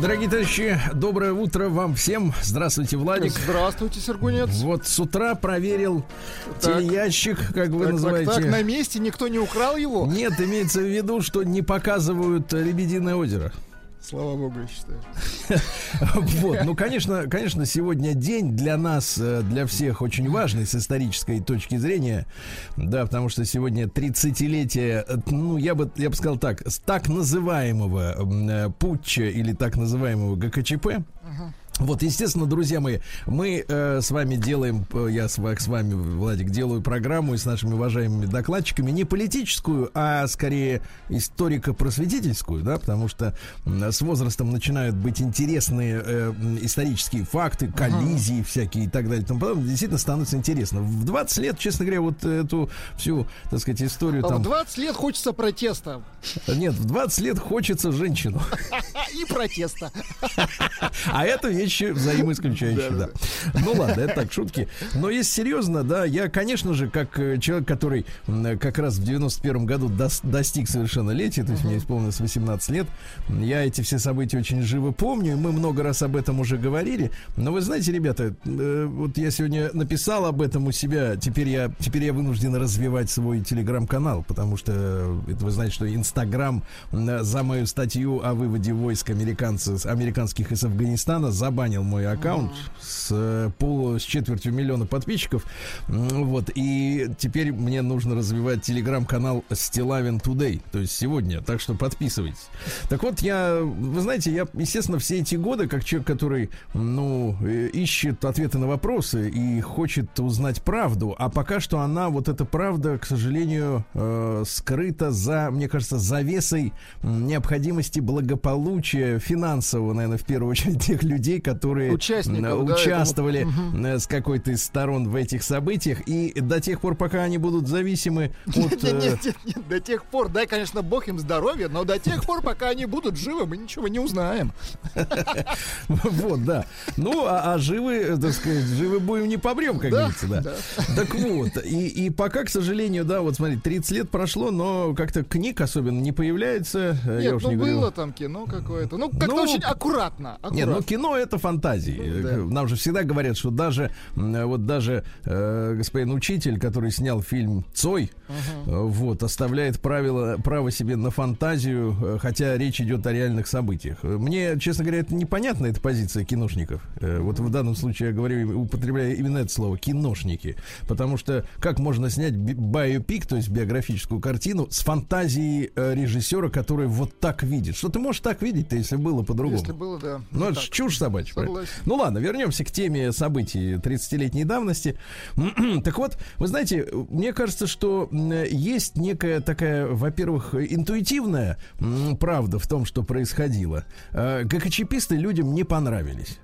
Дорогие товарищи, доброе утро вам всем. Здравствуйте, Владик. Здравствуйте, Сергунец. Вот с утра проверил Так. телеящик, как вы Так, так, называете. так, на месте никто не украл его? Нет, имеется в виду, что не показывают э, Лебединое озеро. Слава богу, я считаю. Вот, ну, конечно, конечно, сегодня день для нас, э, для всех очень важный с исторической точки зрения, да, потому что сегодня 30-летие, э, ну, я бы, я бы сказал так, с так называемого э, путча или так называемого ГКЧП, вот, естественно, друзья мои, мы э, с вами делаем, э, я с, с вами, Владик, делаю программу и с нашими уважаемыми докладчиками не политическую, а скорее историко-просветительскую, да, потому что м, с возрастом начинают быть интересные э, исторические факты, коллизии всякие и так далее. тому подобное. Действительно становится интересно. В 20 лет, честно говоря, вот эту всю, так сказать, историю А там... В 20 лет хочется протеста. Нет, в 20 лет хочется женщину. И протеста. А это вещи взаимоисключающие, да. Ну ладно, это так, шутки. Но если серьезно, да, я, конечно же, как э, человек, который м, как раз в 91 году дос- достиг совершеннолетия, то есть мне исполнилось 18 лет, я эти все события очень живо помню, и мы много раз об этом уже говорили. Но вы знаете, ребята, э, вот я сегодня написал об этом у себя, теперь я, теперь я вынужден развивать свой телеграм-канал, потому что э, это вы знаете, что Инстаграм за мою статью о выводе войск американцев, американских из Афганистана забанил мой аккаунт с, э, пол, с четвертью миллиона подписчиков. Вот, и теперь мне нужно развивать телеграм-канал Стилавин Today, то есть сегодня, так что подписывайтесь. Так вот, я, вы знаете, я, естественно, все эти годы, как человек, который, ну, э, ищет ответы на вопросы и хочет узнать правду, а пока что она, вот эта правда, к сожалению, э, скрыта за, мне кажется, завесой необходимости благополучия финансового, наверное, в первую очередь тех людей, которые да, участвовали этому. э, с какой-то из сторон в этих событиях, и до тех пор, пока они будут зависимы от... Нет, э, нет, нет, нет, до тех пор, дай, конечно, бог им здоровья, но до тех пор, пока они будут живы, мы ничего не узнаем. Вот, да. Ну, а, а живы, э, так сказать, живы будем не помрем, как Да, говорится, да. Так вот, и, и пока, к сожалению, да, вот смотри, 30 лет прошло, но как-то книг особенно не появляется. я Нет, уж ну не было говорю. там кино какое-то. Ну, как-то Ну, очень аккуратно. Нет, ну аккуратно. кино это фантазии. Ну, да. Нам же всегда говорят, что даже вот даже э, господин учитель, который снял фильм Цой, э, вот оставляет правило право себе на фантазию, э, хотя речь идет о реальных событиях. Мне, честно говоря, это непонятна эта позиция киношников. Э, Вот в данном случае я говорю, употребляю именно это слово киношники, потому что как можно снять би- биопик, то есть биографическую картину с фантазией э, режиссера, который вот так видит. Что ты можешь так видеть-то, если было по-другому? Если было, да. Ну, это чушь собачья. Правильно? Согласен. Ну ладно, вернемся к теме событий 30-летней давности. так вот, вы знаете, мне кажется, что есть некая такая, во-первых, интуитивная правда в том, что происходило. Э, ГКЧПисты людям не понравились.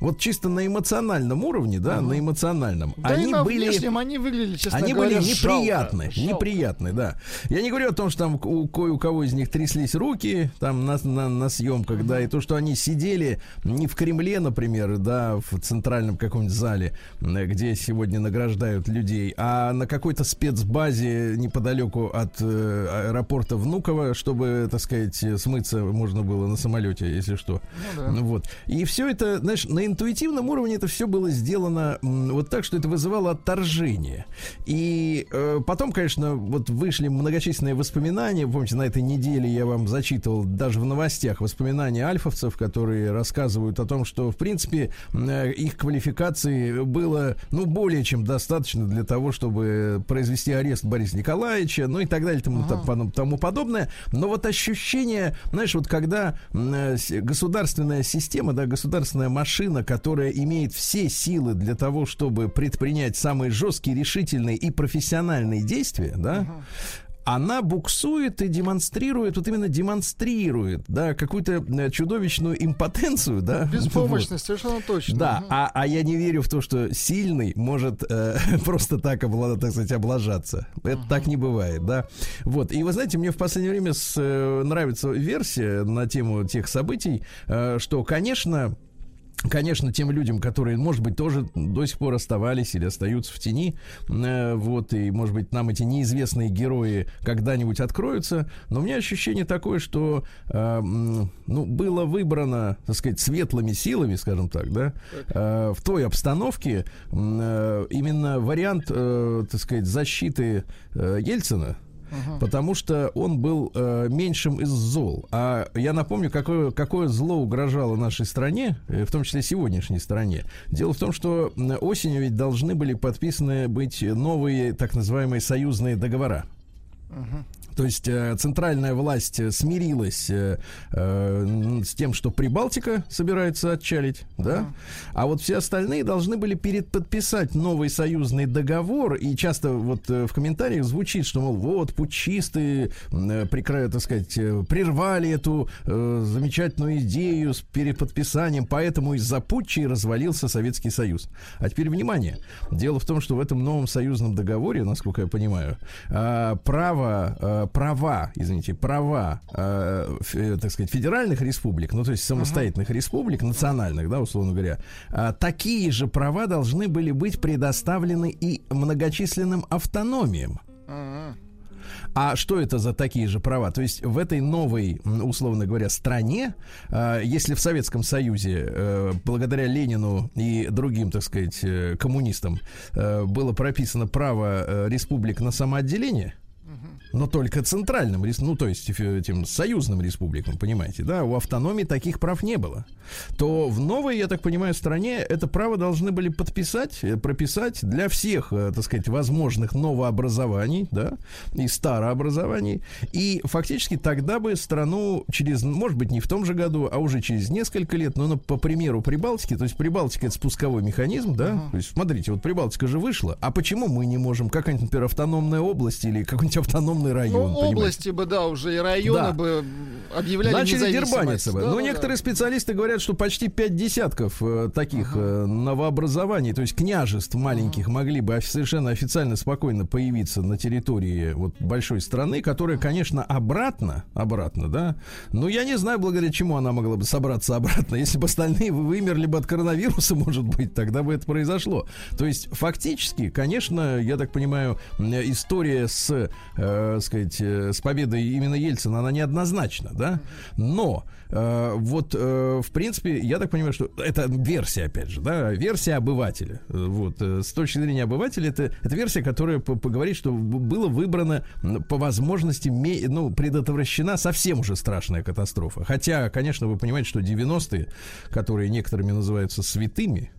Вот чисто на эмоциональном уровне, да, на эмоциональном. Да они на были... внешнем они выглядели, честно Они говоря, были жалко, неприятные, жалко. неприятные, да. Я не говорю о том, что там у кое у кого из них тряслись руки там на, на, на съемках, да, и то, что они сидели не в Кремле, например, да, в центральном каком-нибудь зале, где сегодня награждают людей, а на какой-то спецбазе неподалеку от э, аэропорта Внуково, чтобы, так сказать, смыться можно было на самолете, если что. Ну да. Вот. И все это, знаешь, на интуитивном уровне это все было сделано вот так, что это вызывало отторжение. И э, потом, конечно, вот вышли многочисленные воспоминания. Помните, на этой неделе я вам зачитывал даже в новостях воспоминания альфовцев, которые рассказывают о том, что, в принципе, э, их квалификации было, ну, более чем достаточно для того, чтобы произвести арест Бориса Николаевича, ну и так далее, тому, тому, тому подобное. Но вот ощущение, знаешь, вот когда э, государственная система, да, государственная машина, которая имеет все силы для того, чтобы предпринять самые жесткие, решительные и профессиональные действия, да, она буксует и демонстрирует, вот именно демонстрирует, да, какую-то э, чудовищную импотенцию, да. Беспомощность, вот. совершенно точно. Да, а, а я не верю в то, что сильный может э, просто так, облад, так сказать, облажаться. Это uh-huh. так не бывает, да. Вот, и вы знаете, мне в последнее время с, э, нравится версия на тему тех событий, э, что, конечно, Конечно, тем людям, которые, может быть, тоже до сих пор оставались или остаются в тени, э, вот, и, может быть, нам эти неизвестные герои когда-нибудь откроются, но у меня ощущение такое, что, э, ну, было выбрано, так сказать, светлыми силами, скажем так, да, э, в той обстановке э, именно вариант, э, так сказать, защиты э, Ельцина, потому что он был э, меньшим из зол. А я напомню, какое, какое зло угрожало нашей стране, э, в том числе сегодняшней стране. Дело в том, что осенью ведь должны были подписаны быть новые так называемые союзные договора. Uh-huh. То есть э, центральная власть э, смирилась э, э, с тем, что Прибалтика собирается отчалить, да, а вот все остальные должны были перед подписать новый союзный договор, и часто вот в комментариях звучит, что, мол, вот, путчисты, э, прикра... так сказать, прервали эту э, замечательную идею с переподписанием, поэтому из-за путчи развалился Советский Союз. А теперь внимание. Дело в том, что в этом новом союзном договоре, насколько я понимаю, э, право э, права, извините, права, э, э, так сказать, федеральных республик, ну то есть самостоятельных uh-huh. республик, национальных, да, условно говоря, э, такие же права должны были быть предоставлены и многочисленным автономиям. Uh-huh. А что это за такие же права? То есть в этой новой, условно говоря, стране, э, если в Советском Союзе, благодаря Ленину и другим, так сказать, коммунистам, было прописано право республик на самоотделение, но только центральным, ну, то есть этим союзным республикам, понимаете, да, у автономии таких прав не было. То в новой, я так понимаю, стране это право должны были подписать, э, прописать для всех, э, так сказать, возможных новообразований, да, и старообразований. И фактически тогда бы страну через, может быть, не в том же году, а уже через несколько лет, ну, по примеру Прибалтики, то есть Прибалтика это спусковой механизм, да, uh-huh. то есть смотрите, вот Прибалтика же вышла, а почему мы не можем, какая-нибудь, например, автономная область или какой-нибудь автономный район. Ну, области бы, да, уже и районы да. бы объявляли Начали дербаниться бы. Да, Но да, некоторые да. специалисты говорят, что почти пять десятков э, таких uh-huh. э, новообразований, то есть княжеств маленьких, uh-huh. могли бы совершенно официально спокойно появиться на территории вот большой страны, которая, конечно, обратно, обратно, да, но я не знаю, благодаря чему она могла бы собраться обратно. Если бы остальные вымерли бы от коронавируса, может быть, тогда бы это произошло. То есть, фактически, конечно, я так понимаю, история с э, сказать, э, с победой именно Ельцина, она неоднозначна, да, но э, вот, э, в принципе, я так понимаю, что это версия, опять же, да, версия обывателя, вот, э, с точки зрения обывателя, это, это версия, которая поговорит, что было выбрано по возможности, ну, предотвращена совсем уже страшная катастрофа, хотя, конечно, вы понимаете, что 90-е, которые некоторыми называются святыми,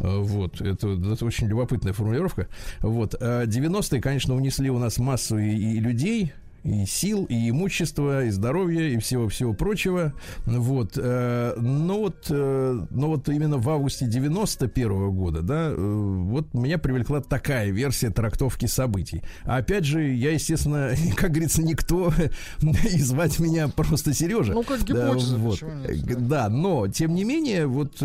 Uh-huh. Вот, это, это очень любопытная формулировка. Вот, 90-е, а конечно, унесли у нас массу и, и людей, и сил, и имущества, и здоровья, и всего-всего прочего. Вот. Э, но вот, э, но вот именно в августе 91 -го года, да, э, вот меня привлекла такая версия трактовки событий. А опять же, я, естественно, как говорится, никто, и звать меня просто Сережа. Ну, как гипотеза, да, вот. нет, да. но, тем не менее, вот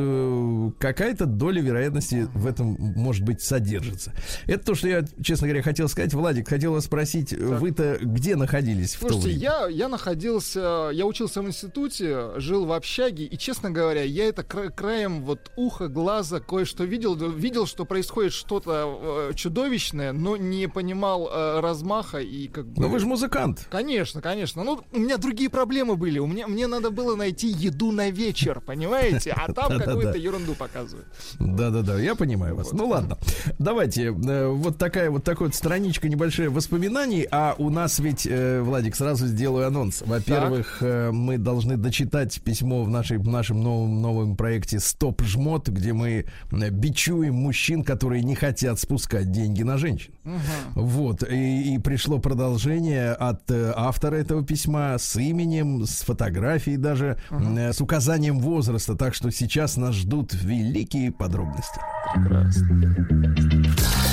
какая-то доля вероятности в этом, может быть, содержится. Это то, что я, честно говоря, хотел сказать. Владик, хотел вас спросить, вы-то где находитесь? Находились Слушайте, в то время? я, я находился, я учился в институте, жил в общаге, и, честно говоря, я это кра- краем вот уха, глаза кое-что видел, видел, что происходит что-то э, чудовищное, но не понимал э, размаха и как бы... Но вы же музыкант. Конечно, конечно. Ну, у меня другие проблемы были. У меня, мне надо было найти еду на вечер, понимаете? А там какую-то ерунду показывают. Да-да-да, я понимаю вас. Ну ладно, давайте, э, вот такая вот такая вот страничка небольшая воспоминаний, а у нас ведь э, Владик, сразу сделаю анонс. Во-первых, э, мы должны дочитать письмо в, нашей, в нашем новом, новом проекте «Стоп жмот», где мы э, бичуем мужчин, которые не хотят спускать деньги на женщин. Угу. Вот. И, и пришло продолжение от э, автора этого письма с именем, с фотографией даже, угу. э, с указанием возраста. Так что сейчас нас ждут великие подробности. Прекрасно.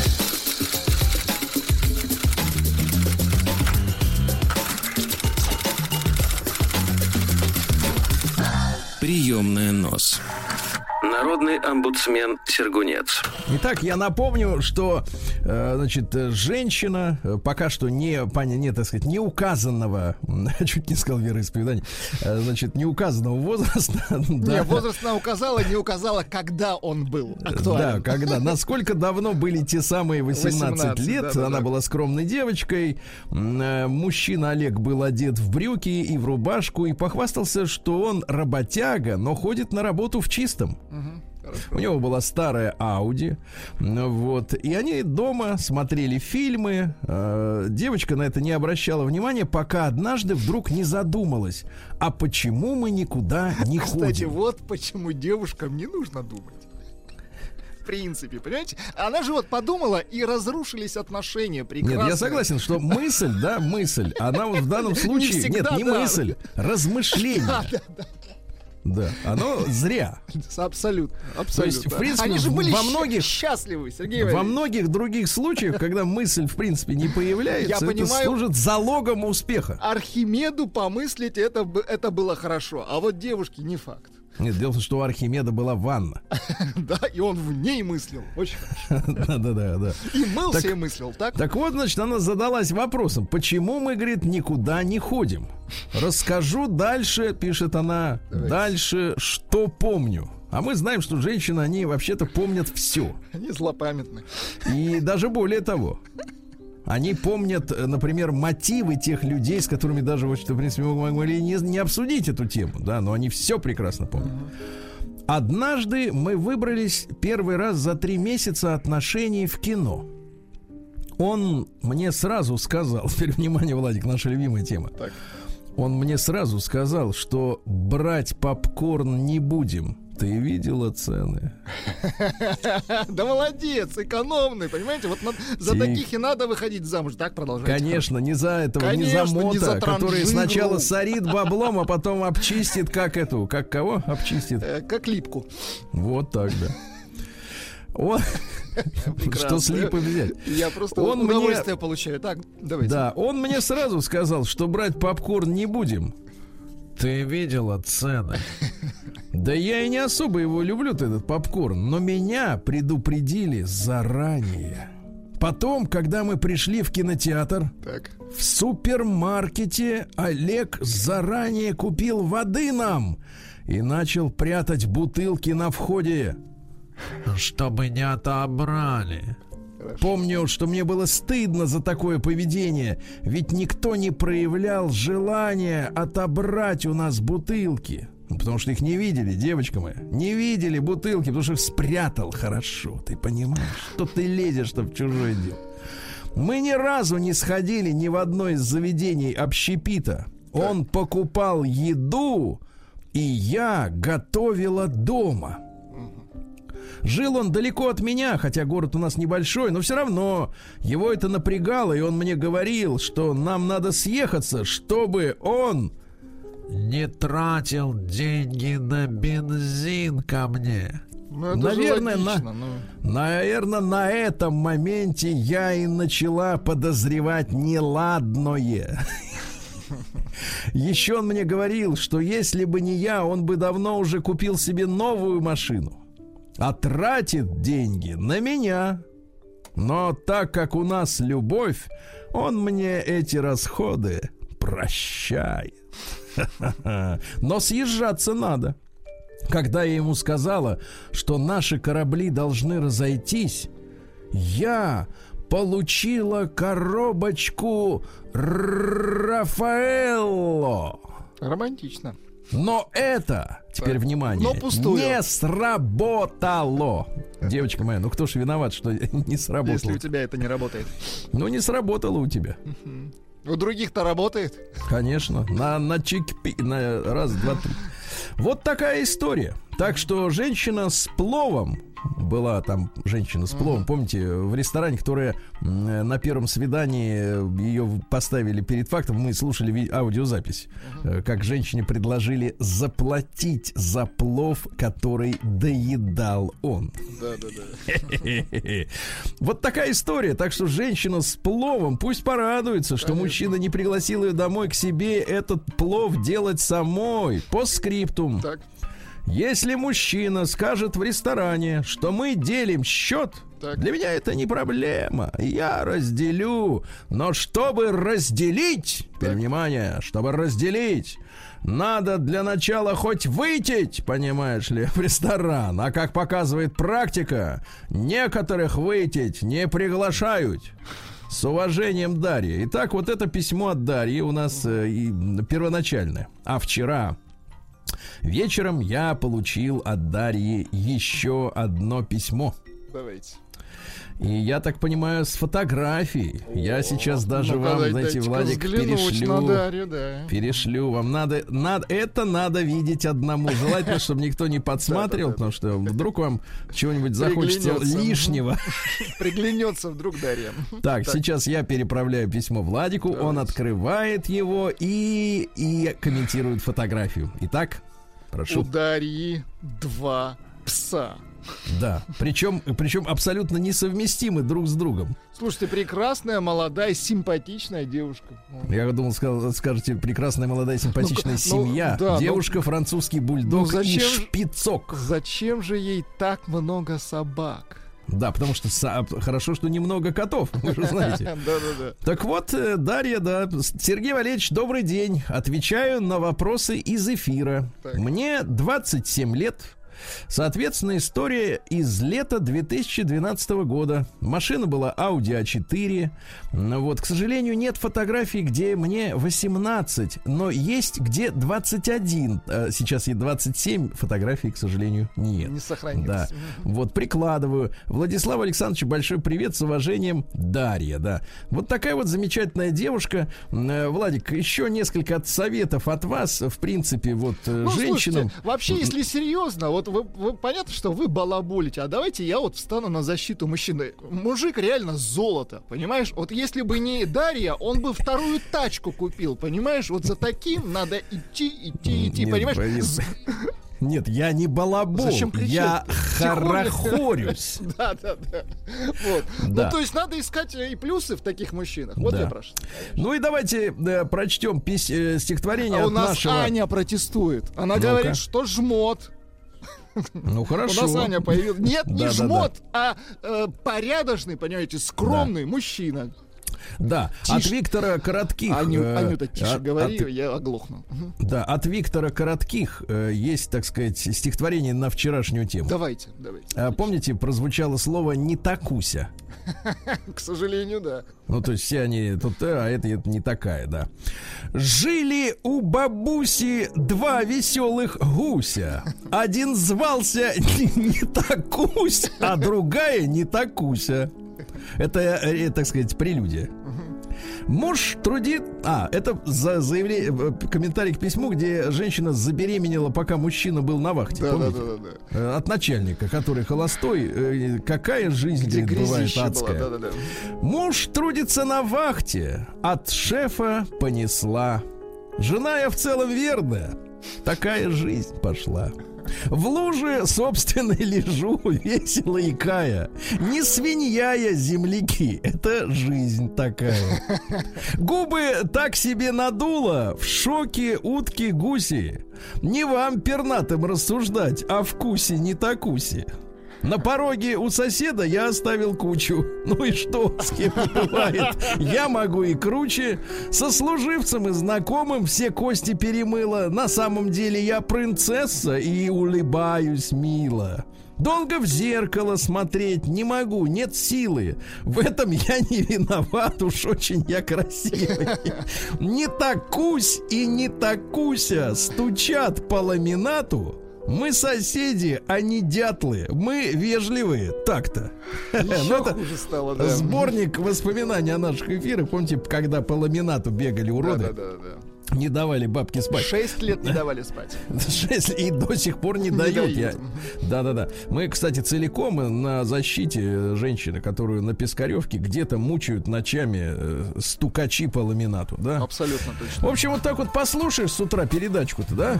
Приемная нос. Народный омбудсмен Сергунец. Итак, я напомню, что э, значит, женщина, э, пока что не, паня, не, так сказать, не указанного, чуть не сказал вероисповедания, э, значит, не указанного возраста. Не, возраст она указала, не указала, когда он был актуален. Да, когда. Насколько давно были те самые 18, 18 лет. Да, да, она да. была скромной девочкой. Мужчина Олег был одет в брюки и в рубашку и похвастался, что он работяга, но ходит на работу в чистом. У него была старая Ауди, вот, и они дома смотрели фильмы. Э, девочка на это не обращала внимания, пока однажды вдруг не задумалась, а почему мы никуда не Кстати, ходим? Кстати, вот почему девушкам не нужно думать в принципе, понимаете? Она же вот подумала, и разрушились отношения прекрасно. Нет, я согласен, что мысль, да, мысль, она вот в данном случае, не нет, не да. мысль, размышление. Да, да, да. Да, оно зря. Абсолютно. абсолютно. То есть, в принципе, Они же были во многих счастливы, Сергей Во многих других случаях, когда мысль, в принципе, не появляется, Я это понимаю, служит залогом успеха. Архимеду помыслить это, это было хорошо, а вот девушке не факт. Нет, дело в том, что у Архимеда была ванна. Да, и он в ней мыслил. Очень хорошо. Да-да-да. да. И мылся и мыслил, так? Так вот, значит, она задалась вопросом, почему мы, говорит, никуда не ходим? Расскажу дальше, пишет она, дальше, что помню. А мы знаем, что женщины, они вообще-то помнят все. Они злопамятны. И даже более того. Они помнят, э, например, мотивы тех людей, с которыми даже, вот, в принципе, мы могли не, не обсудить эту тему, да, но они все прекрасно помнят. Однажды мы выбрались первый раз за три месяца отношений в кино. Он мне сразу сказал, теперь внимание, Владик, наша любимая тема. Так. Он мне сразу сказал, что брать попкорн не будем ты видела цены? Да молодец, экономный, понимаете? Вот за таких и надо выходить замуж. Так продолжать. Конечно, не за этого, не за мота, который сначала сорит баблом, а потом обчистит, как эту, как кого обчистит? Э, как липку. Вот так, да. Он... Что с липы взять? Я просто он удовольствие мне... получаю. Так, давайте. Да, он мне сразу сказал, что брать попкорн не будем. Ты видела цены? Да я и не особо его люблю, этот попкорн, но меня предупредили заранее. Потом, когда мы пришли в кинотеатр, так. в супермаркете Олег заранее купил воды нам и начал прятать бутылки на входе, чтобы не отобрали. Хорошо. Помню, что мне было стыдно за такое поведение, ведь никто не проявлял желания отобрать у нас бутылки. Ну, потому что их не видели, девочка моя. Не видели бутылки, потому что их спрятал хорошо. Ты понимаешь, что ты лезешь в чужое дело. Мы ни разу не сходили ни в одно из заведений общепита. Он покупал еду, и я готовила дома. Жил он далеко от меня, хотя город у нас небольшой, но все равно его это напрягало, и он мне говорил, что нам надо съехаться, чтобы он не тратил деньги на бензин ко мне. Ну, наверное, логично, на, ну... наверное, на этом моменте я и начала подозревать неладное. Еще он мне говорил, что если бы не я, он бы давно уже купил себе новую машину а тратит деньги на меня. Но так как у нас любовь, он мне эти расходы прощает. Но съезжаться надо. Когда я ему сказала, что наши корабли должны разойтись, я получила коробочку Рафаэлло. Романтично. Но это, теперь так. внимание, Но не сработало. Девочка моя, ну кто ж виноват, что не сработало? Если у тебя это не работает. Ну не сработало у тебя. У других-то работает. Конечно. На, на чик на раз, два, три. Вот такая история. Так что женщина с пловом была там женщина с пловом, помните, в ресторане, которая на первом свидании ее поставили перед фактом, мы слушали аудиозапись, uh как женщине предложили заплатить за плов, который доедал он. Да, да, да. Вот такая история. Так что женщина с пловом пусть порадуется, что мужчина не пригласил ее домой к себе этот плов делать самой по скриптум. Так. Если мужчина скажет в ресторане, что мы делим счет, Так. для меня это не проблема. Я разделю. Но чтобы разделить, теперь внимание, чтобы разделить, надо для начала хоть выйти, понимаешь ли, в ресторан. А как показывает практика, некоторых выйти не приглашают. С уважением, Дарья. Итак, вот это письмо от Дарьи у нас э, и, первоначальное. А вчера вечером я получил от Дарьи еще одно письмо. Давайте. И я так понимаю, с фотографией. Я сейчас даже Ну-ка, вам, знаете, Владик, перешлю. Дарью, да. Перешлю вам. Надо, надо, это надо видеть одному. Желательно, чтобы никто не подсматривал, потому что вдруг вам чего-нибудь захочется лишнего. Приглянется вдруг Дарья. Так, сейчас я переправляю письмо Владику. Он открывает его и, и комментирует фотографию. Итак, прошу. Дарьи два пса. Да. Причем, причем абсолютно несовместимы друг с другом. Слушайте, прекрасная, молодая, симпатичная девушка. Я думал, скажете, прекрасная, молодая, симпатичная ну, семья. да, ну- Девушка, французский бульдог Ну, и зачем же- шпицок. Зачем же ей так много собак? Да, потому что хорошо, что немного котов, вы же знаете. Да-да-да. Так вот, э, Дарья, да. Сергей Валерьевич, добрый день. Отвечаю на вопросы из эфира. Так. Мне 27 лет. Соответственно, история из лета 2012 года. Машина была Audi A4. Ну Вот, к сожалению, нет фотографий, где мне 18, но есть где 21. Э, Сейчас ей 27, фотографий, к сожалению, нет. Не сохранилось. Да. Вот прикладываю. Владислав Александрович, большой привет с уважением. Дарья, да. Вот такая вот замечательная девушка. Э, Владик, еще несколько советов от вас, в принципе, вот э, Ну, женщинам. слушайте, вообще, если серьезно, вот вы, вы- понятно, что вы балаболите, а давайте я вот встану на защиту мужчины. Мужик реально золото, понимаешь? Вот если бы не Дарья, он бы вторую тачку купил, понимаешь? Вот за таким надо идти, идти, идти, Нет, понимаешь? Борис, Нет, я не балабол. Зачем кричать? Я хорохорюсь. Да, да, да. Вот. Да. Ну, то есть надо искать э, и плюсы в таких мужчинах. Вот Да. я прошу. Ну и давайте э, прочтем пись- э, стихотворение А у от нас нашего. Аня протестует. Она Ну-ка. говорит, что жмот. Ну хорошо. У нас Аня появилась. Нет, не Да-да-да. жмот, а э, порядочный, понимаете, скромный мужчина. Да, Тише. от Виктора Коротких. Аню, э, Анюта, тише от- говори, от- я оглохну. Да, от Виктора Коротких э, есть, так сказать, стихотворение на вчерашнюю тему. Давайте, давайте. А, помните, прозвучало слово «не такуся». К сожалению, да. Ну, то есть все они тут, э, а это, это не такая, да. Жили у бабуси два веселых гуся. Один звался не такусь, а другая не такуся. Это, э, так сказать, прелюдия. Муж трудит... А, это за заявление, э, комментарий к письму, где женщина забеременела, пока мужчина был на вахте. Да, да, помните? да, да, да. Э, От начальника, который холостой. э, Какая жизнь, Где говорит, бывает грязище была, адская. да, да, да. Муж трудится на вахте, от шефа понесла. Жена я в целом верная, такая жизнь пошла. В луже собственной лежу, весело икая. Не свинья я, земляки, это жизнь такая. Губы так себе надуло, в шоке утки гуси. Не вам пернатым рассуждать о вкусе не такусе. На пороге у соседа я оставил кучу. Ну и что, с кем не бывает? Я могу и круче. Со служивцем и знакомым все кости перемыла. На самом деле я принцесса и улыбаюсь мило. Долго в зеркало смотреть не могу, нет силы. В этом я не виноват, уж очень я красивый. Не такусь и не такуся стучат по ламинату. Мы соседи, а не дятлы. Мы вежливые. Так-то. Ну, хуже стало, да. Сборник воспоминаний о наших эфирах. Помните, когда по ламинату бегали Да, уроды, да, да, да. Не давали бабке спать. Шесть лет не давали спать. Шесть и до сих пор не, Не дают. дают. Я- Да-да-да. Мы, кстати, целиком на защите женщины, которую на Пискаревке где-то мучают ночами э, стукачи по ламинату, да? Абсолютно В точно. общем, вот так вот послушаешь с утра передачку-то, да?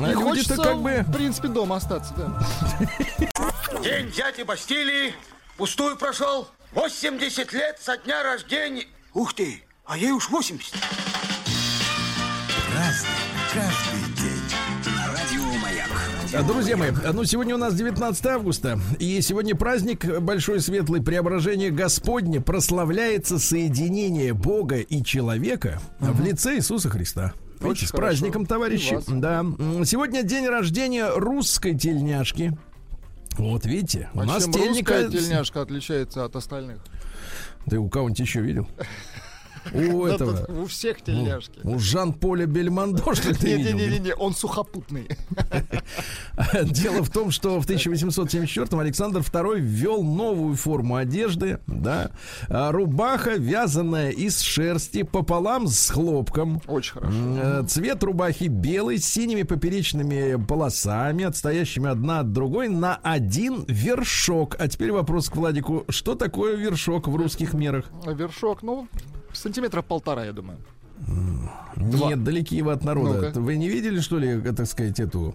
А И люди-то хочется, как бы... в принципе, дома остаться, да. День дяди Бастилии пустую прошел. 80 лет со дня рождения. Ух ты, а ей уж 80. Разный, каждый день. На радио Маяк. Друзья мои, ну сегодня у нас 19 августа, и сегодня праздник Большой Светлый Преображение Господне прославляется соединение Бога и человека uh-huh. в лице Иисуса Христа. Очень с хорошо. праздником, товарищи. Да. Сегодня день рождения русской тельняшки. Вот видите, у а нас тельника... тельняшка отличается от остальных? Ты у кого-нибудь еще видел? У этого. У всех тельняшки. У Жан-Поля Бельмондо, что ты Не-не-не, он сухопутный. Дело в том, что в 1874-м Александр II ввел новую форму одежды, да, а, рубаха, вязаная из шерсти пополам с хлопком. Очень хорошо. Э, цвет рубахи белый, с синими поперечными полосами, отстоящими одна от другой на один вершок. А теперь вопрос к Владику. Что такое вершок в русских мерах? Вершок, ну, Сантиметра полтора, я думаю. Два. Нет, далеки вы от народа. ну Вы не видели, что ли, так сказать, эту,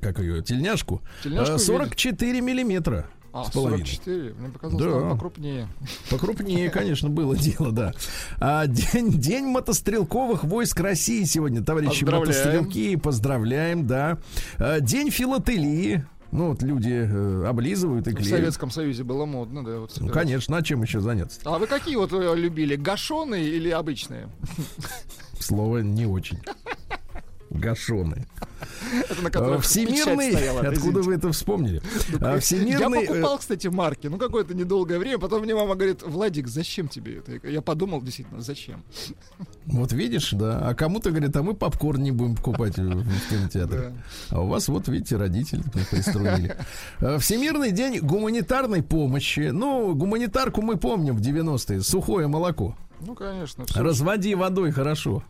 как ее, тельняшку? тельняшку 44 видели. миллиметра. А, с 44? Мне показалось, да. что покрупнее. Покрупнее, конечно, было дело, да. А, день, день мотострелковых войск России сегодня, товарищи мотострелки. Поздравляем, да. А, день филателии. Ну, вот люди э, облизывают и клеят. В Советском Союзе было модно, да. Вот ну, конечно, а чем еще заняться? А вы какие вот э, любили, гашеные или обычные? Слово не очень. Гашоны. Это Всемирный, стояла, откуда вы это вспомнили? А, всемирный... Я покупал, кстати, марки, ну какое-то недолгое время, потом мне мама говорит, Владик, зачем тебе это? Я подумал, действительно, зачем? Вот видишь, да, а кому-то говорит, а мы попкорн не будем покупать в кинотеатре. А у вас, вот видите, родители пристроили. А, Всемирный день гуманитарной помощи. Ну, гуманитарку мы помним в 90-е, сухое молоко. Ну, конечно. Все Разводи водой, хорошо.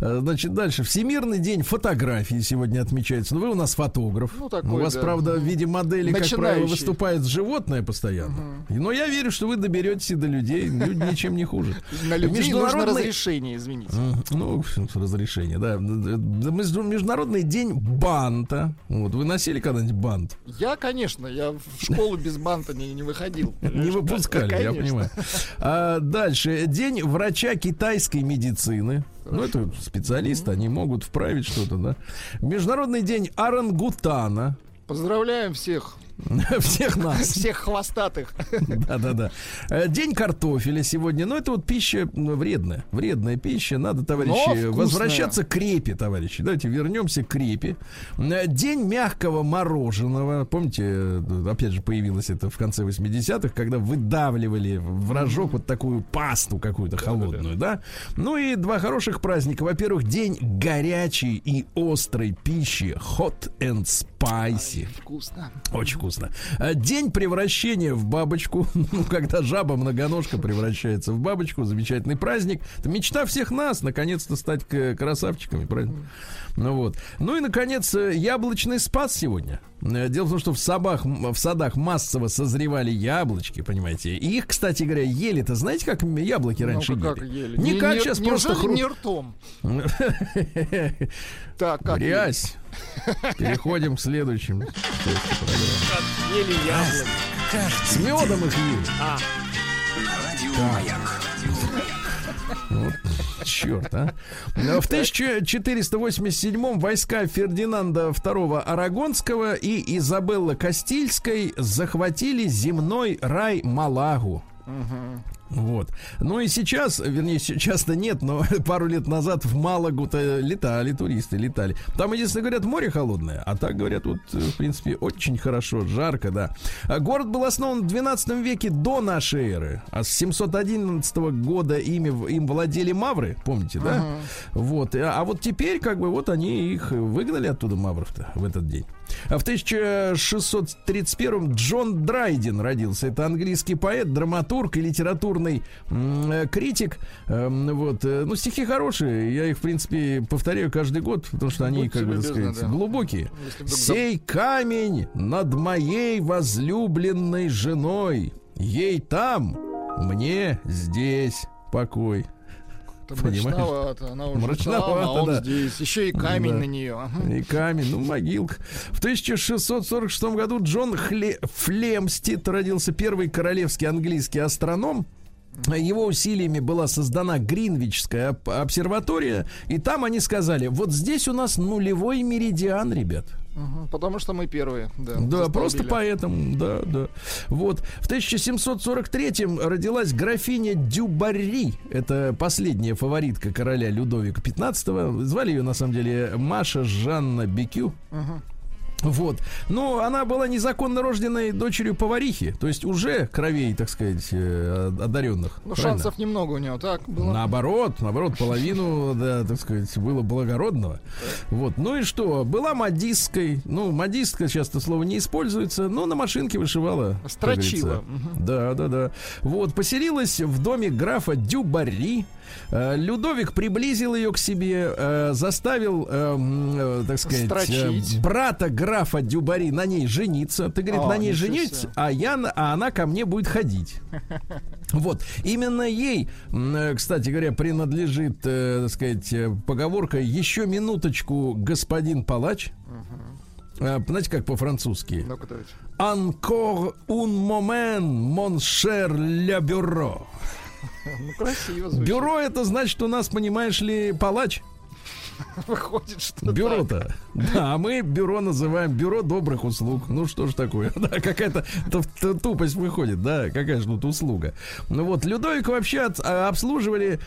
Э, значит, дальше. Всемирный день фотографии сегодня отмечается. Ну, вы у нас фотограф. Ну, такой, у вас, да. правда, в виде модели, Начинающий. как правило, выступает животное постоянно. Угу. Но я верю, что вы доберетесь и до людей. Люди ничем не хуже. На людей нужно разрешение, извините. Ну, разрешение, да. Международный день банта. Вот, вы носили когда-нибудь бант? Я, конечно. Я в школу без банта не, не выходил. Не выпускали, я понимаю. А дальше. День врача китайской медицины. Хорошо. Ну, это специалисты, они могут вправить что-то, да. Международный день орангутана. Поздравляем всех Всех нас. Всех хвостатых. Да-да-да. Э, день картофеля сегодня. Ну, это вот пища вредная. Вредная пища. Надо, товарищи, возвращаться к крепе, товарищи. Давайте вернемся к крепе. Э, день мягкого мороженого. Помните, э, опять же, появилось это в конце 80-х, когда выдавливали в рожок вот такую пасту какую-то холодную, да? Ну и два хороших праздника. Во-первых, день горячей и острой пищи. Hot and spicy. Вкусно. Очень вкусно. Э, день превращения в бабочку. Ну, когда жаба многоножка превращается в бабочку. Замечательный праздник. Это мечта всех нас, наконец-то стать красавчиками, правильно? Ну вот. Ну и, наконец, э, яблочный спас сегодня. Э, дело в том, что в, садах, в садах массово созревали яблочки, понимаете. И их, кстати говоря, ели-то, знаете, как яблоки ну, раньше как ели? ели? Не, не как сейчас не просто хру... не ртом. Так, как Грязь. Переходим к следующему. Ели яблоки. С медом их ели. А. Вот черт, а. В 1487 войска Фердинанда II Арагонского и Изабеллы Кастильской захватили земной рай Малагу. Вот. Ну и сейчас, вернее, сейчас-то нет, но пару лет назад в Малагу-то летали туристы, летали. Там, единственное, говорят, море холодное, а так, говорят, вот, в принципе, очень хорошо, жарко, да. А город был основан в 12 веке до нашей эры, а с 711 года ими, им владели мавры, помните, да? Uh-huh. Вот. А, а вот теперь, как бы, вот они их выгнали оттуда, мавров-то, в этот день. В 1631 Джон Драйден родился. Это английский поэт, драматург и литературный э, критик. Эм, вот. Э, ну, стихи хорошие. Я их, в принципе, повторяю каждый год, потому что они, Будьте как бы, так сказать, да. глубокие. Сей камень над моей возлюбленной женой. Ей там, мне здесь покой. Это мрачновато. Она уже мрачновато, там, а он да. здесь. Еще и камень да. на нее. И камень, ну, могилка. В 1646 году Джон Хле... Флемстит родился первый королевский английский астроном. его усилиями была создана Гринвичская обсерватория, и там они сказали, вот здесь у нас нулевой меридиан, ребят. Угу, потому что мы первые, да. Да, просто поэтому, да, да. Вот. В 1743-м родилась графиня Дюбари. Это последняя фаворитка короля Людовика XV. Звали ее, на самом деле, Маша Жанна Бекю. Угу. Вот. Но она была незаконно рожденной дочерью поварихи, то есть уже кровей, так сказать, э, одаренных. Ну, шансов немного у нее, так было? Наоборот, наоборот, половину, да, так сказать, было благородного. Вот. Ну и что? Была модисткой. Ну, модистка часто слово не используется, но на машинке вышивала. Строчила. Да, да, да. Вот. Поселилась в доме графа Дюбари. Э, Людовик приблизил ее к себе, э, заставил, э, так сказать, Строчить. брата графа Дюбари на ней жениться. Ты, говорит, О, на ней женить, а, я, а она ко мне будет ходить. Вот. Именно ей, кстати говоря, принадлежит, так сказать, поговорка «Еще минуточку, господин палач». Знаете, как по-французски? Encore un moment, mon cher le bureau. Ну, красиво звучит. Бюро это значит у нас, понимаешь ли, палач. Выходит, что Бюро-то. Да, а мы бюро называем бюро добрых услуг. Ну что ж такое? Да, какая-то тупость выходит, да, какая же тут услуга. Ну вот, Людовик вообще а, обслуживали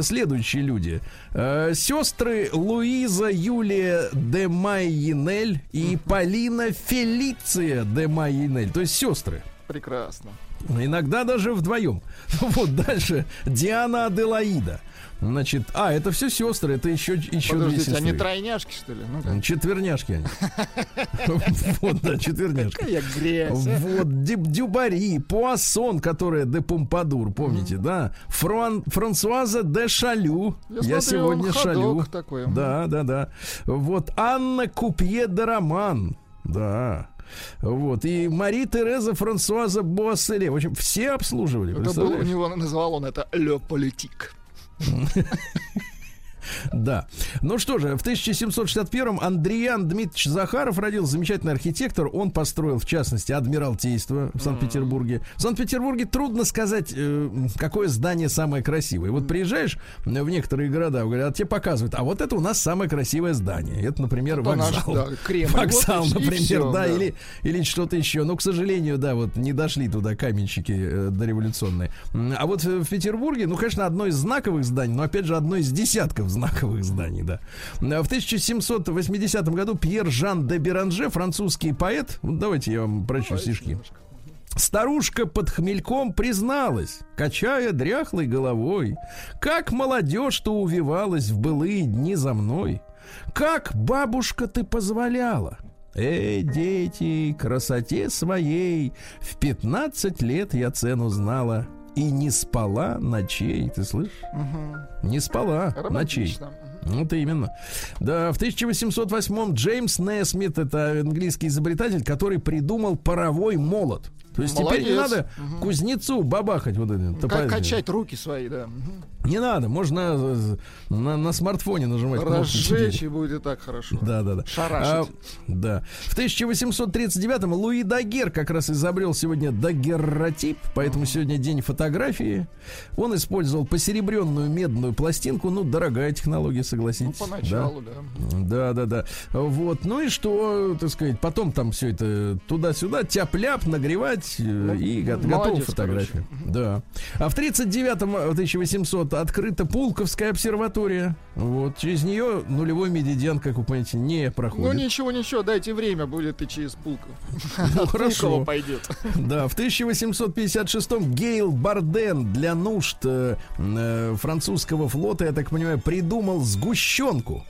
следующие люди. Э, сестры Луиза Юлия де Майинель и Полина Фелиция де Майинель. То есть сестры. Прекрасно. Иногда даже вдвоем. Вот дальше. Диана Аделаида. Значит, а, это все сестры, это еще, еще две сестры. они тройняшки, что ли? ну Четверняшки они. Вот, да, четверняшки. Какая грязь. А. Вот, Дюбари, Пуассон, которая де Помпадур, помните, да? Франсуаза де Шалю. Я сегодня шалю. Да, да, да. Вот, Анна Купье де Роман. Да. Вот. И Мари Тереза Франсуаза Буасселе. В общем, все обслуживали. Это был, у него называл он это «Ле Политик». Да. Ну что же, в 1761-м Андриан Дмитриевич Захаров родился замечательный архитектор. Он построил, в частности, Адмиралтейство в Санкт-Петербурге. В Санкт-Петербурге трудно сказать, э, какое здание самое красивое. Вот приезжаешь в некоторые города, говорят, а тебе показывают, а вот это у нас самое красивое здание. Это, например, это вокзал. Наш, да, Кремль. Вокзал, вот, например, все, да, да, или, или что-то еще. Но, к сожалению, да, вот не дошли туда каменщики э, дореволюционные. А вот в Петербурге, ну, конечно, одно из знаковых зданий, но, опять же, одно из десятков знаковых зданий, да. В 1780 году Пьер Жан де Беранже, французский поэт, давайте я вам прочту стишки. Старушка под хмельком призналась, качая дряхлой головой, как молодежь-то увивалась в былые дни за мной. Как, бабушка, ты позволяла? Эй, дети, красоте своей В пятнадцать лет я цену знала и не спала ночей, ты слышишь? Угу. Не спала ночей. Ну, это именно. Да, в 1808-м Джеймс Несмит, это английский изобретатель, который придумал паровой молот. То есть Молодец. теперь не надо угу. кузнецу бабахать вот это. Качать руки свои, да. Не надо, можно э, на, на смартфоне нажимать. Разжечь и будет и так хорошо. Да, да, да. Шарашить. А, да. В 1839-м Луи Дагер как раз изобрел сегодня дагерротип, поэтому сегодня день фотографии. Он использовал посеребренную медную пластинку, ну, дорогая технология, согласитесь. Ну, поначалу, да. Да, да, да. Вот, ну и что, так сказать, потом там все это туда-сюда, тяп-ляп, нагревать э, ну, и готов фотографию. Да. А в 39-м, 1800 вот открыта Пулковская обсерватория. Вот через нее нулевой медидиан, как вы понимаете, не проходит. Ну ничего, ничего, дайте время, будет и через Пулков. Ну хорошо. пойдет. Да, в 1856-м Гейл Барден для нужд э, э, французского флота, я так понимаю, придумал сгущенку.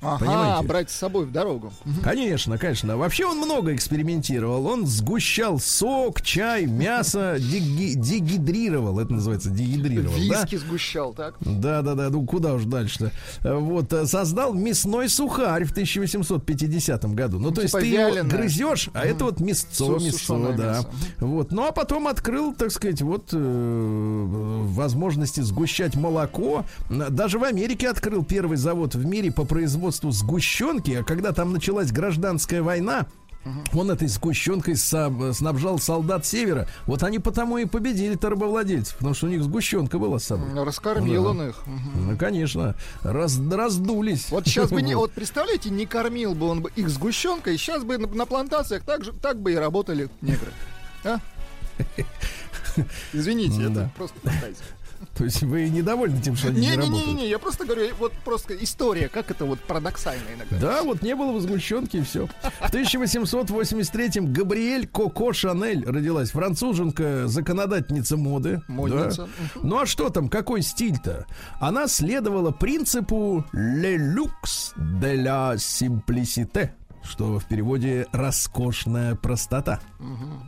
Ага, Понимаете? брать с собой в дорогу. Конечно, конечно. Вообще он много экспериментировал. Он сгущал сок, чай, мясо, дегидрировал. Это называется дегидрировал. Виски да? сгущал, так? Да, да, да. Ну куда уж дальше-то. Вот. Э, создал мясной сухарь в 1850 году. Ну, ну то есть ты вяленое. его грызешь, а это вот мясцо, мясцо, да. Мясо. Вот. Ну, а потом открыл, так сказать, вот э, возможности сгущать молоко. Даже в Америке открыл первый завод в мире по производству производству сгущенки, а когда там началась гражданская война, Он этой сгущенкой снабжал солдат севера. Вот они потому и победили торговладельцев, потому что у них сгущенка была с собой. Раскормил Да. он их. Ну, конечно, раз, раздулись. Вот сейчас бы не, вот представляете, не кормил бы он бы их сгущенкой, сейчас бы на, на плантациях так же, так бы и работали негры. А? Извините, это просто фантазия. То есть вы недовольны тем, что они не работают? Не-не-не, я просто говорю, вот просто история, как это вот парадоксально иногда. Да, вот не было возгущенки и все. В 1883-м Габриэль Коко Шанель родилась. Француженка, законодательница моды. Модница. Да. Ну а что там, какой стиль-то? Она следовала принципу «le luxe de la simplicité», что в переводе «роскошная простота».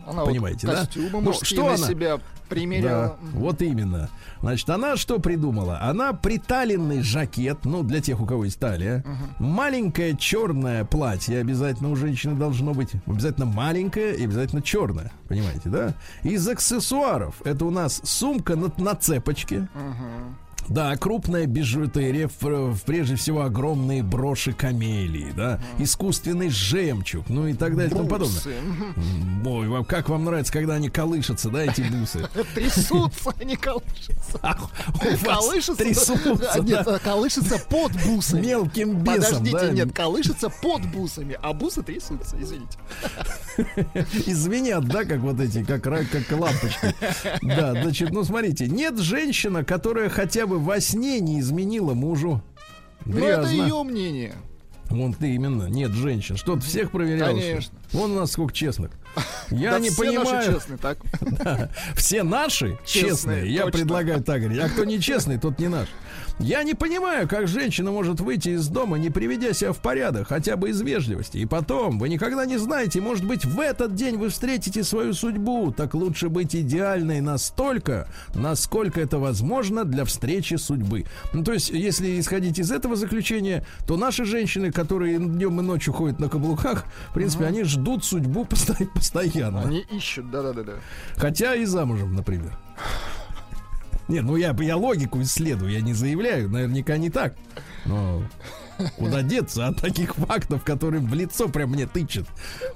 Она Понимаете, вот да? Ну, что на она? себя примеряла. Да, вот именно. Значит, она что придумала? Она приталенный жакет, ну, для тех, у кого есть талия, маленькое черное платье обязательно у женщины должно быть, обязательно маленькое и обязательно черное, понимаете, да? Из аксессуаров это у нас сумка на, на цепочке, да, крупная бижутерия, прежде всего огромные броши камелии, да, искусственный жемчуг, ну и так далее и тому подобное. Ой, вам- как вам нравится, когда они колышутся, да, эти бусы? Трясутся, а не колышутся. Вас Колышутся. трясутся, Нет, да, а колышется под бусами. мелким бесом, Подождите, нет, колышется под бусами, а бусы трясутся, извините. и звенят, да, как вот эти, как, как лампочки. Да, значит, ну смотрите, нет женщина, которая хотя бы во сне не изменила мужу. Но Ну, это Грязно. ее мнение. Вон ты именно, нет женщин. Что ты всех проверял? что? Конечно. Вон у нас сколько честных. Я Да не все наши понимаю. честные, так? Все наши честные. Честные, Я точно. предлагаю так говорить. А кто не честный, тот не наш. Я не понимаю, как женщина может выйти из дома, не приведя себя в порядок, хотя бы из вежливости. И потом, вы никогда не знаете, может быть, в этот день вы встретите свою судьбу. Так лучше быть идеальной настолько, насколько это возможно для встречи судьбы. Ну, то есть, если исходить из этого заключения, то наши женщины, которые днем и ночью ходят на каблуках, в принципе, они ждут судьбу посто- постоянно. Они ищут, да-да-да. Хотя и замужем, например. Не, ну я, я логику исследую, я не заявляю, наверняка не так. Но куда деться от таких фактов, которые в лицо прям мне тычет,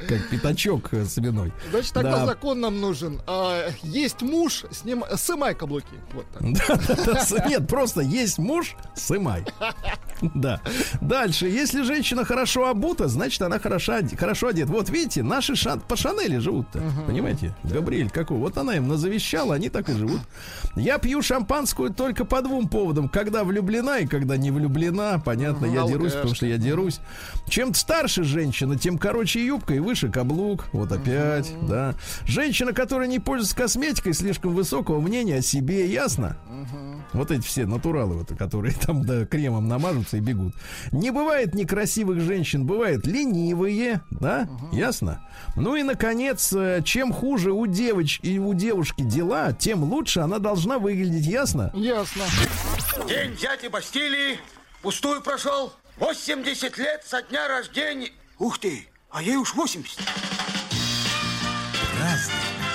как пятачок свиной. Значит, тогда Да. закон нам нужен. А, есть муж, с ним сымай каблуки. Вот так. Нет, просто есть муж, сымай. Да. Дальше, если женщина хорошо обута, значит она хорошо, оде- хорошо одета. Вот видите, наши ша- по Шанели живут-то. Понимаете? Габриэль какой? Вот она им назавещала, они так и живут. Я пью шампанскую только по двум поводам. Когда влюблена и когда не влюблена. Понятно, я Дерусь, потому что я дерусь. Чем старше женщина, тем короче юбка и выше каблук. Вот опять, да. Женщина, которая не пользуется косметикой, слишком высокого мнения о себе, ясно? Вот эти все натуралы, вот, которые там да, кремом намажутся и бегут. Не бывает некрасивых женщин, бывает ленивые, да, ясно? Ну и, наконец, э, чем хуже у девоч и у девушки дела, тем лучше она должна выглядеть, ясно? Ясно. День дяди Бастилии пустую прошел. 80 лет со дня рождения. Ух ты, а ей уж 80.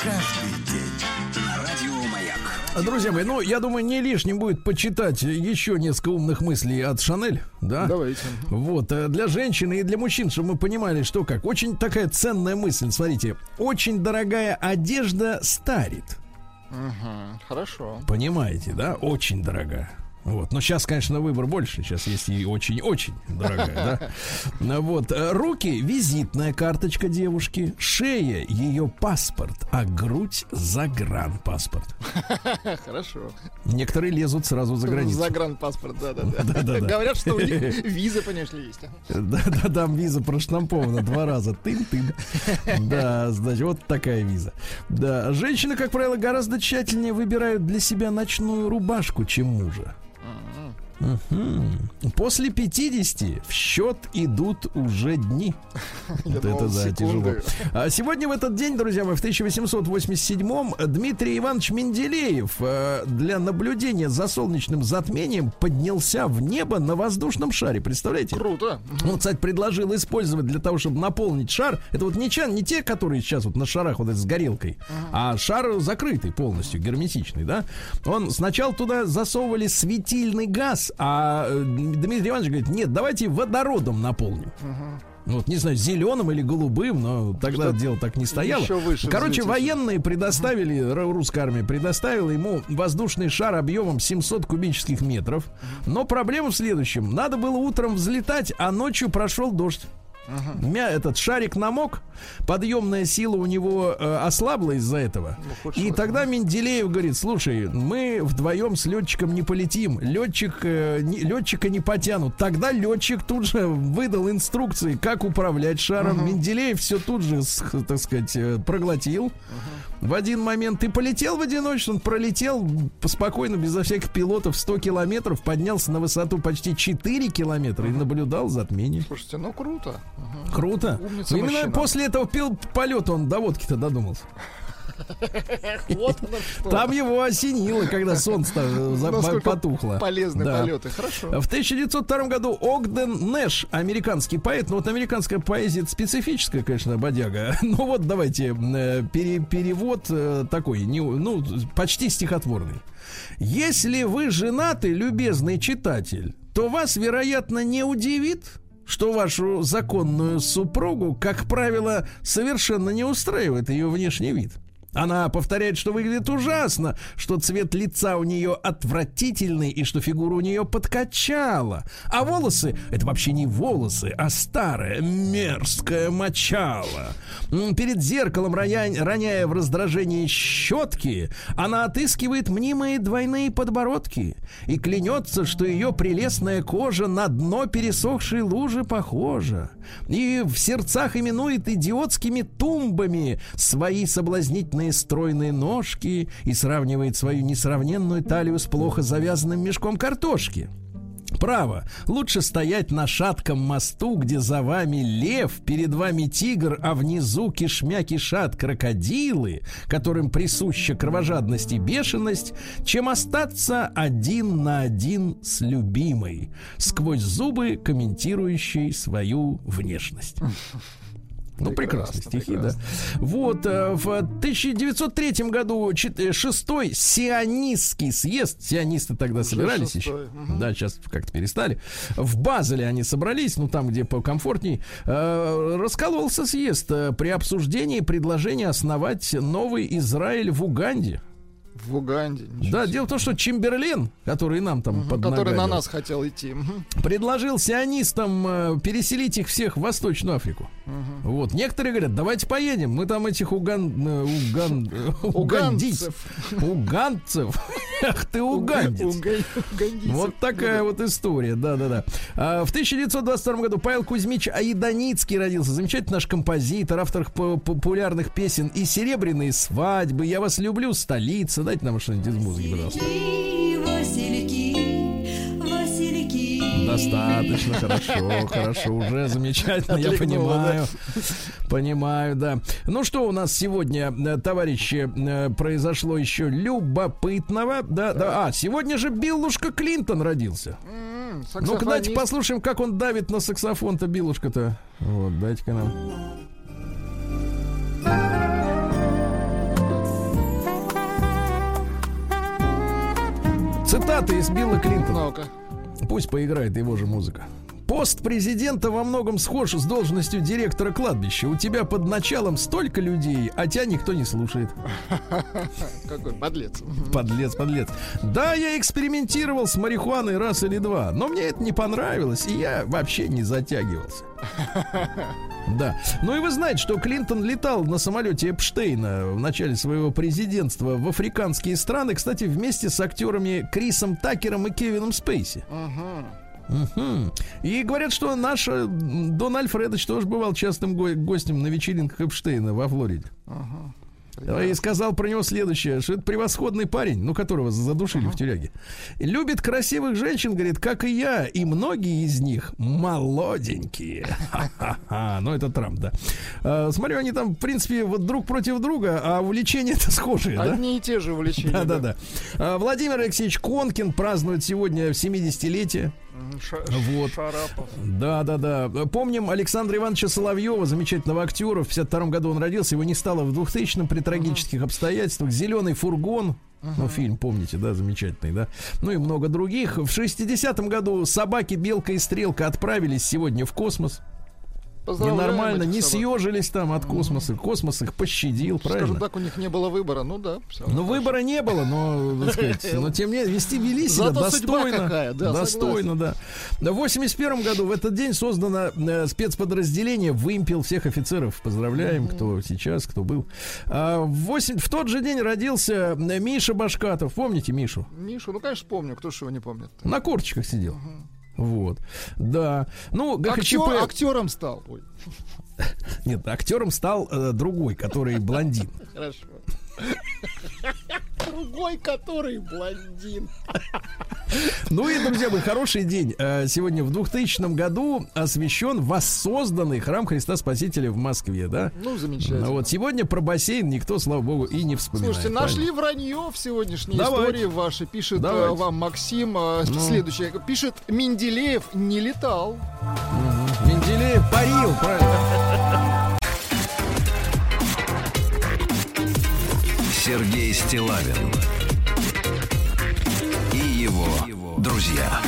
Каждый день. На радио Маяк. Друзья мои, ну, я думаю, не лишним будет почитать еще несколько умных мыслей от Шанель, да? Давайте. Вот, э, для женщин и для мужчин, чтобы мы понимали, что как. Очень такая ценная мысль, смотрите. Очень дорогая одежда старит. Мгм, Хорошо. Понимаете, да? Очень дорогая. Вот. Но сейчас, конечно, выбор больше. Сейчас есть и очень-очень дорогая, да? Ну Вот. э, Руки — визитная карточка девушки. Шея — ее паспорт. А грудь — загранпаспорт. Хорошо. Некоторые лезут сразу за границу. Загранпаспорт, да-да-да. Говорят, что у них виза, конечно, есть. Да, да, там виза проштампована два раза. Тын-тын. Да, значит, вот такая виза. Да, женщины, как правило, гораздо тщательнее выбирают для себя ночную рубашку, чем мужа. После 50 в счет идут уже дни. Вот это да, тяжело. А сегодня в этот день, друзья мои, в 1887-м Дмитрий Иванович Менделеев э, для наблюдения за солнечным затмением поднялся в небо на воздушном шаре. Представляете? Круто. Он, кстати, предложил использовать для того, чтобы наполнить шар. Это вот не, чан, не те, которые сейчас вот на шарах вот с горелкой, а шар закрытый полностью, герметичный, да. Он сначала туда засовывали светильный газ, а э, Дмитрий Иванович говорит, нет, давайте водородом наполним. Вот, не знаю, зеленым или голубым, но тогда Что дело так не стояло. выше Короче, взлететь. военные предоставили, русская армия предоставила ему воздушный шар объемом 700 кубических метров. Но проблема в следующем. Надо было утром взлетать, а ночью прошел дождь. Мя, этот шарик намок, подъемная сила у него э, ослабла из-за этого. хоть И тогда Менделеев говорит: слушай, мы вдвоем с летчиком не полетим, летчик, э, не- летчика не потянут. Тогда летчик тут же выдал инструкции, как управлять шаром. Менделеев все тут же, так сказать, э, проглотил. В один момент ты полетел в одиночку, он пролетел спокойно, безо всяких пилотов, 100 километров, поднялся на высоту почти 4 километра и наблюдал затмение. Слушайте, ну круто. Круто. Умница Именно мужчина. после этого пил полета он до водки-то додумался. Вот. Там его осенило, когда солнце Насколько потухло. Полезные Да. полеты. Хорошо. В 1902 году Огден Нэш, американский поэт, ну вот американская поэзия это специфическая, конечно, бодяга. Ну вот давайте э, пере- перевод э, такой, не, ну почти стихотворный. Если вы женаты, любезный читатель, то вас, вероятно, не удивит, что вашу законную супругу, как правило, совершенно не устраивает ее внешний вид. Она повторяет, что выглядит ужасно, что цвет лица у нее отвратительный и что фигура у нее подкачала. А волосы — это вообще не волосы, а старое мерзкое мочало. Перед зеркалом, роня- роняя в раздражении щетки, она отыскивает мнимые двойные подбородки и клянется, что ее прелестная кожа на дно пересохшей лужи похожа. И в сердцах именует идиотскими тумбами свои соблазнительные стройные ножки и сравнивает свою несравненную талию с плохо завязанным мешком картошки. Право, лучше стоять на шатком мосту, где за вами лев, перед вами тигр, а внизу кишмя кишат крокодилы, которым присуща кровожадность и бешеность, чем остаться один на один с любимой, сквозь зубы комментирующей свою внешность. Ну, Прекрасно, стихи, прекрасно. да. Вот, э, в 1903 году э, шестой сионистский съезд, сионисты тогда собирались шестой, еще, мгм. да, сейчас как-то перестали. В Базеле они собрались, ну там, где покомфортней. Э, раскололся съезд при обсуждении предложения основать новый Израиль в Уганде. В Уганде. Да, дело в том, что Чемберлен, который нам там Мгм, Который на нас хотел идти. Предложил сионистам переселить их всех в Восточную Африку. Вот. Некоторые говорят, давайте поедем. Мы там этих уган... э, уган... э, угандийцев. Уганцев. Ах ты угандец. Вот такая вот история, да-да-да. А, в 1922 году Павел Кузьмич Аиданицкий родился. Замечательный наш композитор, автор по- популярных песен и «Серебряные свадьбы», «Я вас люблю», «Столица». Дайте нам что-нибудь из музыки, пожалуйста. Василики. Достаточно, хорошо, хорошо, уже замечательно, я понимаю. Понимаю, да. Ну что у нас сегодня, э, товарищи, э, произошло еще любопытного? Да, да. А, сегодня же Биллушка Клинтон родился. Ну-ка, давайте послушаем, как он давит на саксофон-то Биллушка-то. Вот, дайте-ка нам. Цитаты из Билла Клинтона. Ну-ка. Пусть поиграет его же музыка. Пост президента во многом схож с должностью директора кладбища. У тебя под началом столько людей, а тебя никто не слушает. Какой подлец. Подлец, подлец. Да, я экспериментировал с марихуаной раз или два, но мне это не понравилось, и я вообще не затягивался. Да. Ну и вы знаете, что Клинтон летал на самолете Эпштейна в начале своего президентства в африканские страны, кстати, вместе с актерами Крисом Такером и Кевином Спейси. Мгм. И говорят, что наш э, Дон Альфредович тоже бывал частым го- гостем на вечеринках Эпштейна во Флориде. И сказал про него следующее, что это превосходный парень, ну, которого задушили в тюряге. Любит красивых женщин, говорит, как и я, и многие из них молоденькие. Ну, это Трамп, да. А, смотрю, они там, в принципе, вот друг против друга, а увлечения-то схожие, да? Одни и те же увлечения. Да, да, да. А, Владимир Алексеевич Конкин празднует сегодня 70-летие. Ша- Вот. Шарапов. Да, да, да. Помним Александра Ивановича Соловьева, замечательного актера. В 52 году он родился, его не стало в 2000-м при трагических обстоятельствах. Зеленый фургон. Ну, фильм, помните, да, замечательный, да. Ну и много других. В 60-м году собаки Белка и Стрелка отправились сегодня в космос. Ненормально, не съежились там от космоса. Космос их пощадил, Скажем правильно? так, у них не было выбора. Ну да. Ну, выбора не было, но, так сказать, но тем не менее, вести вели себя достойно. достойно, да. В 81 году в этот день создано э, спецподразделение «Вымпел» всех офицеров. Поздравляем, кто сейчас, кто был. А, в, восемь- в тот же день родился э, Миша Башкатов. Помните Мишу? Мишу, ну, конечно, помню. Кто же его не помнит? На корточках сидел. Вот. Да. Ну, ГХЧП... Актер- актером стал. Ой, Нет, актером стал э, другой, который блондин. хорошо. Другой, который блондин. Ну и, друзья мои, хороший день. Э, Сегодня в 2000 году освящен воссозданный храм Христа Спасителя в Москве, да? Ну, замечательно. Ну вот сегодня про бассейн никто, слава богу, и не вспоминает. Слушайте, нашли вранье в сегодняшней Давайте. истории вашей. Пишет э, Давайте. вам Максим э, Ну. следующее. Пишет, Менделеев не летал. Менделеев парил, правильно. Сергей Стилавин друзья.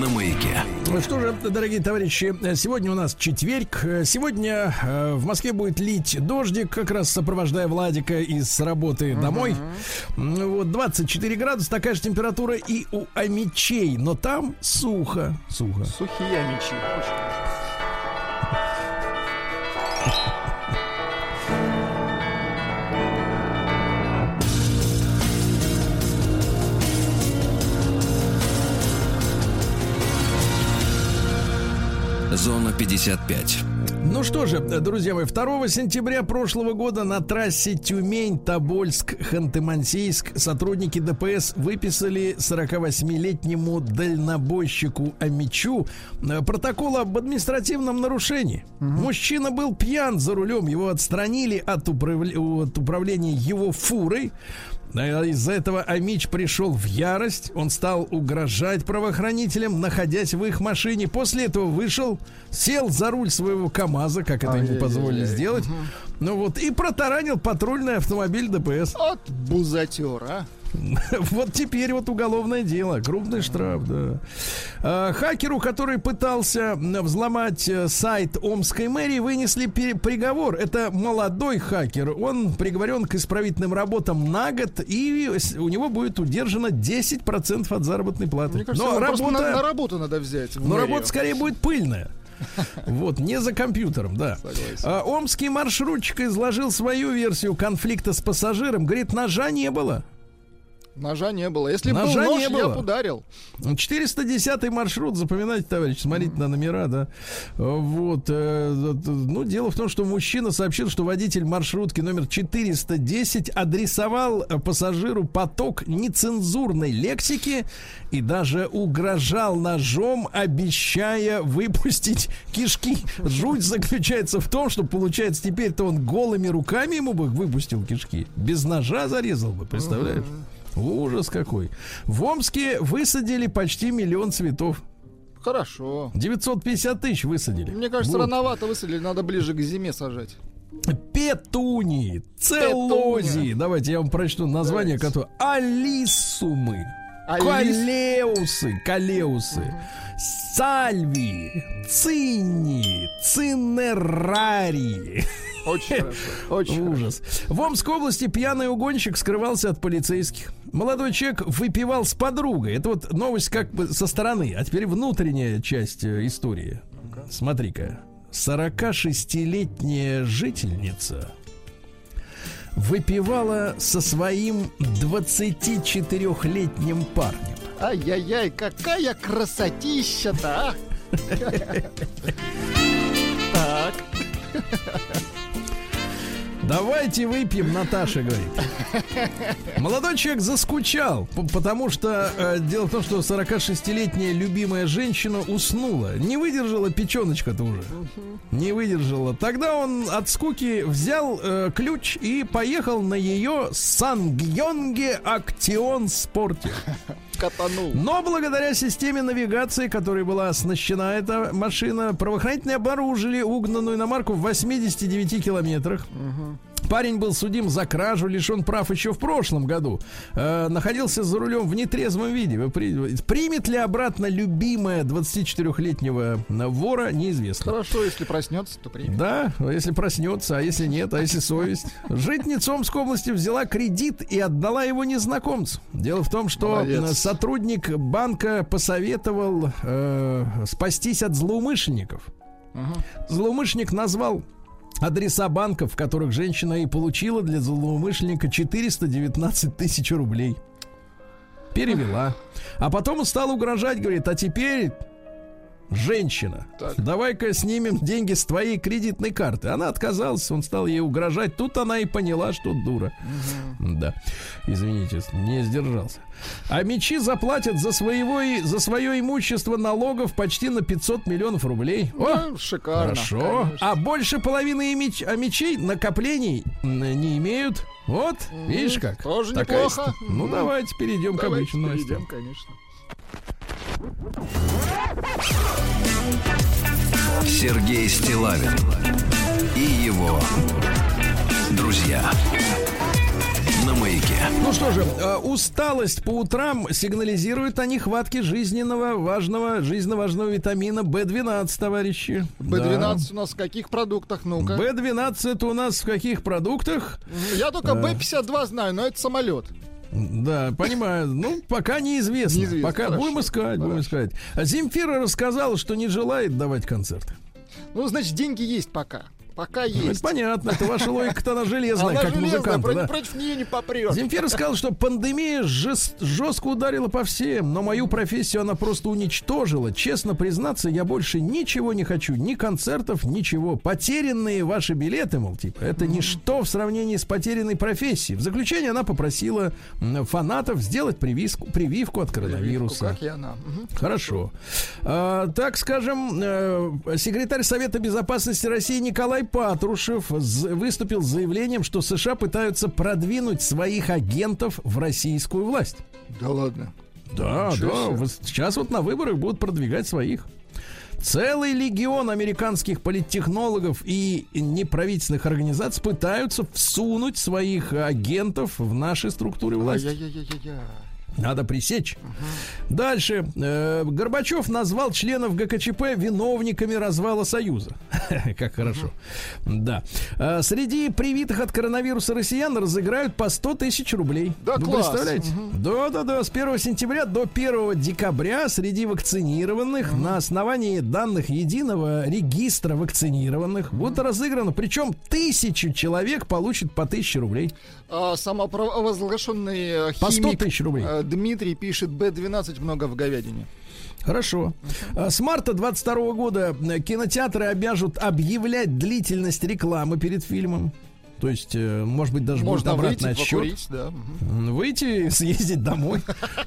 На маяке. Ну что же, дорогие товарищи, сегодня у нас четверг. Сегодня э, в Москве будет лить дождик, как раз сопровождая Владика из работы домой. М, Вот 24 градуса, такая же температура и у Амичей, но там сухо. Сухо. Сухие мечи. Очень хорошо. Зона 55. Ну что же, друзья мои, 2 сентября прошлого года на трассе Тюмень-Тобольск-Ханты-Мансийск сотрудники ДПС выписали 48-летнему дальнобойщику Амичу э, протокол об административном нарушении. Мужчина был пьян за рулем, его отстранили от, управля- от управления его фурой. А Из-за этого Амич пришел в ярость. Он стал угрожать правоохранителям, находясь в их машине. После этого вышел, сел за руль своего КАМАЗа, как это ему Ай-яй-яй-яй. позволили сделать. Ну вот, и протаранил патрульный автомобиль ДПС. От бузатера. Вот теперь вот уголовное дело, крупный штраф, да. А, Хакеру, который пытался взломать э, сайт Омской мэрии, вынесли приговор. Это молодой хакер. Он приговорен к исправительным работам на год, и у него будет удержано 10% от заработной платы. Мне кажется, Но работа, на, на работу надо взять. но мэрию. работа скорее будет пыльная. Вот, не за компьютером, да. Согласен. А, омский маршрутчик изложил свою версию конфликта с пассажиром. Говорит, ножа не было. Ножа не было. Если бы был нож, не я было. бы ударил. 410 маршрут, запоминайте, товарищ, смотрите на номера, да. Вот. э, Ну, дело в том, что мужчина сообщил, что водитель маршрутки номер 410 адресовал э, пассажиру поток нецензурной лексики и даже угрожал ножом, обещая выпустить кишки. Жуть заключается в том, что, получается, теперь-то он голыми руками ему бы выпустил кишки. Без ножа зарезал бы, представляешь? Ужас какой. В Омске высадили почти миллион цветов. Хорошо. 950 тысяч высадили. Мне кажется, Вот. рановато высадили, надо ближе к зиме сажать. Петунии, целлозии. Давайте я вам прочту название, которое алисумы, Алис- калеусы, калеусы, сальвии, цинни, цинерарии. Очень хорошо. Очень хорошо. Ужас. В Омской области пьяный угонщик скрывался от полицейских. Молодой человек выпивал с подругой. Это вот новость как бы со стороны. А теперь внутренняя часть э, истории. Смотри-ка. 46-летняя жительница выпивала со своим 24-летним парнем. Ай-яй-яй, какая красотища-то, а! Так. Давайте выпьем, Наташа говорит. Молодой человек заскучал, потому что э, дело в том, что 46-летняя любимая женщина уснула. Не выдержала печеночка-то уже. Не выдержала. Тогда он от скуки взял э, ключ и поехал на ее Сангьонге Актион Спорте. Катанул. Но благодаря системе навигации, которой была оснащена эта машина, правоохранители обнаружили угнанную иномарку в 89 километрах. Парень был судим за кражу, лишен прав еще в прошлом году. Э, находился за рулем в нетрезвом виде. Примет ли обратно любимая 24-летнего вора, неизвестно. Хорошо, если проснется, то примет. Да, если проснется, а если нет, а если совесть. Житница Омской области взяла кредит и отдала его незнакомцу. Дело в том, что Молодец. э, сотрудник банка посоветовал э, спастись от злоумышленников. Злоумышленник назвал адреса банков, в которых женщина и получила для злоумышленника 419 тысяч рублей. Перевела. А потом стал угрожать, говорит, а теперь женщина, давай-ка снимем деньги с твоей кредитной карты. Она отказалась, он стал ей угрожать. Тут она и поняла, что дура. Да. Извините, не сдержался. А мечи заплатят за, своего, за свое имущество налогов почти на 500 миллионов рублей. О, Ну, шикарно. Хорошо. конечно. А больше половины меч- а мечей накоплений не имеют. Вот, видишь как. тоже Такая неплохо. ст- Ну, давайте перейдем к Давайте обычным новостям. перейдем, конечно. Сергей Стилавин и его друзья на маяке. Ну что же, э, усталость по утрам сигнализирует о нехватке жизненного важного, жизненно важного витамина В12, товарищи. Б12 у нас в каких продуктах? Да. Ну-ка. В12 это у нас в каких продуктах? Я только Б52 знаю, но это самолет. Да, понимаю. Ну, пока неизвестно. Неизвестно, Пока хорошо, будем искать, будем искать. А Земфира рассказала, что не желает давать концерты. Ну, значит, деньги есть пока. Пока Ну, есть. понятно, это ваша логика-то она железная, Она как железная, музыканта. да. против нее не попрешь. Земфира сказал, что пандемия жест- жестко ударила по всем, но мою профессию она просто уничтожила. Честно признаться, я больше ничего не хочу, ни концертов, ничего. Потерянные ваши билеты, мол, типа, это ничто в сравнении с потерянной профессией. В заключение она попросила фанатов сделать прививку, прививку от коронавируса. Как и она. Мгм. Хорошо. А, так скажем, э, секретарь Совета Безопасности России Николай Патрушев выступил с заявлением, что США пытаются продвинуть своих агентов в российскую власть. Да ладно. Да, Ничего да. себе. сейчас вот на выборах будут продвигать своих. Целый легион американских политтехнологов и неправительственных организаций пытаются всунуть своих агентов в наши структуры власти. Ай-яй-яй-яй-яй. Надо пресечь. Дальше. Э, Горбачев назвал членов ГКЧП виновниками развала Союза. Как хорошо. Да. Э, Среди привитых от коронавируса россиян разыграют по 100 тысяч рублей. Да, Вы класс. представляете? Да, да, да. С 1 сентября до 1 декабря среди вакцинированных на основании данных единого регистра вакцинированных будет разыграно. Причем тысячу человек получат по 1000 рублей. А, самопровозглашенный э, По 100 химик тысяч рублей. Дмитрий пишет Б12 много в говядине. Хорошо. А С марта 22 года э, кинотеатры обяжут объявлять длительность рекламы перед фильмом. То есть, э, может быть, даже Можно будет выйти, обратный отсчет. покурить, да. Выйти, съездить домой.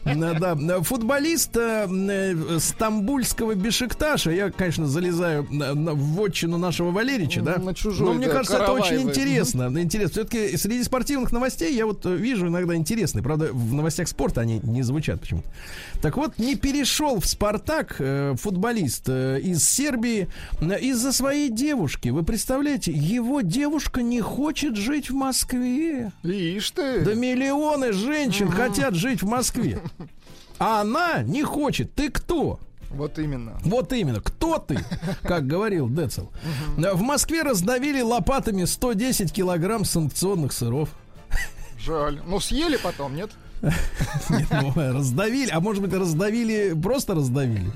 Да. Футболист э, э, стамбульского Бешикташа, я, конечно, залезаю в вотчину нашего Валерича, да? Но мне кажется, это очень интересно. Интересно. Все-таки среди спортивных новостей я вот вижу иногда интересные. Правда, в новостях спорта они не звучат почему-то. Так вот, не перешел в Спартак э, футболист э, из Сербии э, из-за своей девушки. Вы представляете, его девушка не хочет жить в Москве. Ишь ты. Да миллионы женщин хотят жить в Москве. А она не хочет. Ты кто? Вот именно. Вот именно, кто ты, как говорил Децл. В Москве раздавили лопатами 110 килограмм санкционных сыров. Жаль. Ну, съели потом, нет? Нет, ну, раздавили, а может быть раздавили, просто раздавили.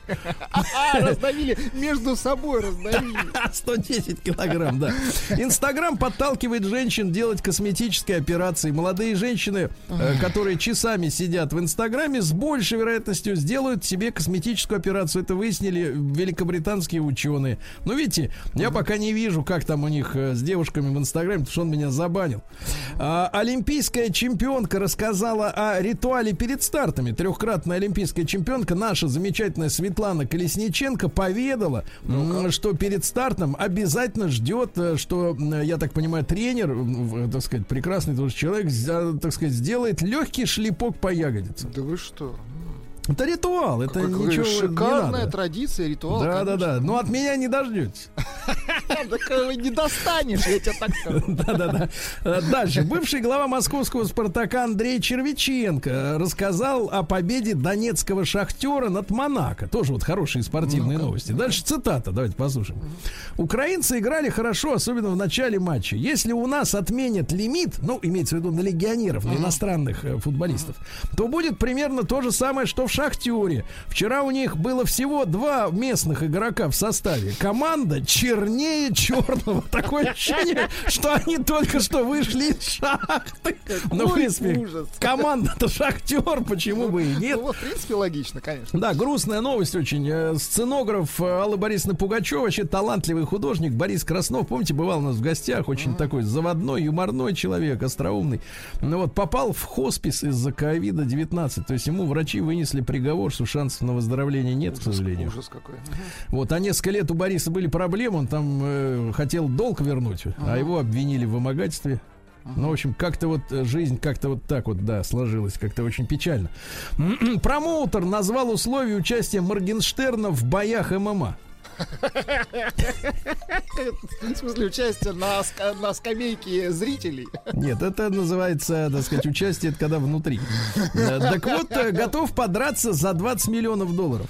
А, раздавили, между собой раздавили. 110 килограмм, да. Инстаграм подталкивает женщин делать косметические операции. Молодые женщины, э, которые часами сидят в Инстаграме, с большей вероятностью сделают себе косметическую операцию. Это выяснили великобританские ученые. Но видите, я пока не вижу, как там у них э, с девушками в Инстаграме, потому что он меня забанил. А, олимпийская чемпионка рассказала о ритуале перед стартами. Трехкратная олимпийская чемпионка, наша замечательная Светлана Колесниченко, поведала, м, что перед стартом обязательно ждет, э, что, я так понимаю, тренер, в- так сказать, прекрасный тоже человек, так сказать, сделает легкий шлепок по ягодице. Да вы что? Это ритуал, это Какая ничего не шикарная надо. традиция, ритуал. Да, да, да. конечно. Но от меня не дождетесь. Так его не достанешь, я тебе так скажу. Да-да-да. Э, Дальше. Бывший глава московского «Спартака» Андрей Червиченко э, рассказал о победе донецкого «Шахтера» над «Монако». Тоже вот хорошие спортивные новости. Дальше цитата. Давайте послушаем. Украинцы играли хорошо, особенно в начале матча. Если у нас отменят лимит, ну, имеется в виду на легионеров, на иностранных э, футболистов, то будет примерно то же самое, что в «Шахтере». Вчера у них было всего два местных игрока в составе. Команда чернее черного. Такое ощущение, что они только что вышли из шахты. Ну, в принципе, команда-то «Шахтер», почему бы и нет. Ну, в принципе, логично, конечно. Да, грустная новость очень. Э, Сценограф э, Алла Борисовна Пугачева, вообще талантливый художник Борис Краснов, помните, бывал у нас в гостях, очень такой заводной, юморной человек, остроумный. Ну вот, попал в хоспис из-за ковида-19. То есть ему врачи вынесли приговор, что шансов на выздоровление нет, к сожалению. Ужас какой. Вот, а несколько лет у Бориса были проблемы, он там э, хотел долг вернуть, а его обвинили в вымогательстве. Ну, в общем, как-то вот э, жизнь как-то вот так вот, да, сложилась, как-то очень печально. Промоутер назвал условия участия Моргенштерна в боях ММА. В смысле, участие на, на скамейке зрителей. Нет, это называется, так сказать, участие, это когда внутри. Э, Так вот, э, готов подраться за 20 миллионов долларов.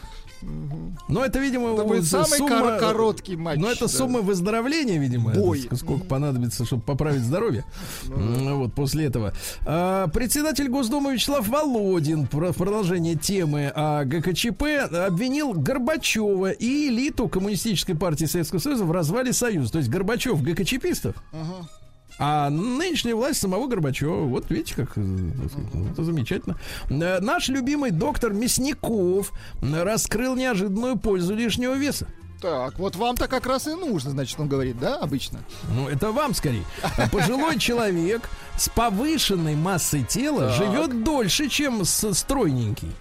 Но это, видимо, Это будет самый сумма- кор- короткий матч. Но это да. сумма выздоровления, видимо. Бой. это ск- Сколько понадобится, чтобы поправить здоровье. Ну Вот после этого. А, Председатель Госдумы Вячеслав Володин про- в продолжение темы о ГКЧП обвинил Горбачева и элиту Коммунистической партии Советского Союза в развале Союза. То есть Горбачев ГКЧПистов, а нынешняя власть самого Горбачева. Вот видите, как э, ну, это замечательно. Э, Наш любимый доктор Мясников раскрыл неожиданную пользу лишнего веса. Так, вот вам-то как раз и нужно, значит, он говорит, да, обычно? Ну, это вам скорее. Пожилой человек с повышенной массой тела живет дольше, чем стройненький.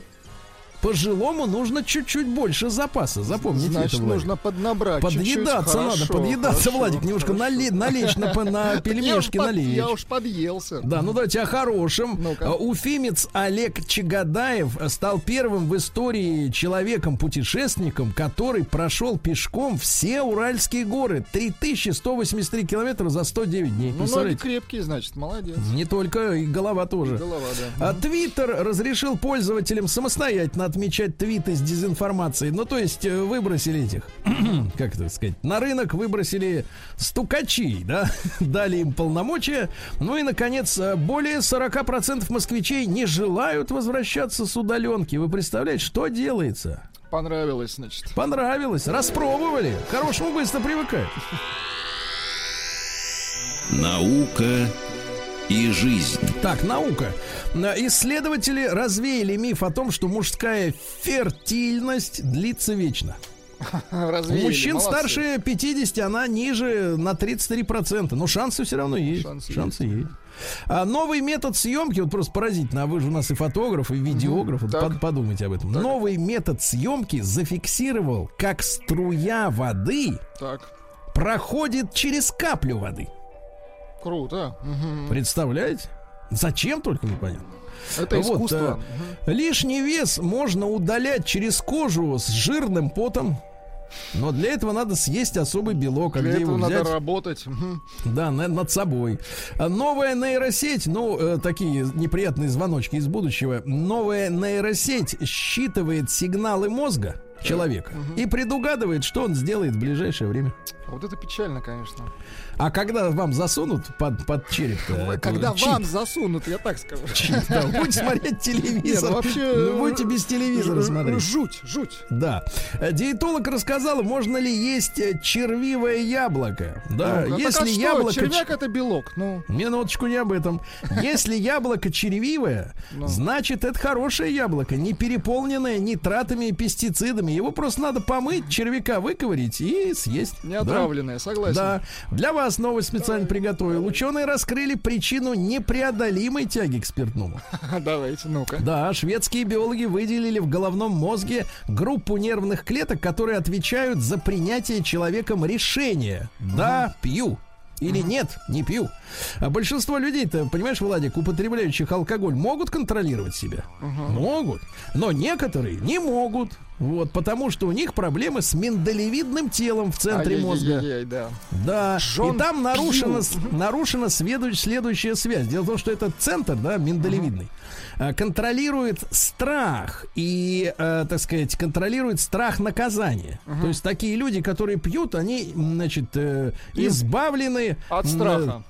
Пожилому нужно чуть-чуть больше запаса. Запомните Значит, это, Владик. нужно поднабрать. Подъедаться надо, Хорошо, подъедаться, хорошо, Владик, немножко нали- налечь на, на пельмешки налечь. Я уж подъелся. Да, ну давайте о хорошем. А, Уфимец Олег Чагадаев стал первым в истории человеком-путешественником, который прошел пешком все Уральские горы. 3183 километра за 109 дней. Ну, ноги крепкие, значит, молодец. Не только, и голова тоже. Голова, да. А Твиттер разрешил пользователям самостоятельно отмечать твиты с дезинформацией. Ну, то есть э, выбросили этих, как это сказать, на рынок выбросили стукачей, да, дали им полномочия. Ну и, наконец, э, более 40% москвичей не желают возвращаться с удаленки. Вы представляете, что делается? Понравилось, значит. Понравилось, распробовали. К хорошему быстро привыкают. Наука и жизнь. Так, наука. На- Исследователи развеяли миф о том, что мужская фертильность длится вечно. У Развеяли, мужчин молодцы. старше 50, она ниже на 33%. Но шансы все равно есть. Шансы Шансы, есть. А новый метод съемки, вот просто поразительно, а вы же у нас и фотограф, и видеограф, вот так. под- подумайте об этом. Новый метод съемки зафиксировал, как струя воды Так, проходит через каплю воды. Круто. Мгм. Представляете? Зачем только непонятно. Это Вот, искусство. э, лишний вес можно удалять через кожу с жирным потом. Но для этого надо съесть особый белок. А Для где его этого надо взять? работать. Да, на- над собой. Новая нейросеть, ну, э, такие неприятные звоночки из будущего. Новая нейросеть считывает сигналы мозга человека и предугадывает, что он сделает в ближайшее время. Вот это печально, конечно. А когда вам засунут под, под череп Когда вам засунут, я так скажу. да, будете смотреть телевизор. Не, ну вообще, Ну, будете без телевизора смотреть. Жуть, жуть. Да. Э, Диетолог рассказала, можно ли есть э, червивое яблоко. Да, Ну, так если а что, яблоко... червяк это белок. Ну, Минуточку не об этом. Если яблоко червивое, Ну. значит это хорошее яблоко, не переполненное нитратами и пестицидами. Его просто надо помыть, червяка выковырить и съесть. не Да. отравленное, согласен. Да. Для вас новость специально приготовил. Ученые раскрыли причину непреодолимой тяги к спиртному. Давайте, ну-ка. Да, шведские биологи выделили в головном мозге группу нервных клеток, которые отвечают за принятие человеком решения. Да, пью. Или нет, не пью. А большинство людей-то, понимаешь, Владик, употребляющих алкоголь, могут контролировать себя? Могут. Но некоторые не могут. Вот, потому что у них проблемы с миндалевидным телом в центре мозга. Да. Да, и там нарушена, нарушена следующая, следующая связь. Дело в том, что этот центр, да, миндалевидный, э, контролирует страх и, э, так сказать, контролирует страх наказания. То есть такие люди, которые пьют, они, значит, э, избавлены От страха.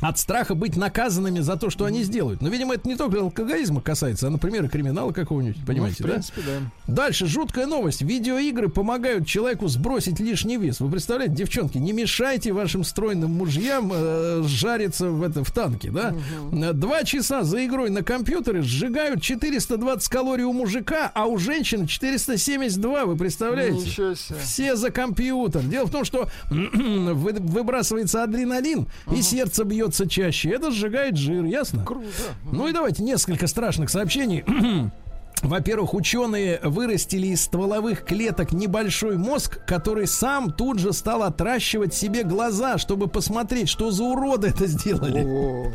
От страха быть наказанными за то, что они сделают. Но, видимо, это не только алкоголизма касается, а, например, и криминала какого-нибудь, понимаете, ну, в да? принципе, да. Дальше жуткая новость. Видеоигры помогают человеку сбросить лишний вес. Вы представляете, девчонки, не мешайте вашим стройным мужьям э, жариться в, это, в танке, да? Э, Два часа за игрой на компьютере сжигают 420 калорий у мужика, а у женщины 472, вы представляете? Ничего себе. Все за компьютер. Дело в том, что вы- выбрасывается адреналин, и сердце бьется чаще. Это сжигает жир, ясно? Круто. Ну и давайте несколько страшных сообщений. Во-первых, ученые вырастили из стволовых клеток небольшой мозг, который сам тут же стал отращивать себе глаза, чтобы посмотреть, что за уроды это сделали. О,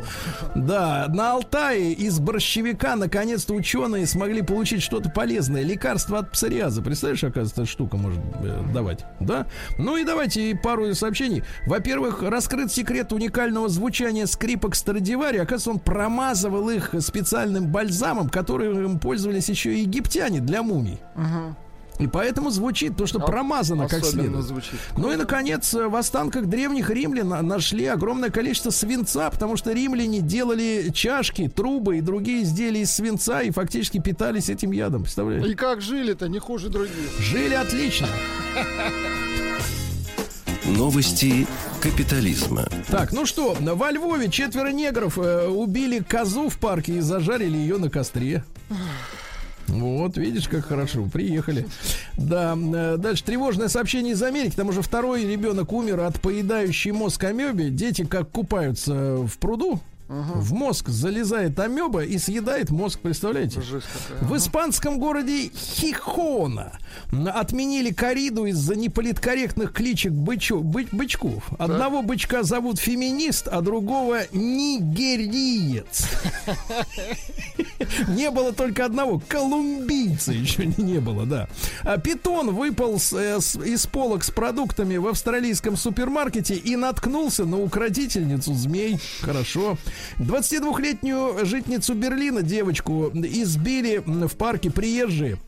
Да, на Алтае из борщевика наконец-то ученые смогли получить что-то полезное. Лекарство от псориаза. Представляешь, оказывается, эта штука может э, давать. Да? Ну и давайте пару сообщений. Во-первых, раскрыт секрет уникального звучания скрипок Страдивари. Оказывается, он промазывал их специальным бальзамом, которым пользовались еще и египтяне для мумий. И поэтому звучит то, что А- промазано как следует. звучит. Ну и, наконец, э, в останках древних римлян на- нашли огромное количество свинца, потому что римляне делали чашки, трубы и другие изделия из свинца и фактически питались этим ядом. Представляете? И как жили-то, не хуже других. Жили отлично. Новости капитализма. Так, ну что, во Львове четверо негров э, убили козу в парке и зажарили ее на костре. Вот, видишь, как хорошо. Приехали. Да, э, дальше тревожное сообщение из Америки. Там уже второй ребенок умер от поедающей мозг амебе. Дети как купаются в пруду. В мозг залезает амеба и съедает мозг, представляете? В испанском городе Хихона отменили кориду из-за неполиткорректных кличек бычу- бы- бычков. Одного бычка зовут феминист, а другого нигериец. Не было только одного. Колумбийца еще не было, да. А питон выпал с- э, с- из полок с продуктами в австралийском супермаркете и наткнулся на укротительницу змей. Хорошо. 22-летнюю житницу Берлина, девочку, избили в парке приезжие.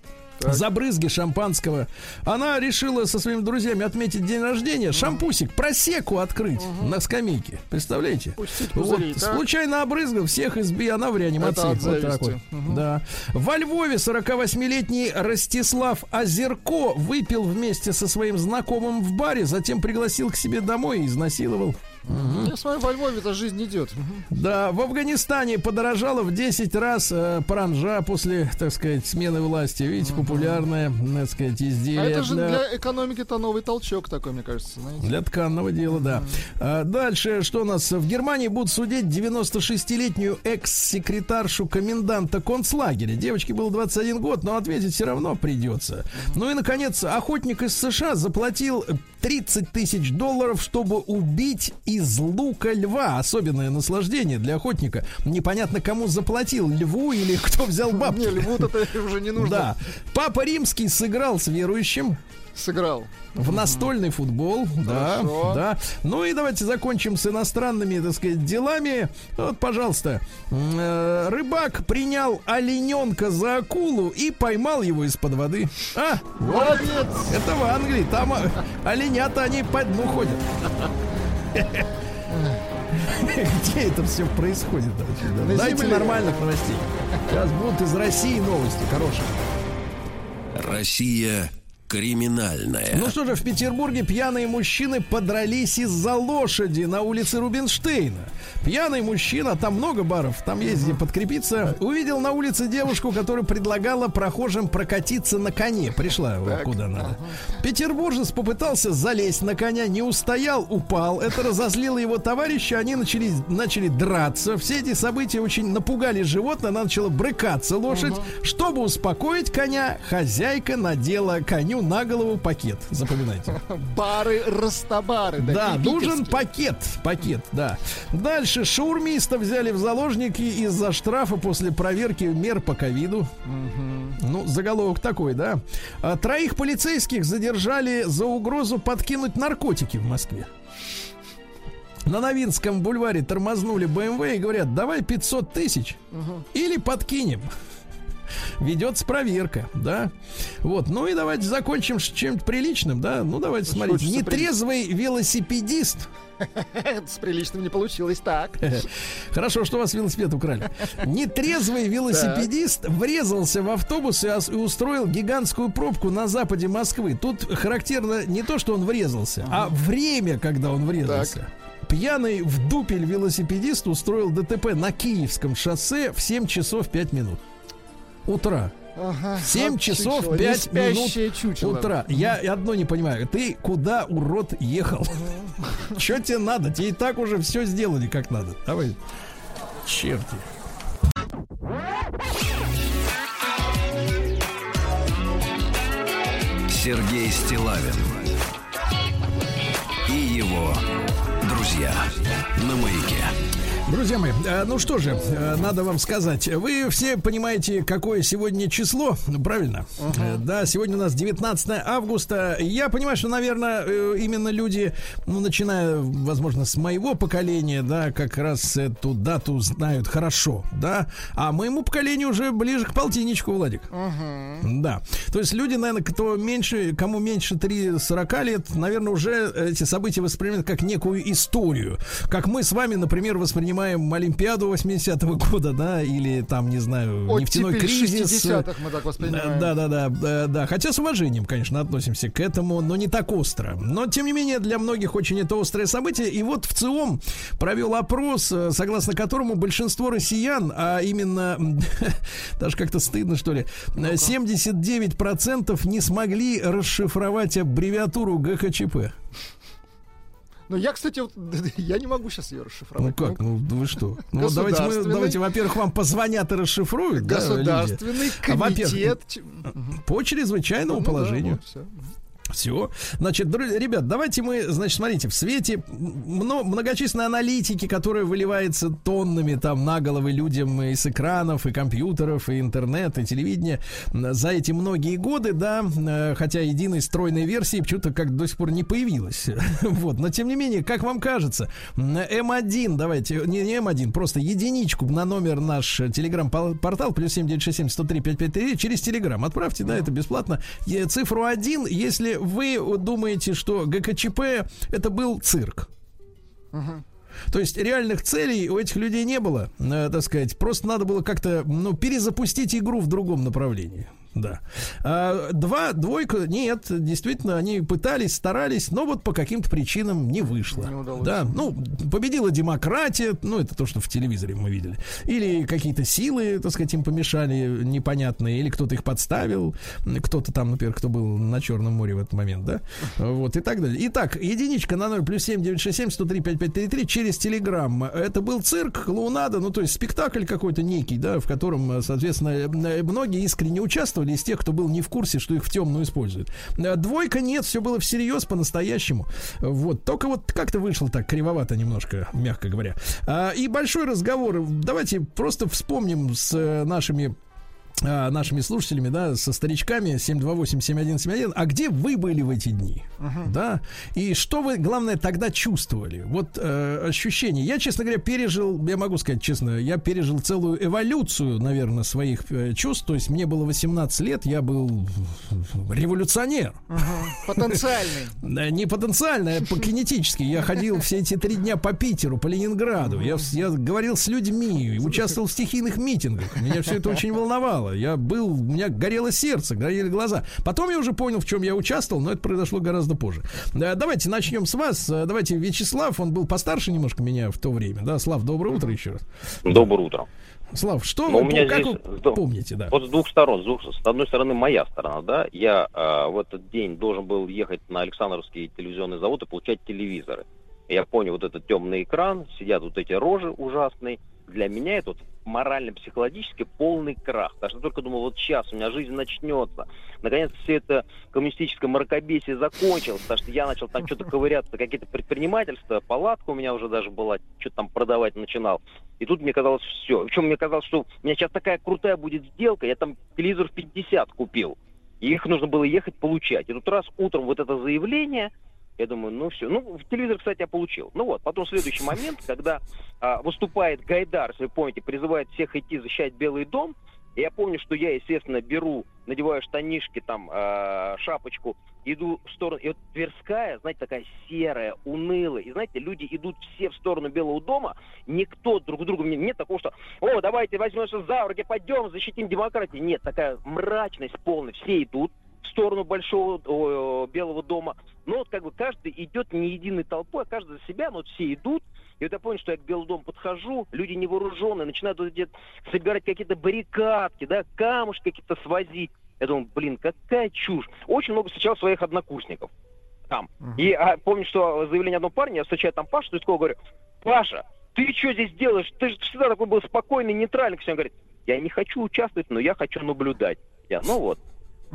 За брызги шампанского. Она решила со своими друзьями отметить день рождения. Шампусик, просеку открыть на скамейке. Представляете? Пустить Вот, так? случайно обрызгал всех изби, она в реанимации. Вот так вот. Мгм. Да. Во Львове 48-летний Ростислав Озерко выпил вместе со своим знакомым в баре, затем пригласил к себе домой и изнасиловал. Я смотрю, во Львове-то жизнь идет. Да, в Афганистане подорожало в 10 раз э, паранжа после, так сказать, смены власти. Видите, популярное, так сказать, А изделие. это же да. для экономики-то новый толчок такой, мне кажется, знаете. Для тканного дела, да. А дальше, что у нас? В Германии будут судить 96-летнюю экс-секретаршу коменданта концлагеря. Девочке было 21 год, но ответить все равно придется. Ну и, наконец, охотник из США заплатил 30 тысяч долларов, чтобы убить из лука льва. Особенное наслаждение для охотника. Непонятно, кому заплатил, льву или кто взял бабки. Не, льву-то уже не нужно. Да. Папа Римский сыграл с верующим Сыграл. в настольный футбол, да, Хорошо. да. Ну и давайте закончим с иностранными, так сказать, делами. Вот, пожалуйста, э, рыбак принял олененка за акулу и поймал его из-под воды. А, Молодец! это в Англии, там а, оленята они по дну ходят. Где это все происходит? На Дайте земле. нормальных новостей. Сейчас будут из России новости хорошие. Россия криминальная. Ну что же, в Петербурге пьяные мужчины подрались из-за лошади на улице Рубинштейна. Пьяный мужчина, там много баров, там есть где подкрепиться, увидел на улице девушку, которая предлагала прохожим прокатиться на коне. Пришла вот куда надо. Петербуржец попытался залезть на коня, не устоял, упал. Это разозлило его товарища, они начали, начали драться. Все эти события очень напугали животное, она начала брыкаться лошадь. Чтобы успокоить коня, хозяйка надела коню на голову пакет. Запоминайте. Бары, растабары. Да, такие нужен пакет. Пакет, да. Дальше шаурмиста взяли в заложники из-за штрафа после проверки мер по ковиду. Ну, заголовок такой, да. А, Троих полицейских задержали за угрозу подкинуть наркотики в Москве. На Новинском бульваре тормознули БМВ и говорят, давай 500 тысяч или подкинем. Ведется проверка, да. Вот, ну и давайте закончим с чем-то приличным, да. Ну давайте Что смотрите. Нетрезвый велосипедист С приличным не получилось. Так. Хорошо, что у вас велосипед украли. Нетрезвый велосипедист врезался в автобус и устроил гигантскую пробку на западе Москвы. Тут характерно не то, что он врезался, а время, когда он врезался. Пьяный в дупель велосипедист устроил ДТП на Киевском шоссе в 7 часов 5 минут. Утра. Ага, 7 вот часов чучело, 5 неспящее минут чучело. утра. Я одно не понимаю. Ты куда, урод, ехал? Что тебе надо? Тебе и так уже все сделали как надо. Давай. Черти. Сергей Стилавин и его друзья на маяке. Друзья мои, э, ну что же, э, надо вам сказать. Вы все понимаете, какое сегодня число, правильно? Э, Да, сегодня у нас 19 августа. Я понимаю, что, наверное, именно люди, ну, начиная, возможно, с моего поколения, да, как раз эту дату знают хорошо, да. А моему поколению уже ближе к полтинничку, Владик. Да. То есть люди, наверное, кто меньше, кому меньше 3-40 лет, наверное, уже эти события воспринимают как некую историю. Как мы с вами, например, воспринимаем Олимпиаду 80-го года, да, или там, не знаю, нефтяной Оттепель кризис. 60-х мы так воспринимаем. Да, да, да, да, да. Хотя с уважением, конечно, относимся к этому, но не так остро. Но, тем не менее, для многих очень это острое событие. И вот в ЦИОМ провел опрос, э, согласно которому большинство россиян, а именно, даже как-то стыдно, что ли, э, 79% не смогли расшифровать аббревиатуру ГХЧП. Но я, кстати, вот, я не могу сейчас ее Ну расшифровать. как, ну вы что? Ну вот давайте мы, Государственный- давайте, во-первых, вам позвонят и расшифруют. да, люди. Государственный А, во-первых, комитет. По чрезвычайному Ну да, положению. вот всё. Все. Значит, ребят, давайте мы, значит, смотрите, в свете мно- многочисленной аналитики, которая выливается тоннами там на головы людям и с экранов, и компьютеров, и интернета, и телевидения за эти многие годы, да, э, хотя единой стройной версии почему-то как до сих пор не появилась. Вот, но тем не менее, как вам кажется, м, М1, давайте, не, не М1, просто единичку на номер наш телеграм-портал, плюс 7967 103 553, через телеграм отправьте, да, это бесплатно. Цифру 1, если вы думаете, что ГКЧП это был цирк. То есть реальных целей у этих людей не было, э, так сказать. Просто надо было как-то, ну, перезапустить игру в другом направлении. Да. А, два, двойка, нет, действительно, они пытались, старались, но вот по каким-то причинам не вышло. Не удалось. Да, ну, победила демократия, ну, это то, что в телевизоре мы видели. Или какие-то силы, так сказать, им помешали непонятные, или кто-то их подставил, кто-то там, например, кто был на Черном море в этот момент, да, вот, и так далее. Итак, единичка на 0 плюс 7 967 103 5533 через Телеграм. Это был цирк, клоунада, ну, то есть спектакль какой-то некий, да, в котором, соответственно, многие искренне участвовали из тех, кто был не в курсе, что их в темную используют. Э, Двойка нет, все было всерьез, по-настоящему. Вот, только вот как-то вышло так кривовато немножко, мягко говоря. А, И большой разговор. Давайте просто вспомним с э, нашими нашими слушателями, да, со старичками 728-7171, а где вы были в эти дни? Да? И что вы, главное, тогда чувствовали? Вот э, ощущения. Я, честно говоря, пережил, я могу сказать честно, я пережил целую эволюцию, наверное, своих э, чувств. То есть мне было 18 лет, я был революционер. Потенциальный. Да, Не потенциально, а по кинетически. Я ходил все эти три дня по Питеру, по Ленинграду. Я говорил с людьми, участвовал в стихийных митингах. Меня все это очень волновало. Я был, у меня горело сердце, горели глаза. Потом я уже понял, в чем я участвовал, но это произошло гораздо позже. Да, давайте начнем с вас. Э, Давайте Вячеслав, он был постарше немножко меня в то время. Да, Слав, доброе утро еще раз. Доброе утро. Слав, что Ну, вы у меня как здесь вы помните, да? Вот с двух сторон. С, двух- с одной стороны, моя сторона, да. Я э, в этот день должен был ехать на Александровский телевизионный завод и получать телевизоры. Я понял вот этот темный экран, сидят вот эти рожи ужасные. Для меня это вот морально-психологически полный крах. Даже только думал, вот сейчас у меня жизнь начнется. Наконец все это коммунистическое мракобесие закончилось, потому что я начал там что-то ковыряться, какие-то предпринимательства, палатка у меня уже даже была, что-то там продавать начинал. И тут мне казалось все. Причем мне казалось, что у меня сейчас такая крутая будет сделка, я там телевизор в 50 купил. И их нужно было ехать получать. И тут раз утром вот это заявление, я думаю, ну все. Ну, в телевизор, кстати, я получил. Ну вот, потом следующий момент, когда а, выступает Гайдар, если вы помните, призывает всех идти защищать Белый дом. И я помню, что я, естественно, беру, надеваю штанишки, там, э, шапочку, иду в сторону. И вот Тверская, знаете, такая серая, унылая. И знаете, люди идут все в сторону Белого дома. Никто друг другу... не- Нет такого, что «О, давайте возьмемся за руки, пойдем, защитим демократию». Нет, такая мрачность полная. Все идут сторону Большого о, Белого дома. Но вот как бы каждый идет не единой толпой, а каждый за себя, но вот все идут. И вот я понял, что я к Белому дому подхожу, люди невооруженные, начинают вот где-то собирать какие-то баррикадки, да, камушки какие-то свозить. Я думаю, блин, какая чушь. Очень много встречал своих однокурсников там. И а, помню, что заявление одного парня, я встречаю там Пашу Третьякова, говорю, Паша, ты что здесь делаешь? Ты же всегда такой был спокойный, нейтральный. Он говорит, я не хочу участвовать, но я хочу наблюдать. Я, ну вот.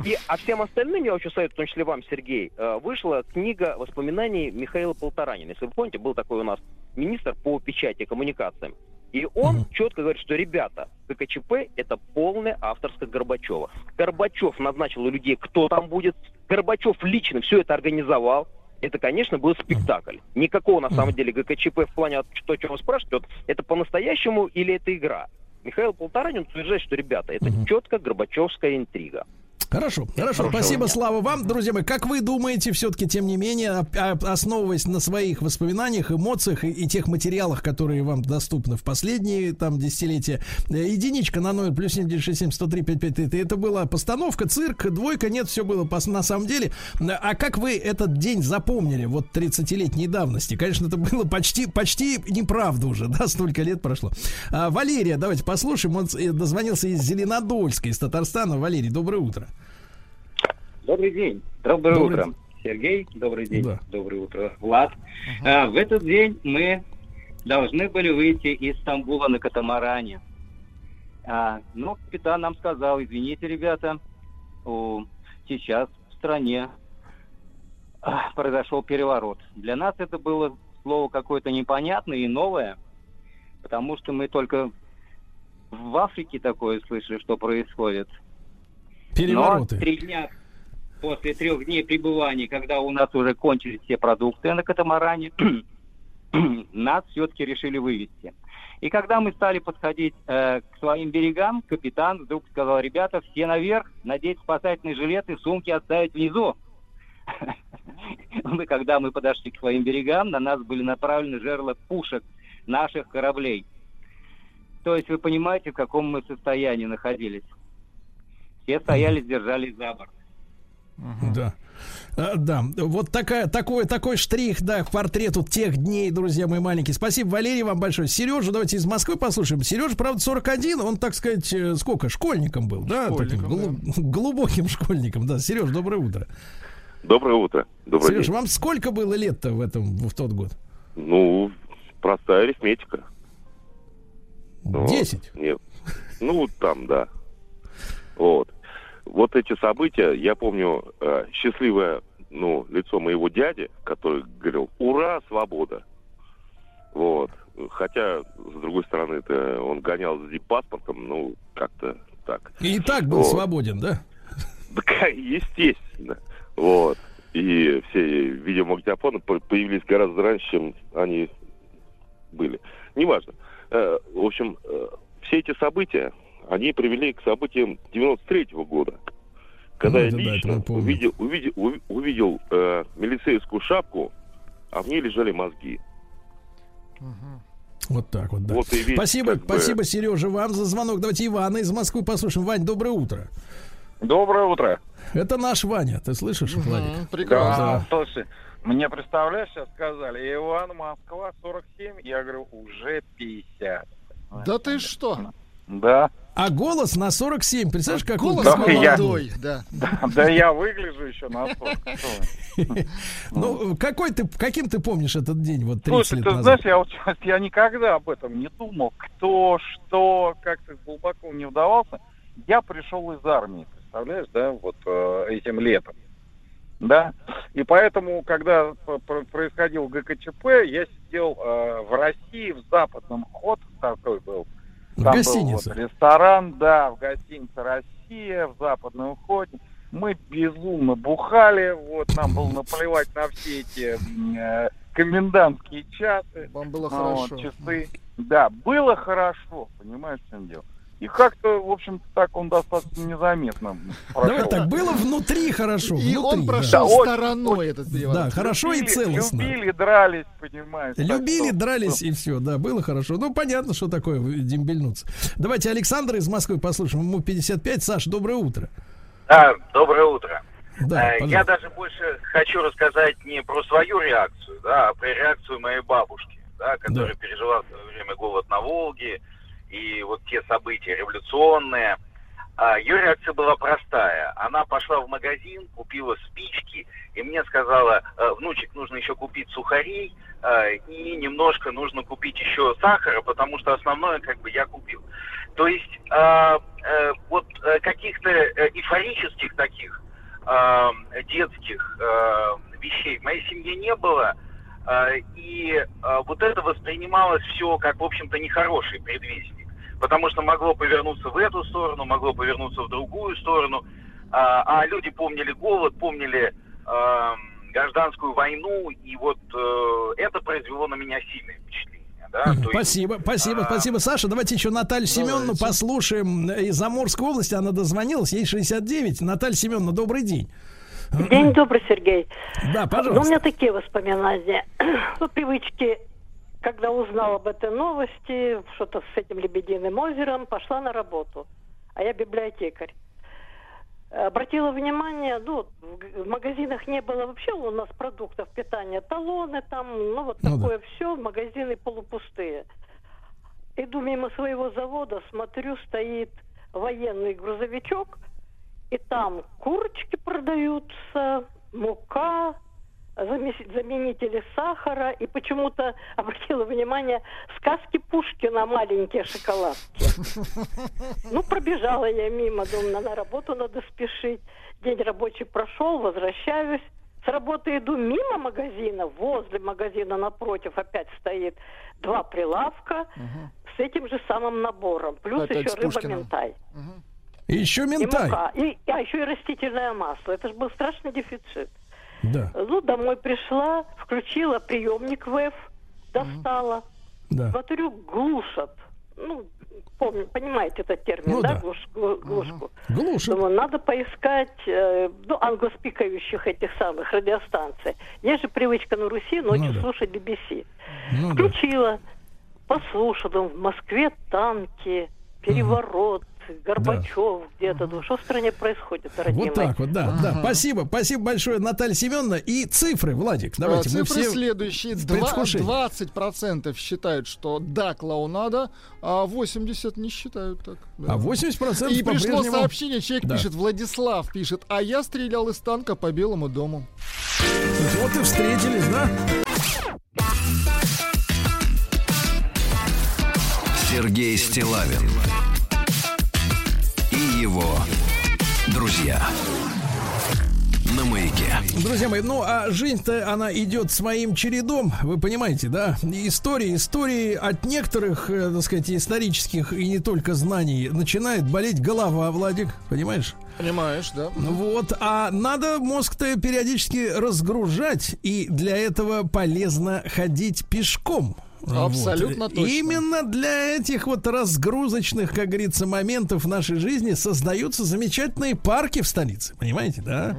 И, а всем остальным, я очень советую, в том числе вам, Сергей, э, вышла книга воспоминаний Михаила Полторанина. Если вы помните, был такой у нас министр по печати и коммуникациям. И он четко говорит, что, ребята, ГКЧП – это полное авторское Горбачева. Горбачев назначил у людей, кто там будет. Горбачев лично все это организовал. Это, конечно, был спектакль. Никакого, на самом деле, ГКЧП в плане то, о чем вы спрашиваете, это по-настоящему или это игра? Михаил Полторанин утверждает, что, ребята, это четко горбачевская интрига. Хорошо, хорошо, спасибо, Слава, вам, друзья мои. Как вы думаете, все-таки, тем не менее, основываясь на своих воспоминаниях, эмоциях и, и тех материалах, которые вам доступны в последние там десятилетия, э, единичка на номер плюс 7967 103 5533, это была постановка, цирк, двойка, нет, все было пос- на самом деле. А как вы этот день запомнили, вот 30-летней давности? Конечно, это было почти, почти неправда уже, да, столько лет прошло. А, Валерия, давайте послушаем, он э, дозвонился из Зеленодольска, из Татарстана. Валерий, доброе утро. Добрый день. Доброе Добрый утро. день. Сергей, добрый день. Да. Доброе утро, Влад. А, в этот день мы должны были выйти из Стамбула на катамаране. А, но капитан нам сказал, извините, ребята, о, сейчас в стране а, произошел переворот. Для нас это было слово какое-то непонятное и новое, потому что мы только в Африке такое слышали, что происходит. Перевороты. Но три дня после трех дней пребывания, когда у нас уже кончились все продукты на катамаране, нас все-таки решили вывести. И когда мы стали подходить э, к своим берегам, капитан вдруг сказал, ребята, все наверх, надеть спасательные жилеты, сумки оставить внизу. Мы, когда мы подошли к своим берегам, на нас были направлены жерла пушек наших кораблей. То есть вы понимаете, в каком мы состоянии находились. Все стояли, держались за борт. Да. А, Да, вот такая, такой, такой штрих, да, к портрету тех дней, друзья мои маленькие. Спасибо, Валерий, вам большое. Сережа, давайте из Москвы послушаем. Сережа, правда, 41, он, так сказать, э, сколько, школьником был, да? Таким Школьником, глу- глубоким школьником, да. Сереж, доброе утро. Доброе утро. Добрый Сереж, день. вам сколько было лет-то в этом, в тот год? Ну, простая арифметика. Вот. Десять. Нет. Ну, там, да. Вот. Вот эти события, я помню э, счастливое ну, лицо моего дяди, который говорил, ура, свобода. Вот. Хотя, с другой стороны, это он гонял с паспортом, ну, как-то так. И так был Вот. свободен, да? Да, естественно. Вот. И все видеомагнитофоны по- появились гораздо раньше, чем они были. Неважно. Э, В общем, э, все эти события, они привели к событиям 93 года. Когда Ну, я да, лично помним. увидел, увидел, уви- увидел э, милицейскую шапку, а в ней лежали мозги. Вот так вот, да. Вот весь, спасибо, как бы- спасибо, Сережа, вам за звонок. Давайте Ивана из Москвы послушаем. Вань, доброе утро. Доброе утро. Это наш Ваня, ты слышишь, Владик? Мгм, Прекрасно. Да, слушай, мне, представляешь, сейчас сказали, Иван, Москва, 47, я говорю, уже 50. Да ты что? Да. А голос на 47. Представляешь, как Голос Да, я- молодой, да. Да, да я выгляжу еще на 40. Что вы. Ну, какой ты, каким ты помнишь этот день, вот 30 Слушай, лет ты назад? знаешь, я вот сейчас я никогда об этом не думал. Кто, что, как-то глубоко не вдавался. Я пришел из армии, представляешь, да, вот э, этим летом. Да. И поэтому, когда происходил ГКЧП, я сидел э, в России, в западном ход такой был. В Там гостинице. был вот ресторан, да, в гостинице «Россия», в западном уходе. Мы безумно бухали, вот, нам было наплевать на все эти э, комендантские часы. Вам было ну, вот, хорошо. часы. Да, было хорошо, понимаешь, в чем дело. И как-то, в общем-то, так он достаточно незаметно Давай так, было внутри хорошо. И внутри, он да. прошел Да, очень, стороной этот переворот. Да, хорошо и Любили- целостно. Любили, дрались, понимаешь. так Любили, что- дрались и все, да, было хорошо. Ну, понятно, что такое дембельнуться. Давайте Александра из Москвы послушаем. Ему 55. Саш, доброе утро. Да, доброе утро. Да, Э, пожалуйста. Я даже больше хочу рассказать не про свою реакцию, да, а про реакцию моей бабушки, да, которая пережила в свое время голод на Волге и вот те события революционные. А, Ее реакция была простая. Она пошла в магазин, купила спички, и мне сказала, «Э, внучек, нужно еще купить сухарей, э, и немножко нужно купить еще сахара, потому что основное как бы я купил. То есть э, э, вот каких-то эйфорических таких э, детских вещей в моей семье не было. И вот это воспринималось все как, в общем-то, нехороший предвестник. Потому что могло повернуться в эту сторону, могло повернуться в другую сторону. А, а люди помнили голод, помнили э, гражданскую войну, и вот э, это произвело на меня сильное впечатление. Да? Есть, Спасибо, спасибо, а, спасибо, Саша. Давайте еще Наталью Семеновну послушаем из Амурской области. Она дозвонилась, ей 69. Наталья Семеновна, добрый день. День добрый, Сергей. Да, Ну, у пожалуйста. меня такие воспоминания. По привычке, когда узнала об этой новости, что-то с этим Лебединым озером, пошла на работу. А я библиотекарь. Обратила внимание, ну, в магазинах не было вообще у нас продуктов питания, талоны там, ну, вот Ну да. такое все, магазины полупустые. Иду мимо своего завода, смотрю, стоит военный грузовичок, и там курочки продаются, мука, заменители сахара. И почему-то обратила внимание, сказки Пушкина маленькие шоколадки. Ну, пробежала я мимо, думаю, на работу надо спешить. День рабочий прошел, возвращаюсь. С работы иду мимо магазина, возле магазина напротив опять стоит два прилавка с этим же самым набором. Плюс Опять еще рыба-ментай. И еще И ментай. мука. И, а еще и растительное масло. Это же был страшный дефицит. Да, Ну, домой пришла, включила приемник ВЭФ, достала. да. Смотрю, глушат. Ну, помню, понимаете этот термин, Ну да, да. Глуш- глу- глушку. Глушат. Думаю, надо поискать э, ну, англоспикающих этих самых радиостанций. Есть же привычка на Руси ночью Ну да. слушать BBC. Ну да. Включила, послушала, думаю, в Москве танки, переворот, Горбачев где-то. Думаю, что в стране происходит, родные Вот мои? так вот, да, да. Спасибо, спасибо большое, Наталья Семеновна. И цифры, Владик, давайте А, мы Цифры все... следующие. в Два- предвкушении. 20% считают, что да, клоунада, а 80% не считают так. да. А 80% И пришло сообщение, человек Да. пишет, Владислав пишет, а я стрелял из танка по Белому дому. Вот и встретились, да? Сергей Стилавин его друзья на маяке. Друзья мои, ну а жизнь-то она идет своим чередом, вы понимаете, да? Истории, истории от некоторых, э, так сказать, исторических и не только знаний начинает болеть голова, Владик, понимаешь? Понимаешь, да? Вот, а надо мозг-то периодически разгружать, и для этого полезно ходить пешком. Абсолютно Вот. точно. Именно для этих вот разгрузочных, как говорится, моментов в нашей жизни создаются замечательные парки в столице. Понимаете, да?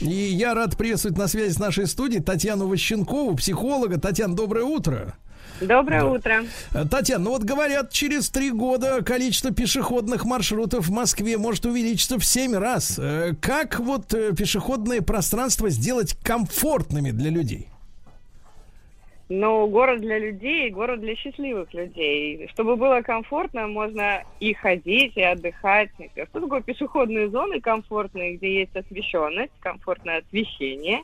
И я рад приветствовать на связи с нашей студией Татьяну Ващенкову, психолога. Татьяна, доброе утро. Доброе Да. утро. Э, Татьяна, ну вот говорят, через три года количество пешеходных маршрутов в Москве может увеличиться в семь раз. Э, Как вот э, пешеходные пространства сделать комфортными для людей? Но город для людей, город для счастливых людей. Чтобы было комфортно, можно и ходить, и отдыхать. Что такое пешеходные зоны комфортные, где есть освещенность, комфортное освещение,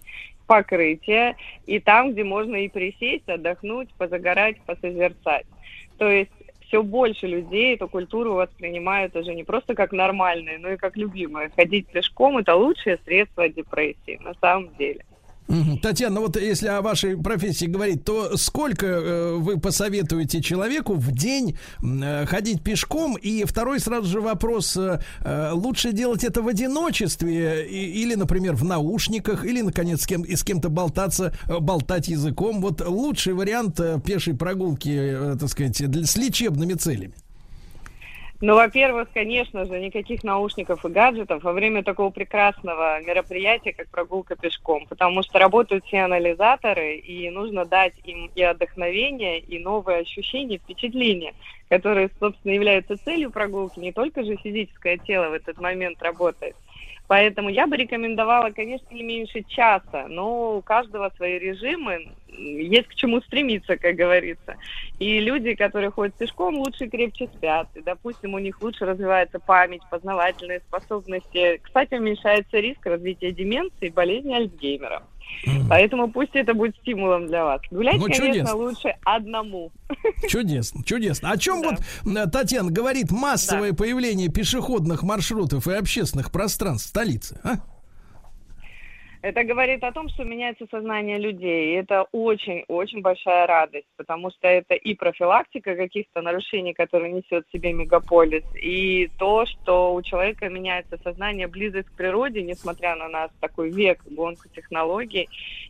покрытие, и там, где можно и присесть, отдохнуть, позагорать, посозерцать. То есть все больше людей эту культуру воспринимают уже не просто как нормальные, но и как любимые. Ходить пешком – это лучшее средство от депрессии, на самом деле. Татьяна, ну вот если о вашей профессии говорить, то сколько э, вы посоветуете человеку в день э, ходить пешком? И второй сразу же вопрос, э, лучше делать это в одиночестве или, например, в наушниках, или, наконец, с, кем, с кем-то болтаться, болтать языком? Вот лучший вариант пешей прогулки, так сказать, с лечебными целями. Ну, во-первых, конечно же, никаких наушников и гаджетов во время такого прекрасного мероприятия, как прогулка пешком, потому что работают все анализаторы, и нужно дать им и отдохновение, и новые ощущения, впечатления, которые, собственно, являются целью прогулки. Не только же физическое тело в этот момент работает. Поэтому я бы рекомендовала, конечно, не меньше часа, но у каждого свои режимы, есть к чему стремиться, как говорится. И люди, которые ходят пешком, лучше и крепче спят. И, допустим, у них лучше развивается память, познавательные способности. Кстати, уменьшается риск развития деменции и болезни Альцгеймера. Поэтому пусть это будет стимулом для вас. Гулять, Ну, конечно, чудесно. лучше одному. Чудесно, чудесно. О чем вот э, Татьяна говорит массовое появление пешеходных маршрутов и общественных пространств в столице? А? Это говорит о том, что меняется сознание людей. И это очень-очень большая радость, потому что это и профилактика каких-то нарушений, которые несет в себе мегаполис, и то, что у человека меняется сознание, близость к природе, несмотря на нас такой век, гонку технологий,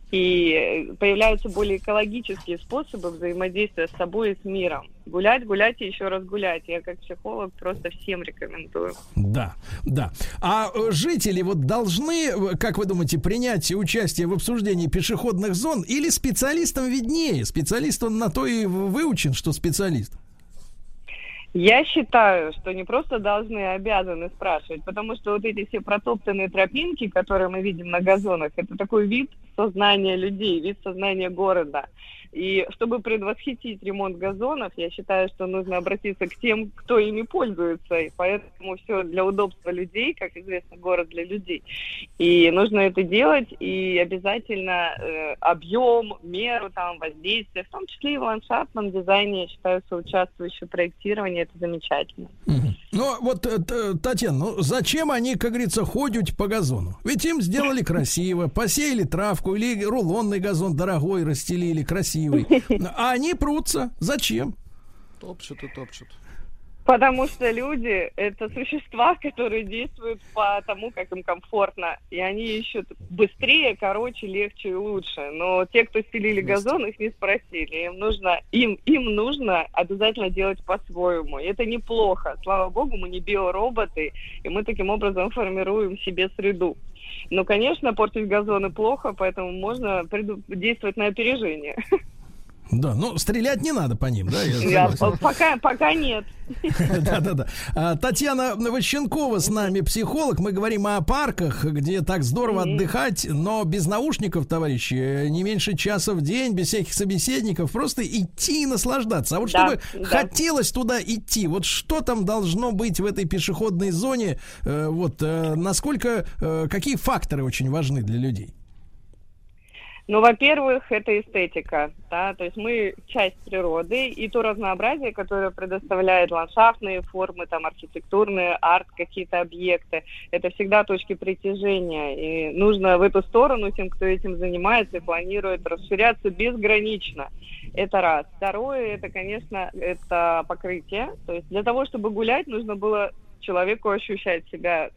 и появляются более экологические способы взаимодействия с собой и с миром. Гулять, гулять и еще раз гулять. Я как психолог просто всем рекомендую. Да, да. А э, жители вот должны, э, как вы думаете, принять участие в обсуждении пешеходных зон или специалистам виднее? Специалист он на то и выучен, что специалист. Я считаю, что не просто должны, а обязаны спрашивать, потому что вот эти все протоптанные тропинки, которые мы видим на газонах, это такой вид сознания людей, вид сознания города. И чтобы предвосхитить ремонт газонов, я считаю, что нужно обратиться к тем, кто ими пользуется. И поэтому все для удобства людей, как известно, город для людей. И нужно это делать, и обязательно э, объем, меру там, воздействия, в том числе и в ландшафтном дизайне, я считаю, соучаствующее проектирование, это замечательно. Ну, вот, э, Татьяна, ну зачем они, как говорится, ходят по газону? Ведь им сделали красиво, посеяли травку или рулонный газон дорогой расстелили, красивый. А они прутся. Зачем? Топчут и топчут. Потому что люди — это существа, которые действуют по тому, как им комфортно. И они ищут быстрее, короче, легче и лучше. Но те, кто стелили газон, их не спросили. Им нужно, им, им нужно обязательно делать по-своему. И это неплохо. Слава богу, мы не биороботы, и мы таким образом формируем себе среду. Но, конечно, портить газоны плохо, поэтому можно действовать на опережение. Да, ну стрелять не надо по ним, да? я Я- пока, пока нет. Да-да-да. А, Татьяна Ващенкова с нами, психолог. Мы говорим о парках, где так здорово отдыхать, но без наушников, товарищи, э, не меньше часа в день, без всяких собеседников, просто идти и наслаждаться. А вот чтобы да. хотелось туда идти, вот что там должно быть в этой пешеходной зоне, э, вот э, насколько, какие факторы очень важны для людей? Ну, во-первых, это эстетика, да, то есть мы часть природы, и то разнообразие, которое предоставляет ландшафтные формы, там, архитектурные, арт, какие-то объекты, это всегда точки притяжения, и нужно в эту сторону тем, кто этим занимается и планирует расширяться безгранично. Это раз. Второе, это, конечно, это покрытие, то есть для того, чтобы гулять, нужно было человеку ощущать себя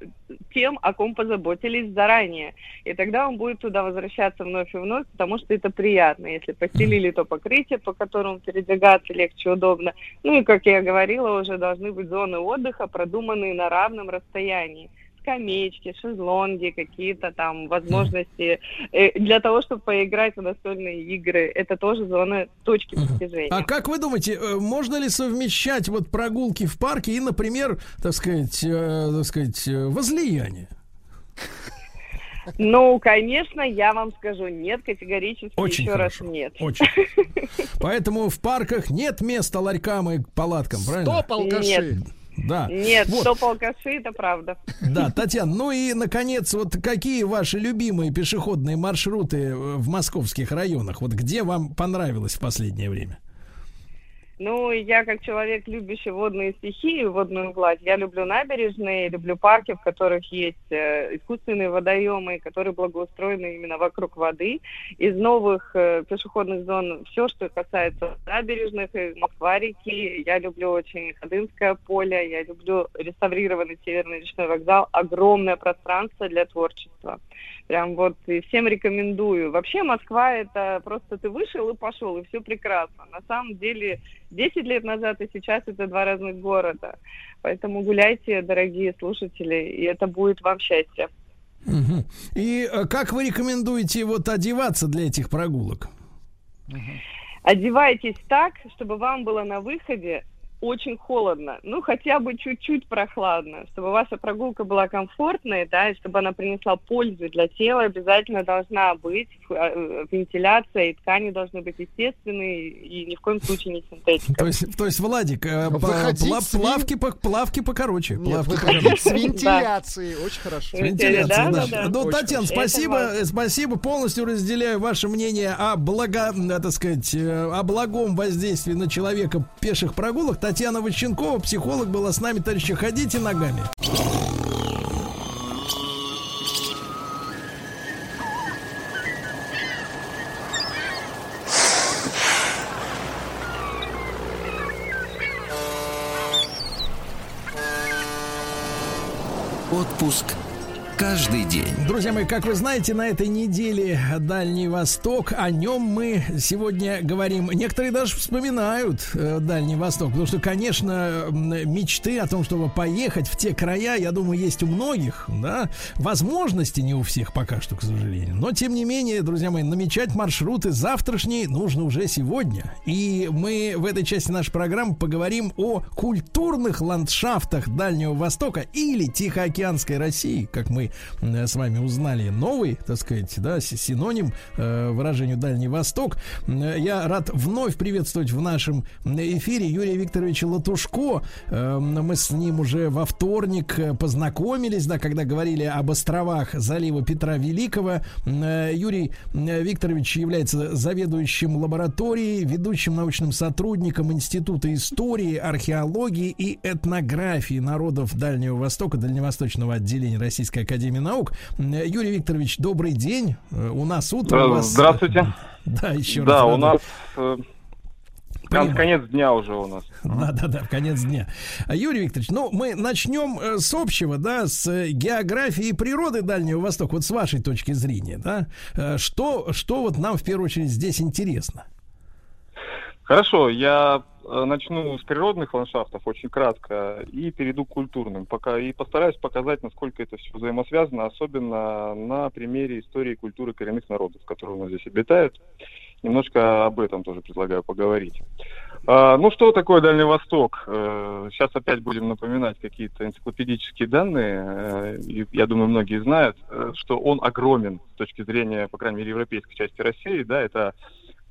тем, о ком позаботились заранее. И тогда он будет туда возвращаться вновь и вновь, потому что это приятно. Если постелили то покрытие, по которому передвигаться легче, удобно. Ну и, как я говорила, уже должны быть зоны отдыха, продуманные на равном расстоянии скамеечки, шезлонги, какие-то там возможности э, для того, чтобы поиграть в настольные игры. Это тоже зоны точки притяжения. А как вы думаете, э, можно ли совмещать вот прогулки в парке и, например, так сказать, э, так сказать, возлияние? Ну, конечно, я вам скажу нет, категорически Очень еще хорошо. раз нет. Очень. Поэтому в парках нет места ларькам и палаткам, правильно? Стоп, алкаши. Нет. Да. Нет, Вот. стоп алкаши, это правда. Да, Татьяна, ну и, наконец, вот какие ваши любимые пешеходные маршруты э, в московских районах? Вот где вам понравилось в последнее время? Ну, я как человек, любящий водные стихии, водную гладь, я люблю набережные, люблю парки, в которых есть э, искусственные водоемы, которые благоустроены именно вокруг воды. Из новых э, пешеходных зон все, что касается набережных, и Москва-реки, я люблю очень Ходынское поле, я люблю реставрированный Северный речной вокзал, огромное пространство для творчества. Прям вот и всем рекомендую. Вообще Москва это просто ты вышел и пошел, и все прекрасно. На самом деле 10 лет назад и сейчас это два разных города. Поэтому гуляйте, дорогие слушатели, и это будет вам счастье. Мгм. И э, как вы рекомендуете вот одеваться для этих прогулок? Одевайтесь так, чтобы вам было на выходе очень холодно, ну хотя бы чуть-чуть прохладно, чтобы ваша прогулка была комфортной, да, и чтобы она принесла пользу для тела, обязательно должна быть э, вентиляция, и ткани должны быть естественные, и ни в коем случае не синтетика. То есть, то есть Владик, э, по- Выходить пла- с вин- плавки, по- плавки покороче. Нет, плавки с вентиляцией. Очень хорошо. С вентиляцией, Да, да. да, да. Ну, Татьяна, спасибо, э, спасибо. Полностью разделяю ваше мнение о благо, э, так сказать, э, о благом воздействии на человека пеших прогулок. Татьяна Ващенкова, психолог, была с нами. Товарищи, ходите ногами. Отпуск каждый день. Друзья мои, как вы знаете, на этой неделе Дальний Восток, о нем мы сегодня говорим. Некоторые даже вспоминают э, Дальний Восток, потому что, конечно, мечты о том, чтобы поехать в те края, я думаю, есть у многих, да, возможности не у всех пока что, к сожалению. Но, тем не менее, друзья мои, намечать маршруты завтрашние нужно уже сегодня. И мы в этой части нашей программы поговорим о культурных ландшафтах Дальнего Востока или Тихоокеанской России, как мы с вами узнали новый, так сказать, да, си- синоним э, выражению Дальний Восток. Э, Я рад вновь приветствовать в нашем эфире Юрия Викторовича Латушко. Э, Мы с ним уже во вторник э, познакомились, да, когда говорили об островах залива Петра Великого. Э, Юрий э, Викторович является заведующим лабораторией, ведущим научным сотрудником Института истории, археологии и этнографии народов Дальнего Востока, Дальневосточного отделения Российской Академии Наук. Э, Юрий Викторович, добрый день. Э, У нас утро. у вас... Здравствуйте. Да, еще раз. Да, у нас э, Прямо. конец дня уже у нас. Да, да, да, конец дня. А, Юрий Викторович, ну, мы начнем э, с общего, да, с географии и природы Дальнего Востока, вот с вашей точки зрения, да. Что, что вот нам в первую очередь здесь интересно? Хорошо, я начну с природных ландшафтов очень кратко и перейду к культурным. Пока и постараюсь показать, насколько это все взаимосвязано, особенно на примере истории и культуры коренных народов, которые у нас здесь обитают. Немножко об этом тоже предлагаю поговорить. А, ну, что такое Дальний Восток? Э, Сейчас опять будем напоминать какие-то энциклопедические данные. Э, Я думаю, многие знают, э, что он огромен с точки зрения, по крайней мере, европейской части России. Да, это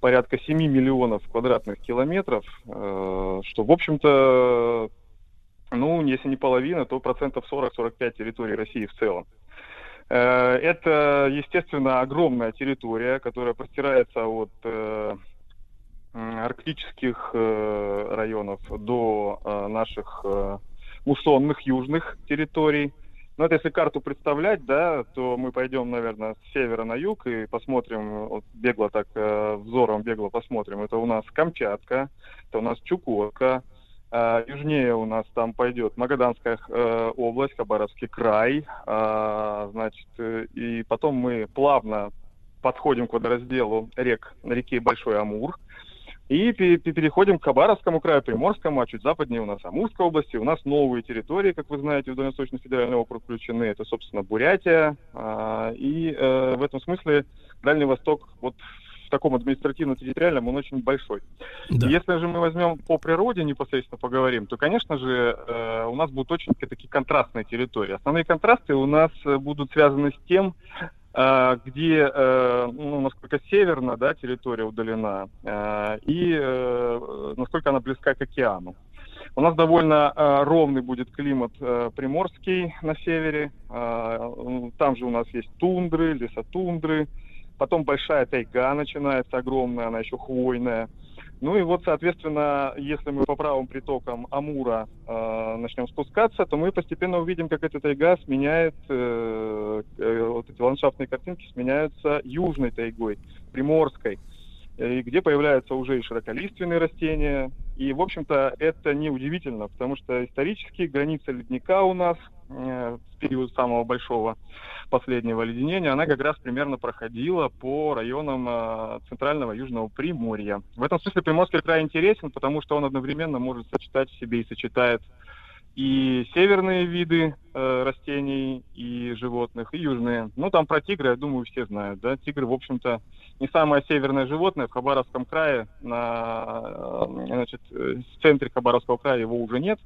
порядка 7 миллионов квадратных километров, э, что, в общем-то, ну, если не половина, то процентов 40-45 территории России в целом. Э, Это, естественно, огромная территория, которая простирается от э, арктических районов до наших муссонных южных территорий. Ну, это если карту представлять, да, то мы пойдем, наверное, с севера на юг и посмотрим, вот бегло так, э, взором бегло посмотрим. Это у нас Камчатка, это у нас Чукотка, э, южнее у нас там пойдет Магаданская э, область, Хабаровский край, э, значит, э, и потом мы плавно подходим к водоразделу рек на реке Большой Амур. И пе- пе- переходим к Хабаровскому краю, Приморскому, а чуть западнее у нас Амурская область. У нас новые территории, как вы знаете, в Дальневосточный федеральный округ включены. Это, собственно, Бурятия. А, И э, в этом смысле Дальний Восток вот в таком административно-территориальном он очень большой. Если же мы возьмем по природе непосредственно поговорим, то, конечно же, э, у нас будут очень такие контрастные территории. Основные контрасты у нас будут связаны с тем, где, э, ну, насколько северно, да, территория удалена, э, и э, насколько она близка к океану. У нас довольно э, ровный будет климат э, приморский на севере. Э, там же у нас есть тундры, лесотундры. Потом большая тайга начинается огромная, она еще хвойная. Ну и вот, соответственно, если мы по правым притокам Амура э, начнем спускаться, то мы постепенно увидим, как эта тайга сменяет, э, э, вот эти ландшафтные картинки сменяются южной тайгой, приморской, где появляются уже и широколиственные растения. И, в общем-то, это не удивительно, потому что исторически граница ледника у нас э, в период самого большого последнего леденения, она как раз примерно проходила по районам э, центрального южного Приморья. В этом смысле Приморский край интересен, потому что он одновременно может сочетать в себе и сочетает и северные виды э, растений и животных, и южные. Ну, там про тигра, я думаю, все знают, да. Тигр, в общем-то, не самое северное животное. В Хабаровском крае, на, э, значит, э, в центре Хабаровского края его уже нет.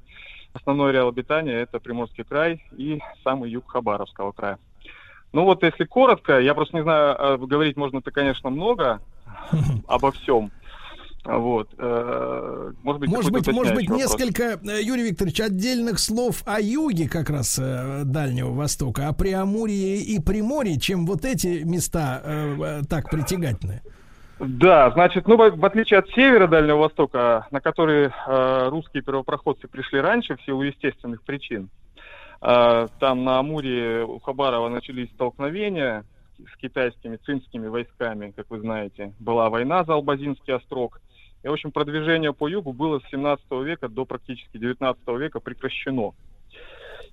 Основной ареал обитания – это Приморский край и самый юг Хабаровского края. Ну вот, если коротко, я просто не знаю, э, говорить можно-то, конечно, много обо всем. Вот. э, Может быть, Может быть, может быть, вопрос. несколько, э, Юрий Викторович, отдельных слов о юге как раз э, Дальнего Востока, о Преамурье и Приморье, чем вот эти места так притягательны. Да, значит, ну, в в отличие от севера Дальнего Востока, на который э, русские первопроходцы пришли раньше в силу естественных причин, э, там на Амуре у Хабарова начались столкновения с китайскими цинскими войсками, как вы знаете. Была война за Албазинский острог. И, в общем, продвижение по югу было с 17 века до практически 19 века прекращено.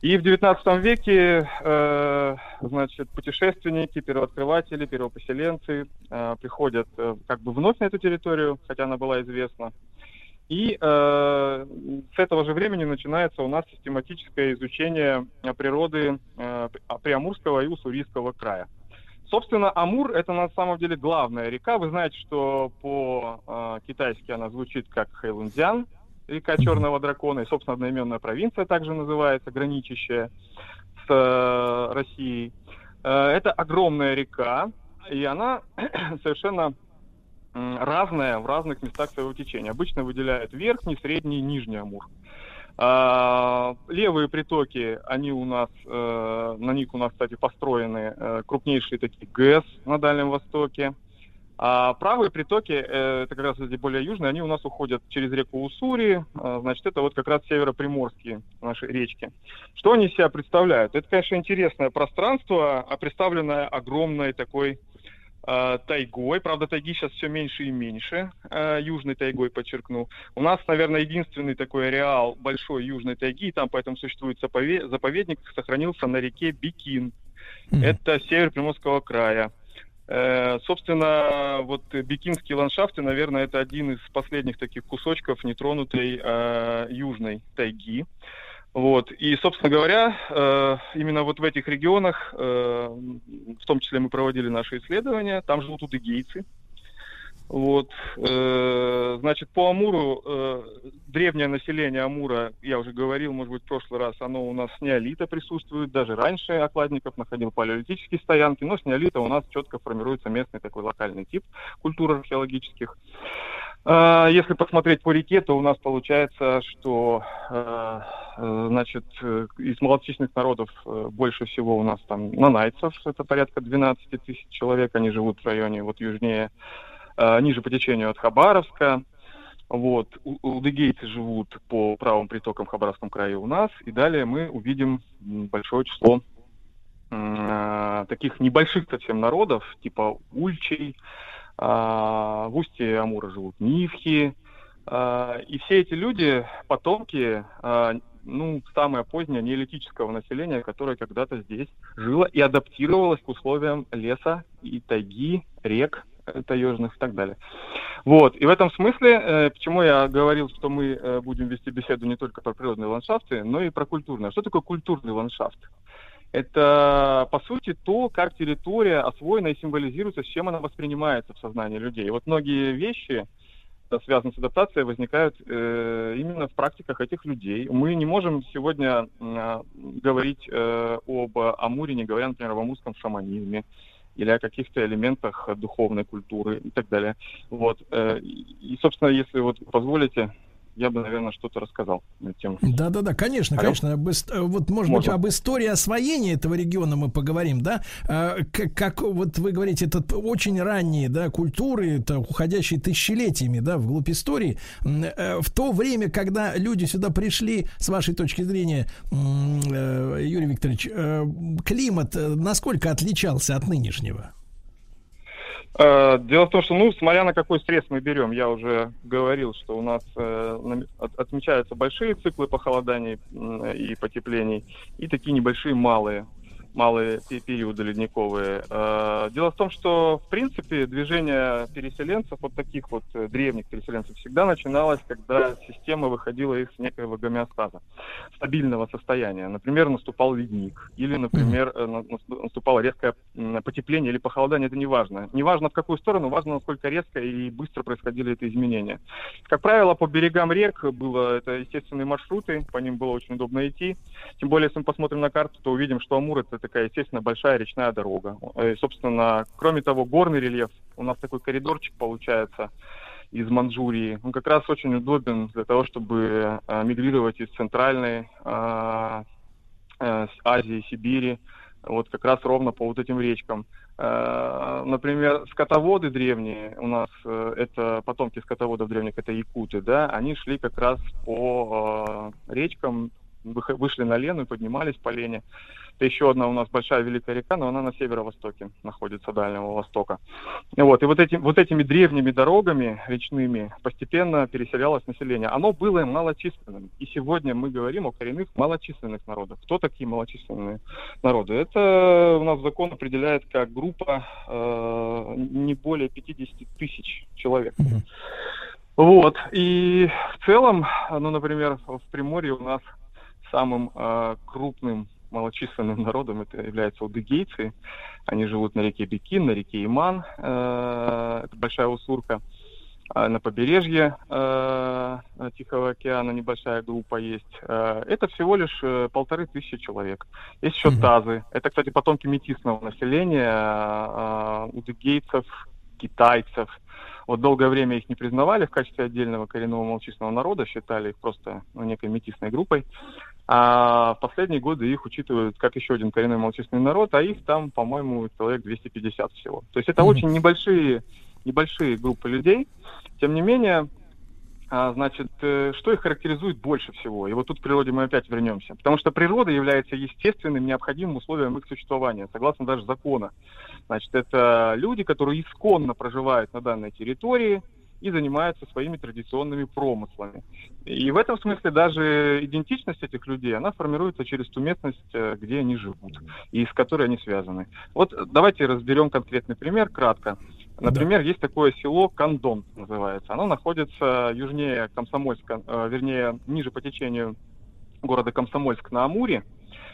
И в 19 веке, э, значит, путешественники, первооткрыватели, первопоселенцы э, приходят э, как бы вновь на эту территорию, хотя она была известна. И э, с этого же времени начинается у нас систематическое изучение природы э, При- Приамурского и Уссурийского края. Собственно, Амур это на самом деле главная река. Вы знаете, что по-китайски она звучит как Хэйлунцзян, река Черного Дракона, и, собственно, одноименная провинция также называется, граничащая с э, Россией. Э, это огромная река, и она совершенно разная в разных местах своего течения. Обычно выделяют верхний, средний и нижний Амур. А, Левые притоки, они у нас, э, на них у нас, кстати, построены э, крупнейшие такие ГЭС на Дальнем Востоке. А правые притоки, э, это как раз эти более южные, они у нас уходят через реку Уссури, э, значит, это вот как раз североприморские наши речки. Что они из себя представляют? Это, конечно, интересное пространство, а представленное огромной такой тайгой. Правда, тайги сейчас все меньше и меньше. э, южной тайгой, подчеркну. У нас, наверное, единственный такой ареал большой южной тайги, и там поэтому существует запове- заповедник, сохранился на реке Бикин. Это север Приморского края. Э, Собственно, вот бикинские ландшафты, наверное, это один из последних таких кусочков нетронутой э, южной тайги. Вот. И, собственно говоря, э, именно вот в этих регионах, э, в том числе мы проводили наши исследования, там живут удыгейцы. Вот. э, Значит, по Амуру, э, древнее население Амура, я уже говорил, может быть, в прошлый раз, оно у нас с неолита присутствует, даже раньше окладников находил палеолитические стоянки, но с неолита у нас четко формируется местный такой локальный тип культур археологических. А, Если посмотреть по реке, то у нас получается, что э, э, значит, э, из малочисленных народов больше всего у нас там нанайцев, это порядка 12 тысяч человек, они живут в районе вот южнее, ниже по течению от Хабаровска. Вот. Удыгейцы живут по правым притокам в Хабаровском крае у нас. И далее мы увидим большое число таких небольших совсем народов, типа ульчей, а, в устье Амура живут нивхи. а, И все эти люди, потомки, а, ну, самое позднее неолитического населения, которое когда-то здесь жило и адаптировалось к условиям леса и тайги, рек э, таежных и так далее. Вот. И в этом смысле, э, почему я говорил, что мы э, будем вести беседу не только про природные ландшафты, но и про культурные. Что такое культурный ландшафт? Это, по сути, то, как территория освоена и символизируется, с чем она воспринимается в сознании людей. Вот многие вещи, связанные с адаптацией, возникают э, именно в практиках этих людей. Мы не можем сегодня э, говорить э, об Амуре, не говоря, например, об амурском шаманизме, или о каких-то элементах духовной культуры и так далее. Вот. э, И, собственно, если вот позволите, я бы, наверное, что-то рассказал на тему. Да, да, да, конечно, Алло? конечно. Об Вот, может Можно. быть, об истории освоения этого региона мы поговорим, да? А, к- Как, вот вы говорите, это очень ранние, да, культуры, это уходящие тысячелетиями, да, вглубь истории. Э, В то время, когда люди сюда пришли, с вашей точки зрения, э, Юрий Викторович, э, климат насколько отличался от нынешнего? Э, Дело в том, что, ну, смотря на какой срез мы берем, я уже говорил, что у нас э, отмечаются большие циклы похолоданий и потеплений, и такие небольшие малые, малые пе- периоды ледниковые. Э, Дело в том, что, в принципе, движение переселенцев, вот таких вот э, древних переселенцев, всегда начиналось, когда система выходила из некоего гомеостаза, стабильного состояния. Например, наступал ледник, или, например, э, на- нас- наступало резкое потепление или похолодание, это не важно. Не важно в какую сторону, важно, насколько резко и быстро происходили эти изменения. Как правило, по берегам рек было это естественные маршруты, по ним было очень удобно идти. Тем более, если мы посмотрим на карту, то увидим, что Амур это такая, естественно, большая речная дорога. Э, И, собственно, кроме того, горный рельеф, у нас такой коридорчик получается из Манчжурии. Он как раз очень удобен для того, чтобы э, мигрировать из центральной э, э, с Азии, Сибири, вот как раз ровно по вот этим речкам. Э, Например, скотоводы древние, у нас э, это потомки скотоводов древних, это якуты, да, они шли как раз по э, речкам, вышли на Лену и поднимались по Лене. Это еще одна у нас большая великая река, но она на северо-востоке находится, Дальнего Востока. Вот, и вот, этим, вот этими древними дорогами речными постепенно переселялось население. Оно было малочисленным. И сегодня мы говорим о коренных малочисленных народах. Кто такие малочисленные народы? Это у нас закон определяет как группа э, не более 50 тысяч человек. Вот. И в целом, ну, например, в Приморье у нас самым э, крупным малочисленным народом это являются удыгейцы. Они живут на реке Бекин, на реке Иман, э, это большая усурка. А на побережье э, Тихого океана небольшая группа есть. Э, это всего лишь э, полторы тысячи человек. Есть еще тазы. Это, кстати, потомки метисного населения, э, удыгейцев, китайцев. Вот долгое время их не признавали в качестве отдельного коренного малочисленного народа, считали их просто ну, некой метисной группой. А в последние годы их учитывают как еще один коренной малочисленный народ, а их там, по-моему, человек 250 всего. То есть это очень небольшие, небольшие группы людей. Тем не менее, значит, э, что их характеризует больше всего? И вот тут к природе мы опять вернемся. Потому что природа является естественным, необходимым условием их существования, согласно даже закона. Значит, это люди, которые исконно проживают на данной территории и занимаются своими традиционными промыслами. И в этом смысле даже идентичность этих людей, она формируется через ту местность, э, где они живут и с которой они связаны. Вот давайте разберем конкретный пример кратко. Например, есть такое село Кандон называется. Оно находится южнее Комсомольска, э, вернее, ниже по течению города Комсомольск на Амуре.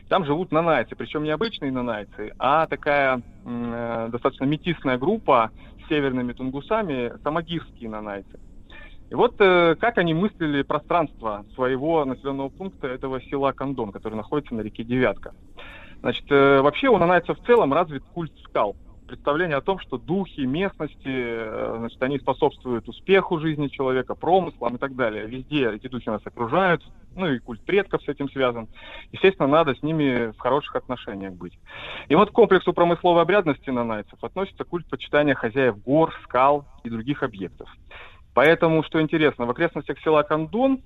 Там живут нанайцы, причем не обычные нанайцы, а такая э, достаточно метисная группа с северными тунгусами, самогирские нанайцы. И вот э, как они мыслили пространство своего населенного пункта этого села Кандон, который находится на реке Девятка. Значит, э, вообще у нанайцев в целом развит культ скал. Представление о том, что духи местности, э, значит, они способствуют успеху жизни человека, промыслам и так далее. Везде эти духи нас окружают, ну и культ предков с этим связан. Естественно, надо с ними в хороших отношениях быть. И вот к комплексу промысловой обрядности нанайцев относится культ почитания хозяев гор, скал и других объектов. Поэтому, что интересно, в окрестностях села Кандон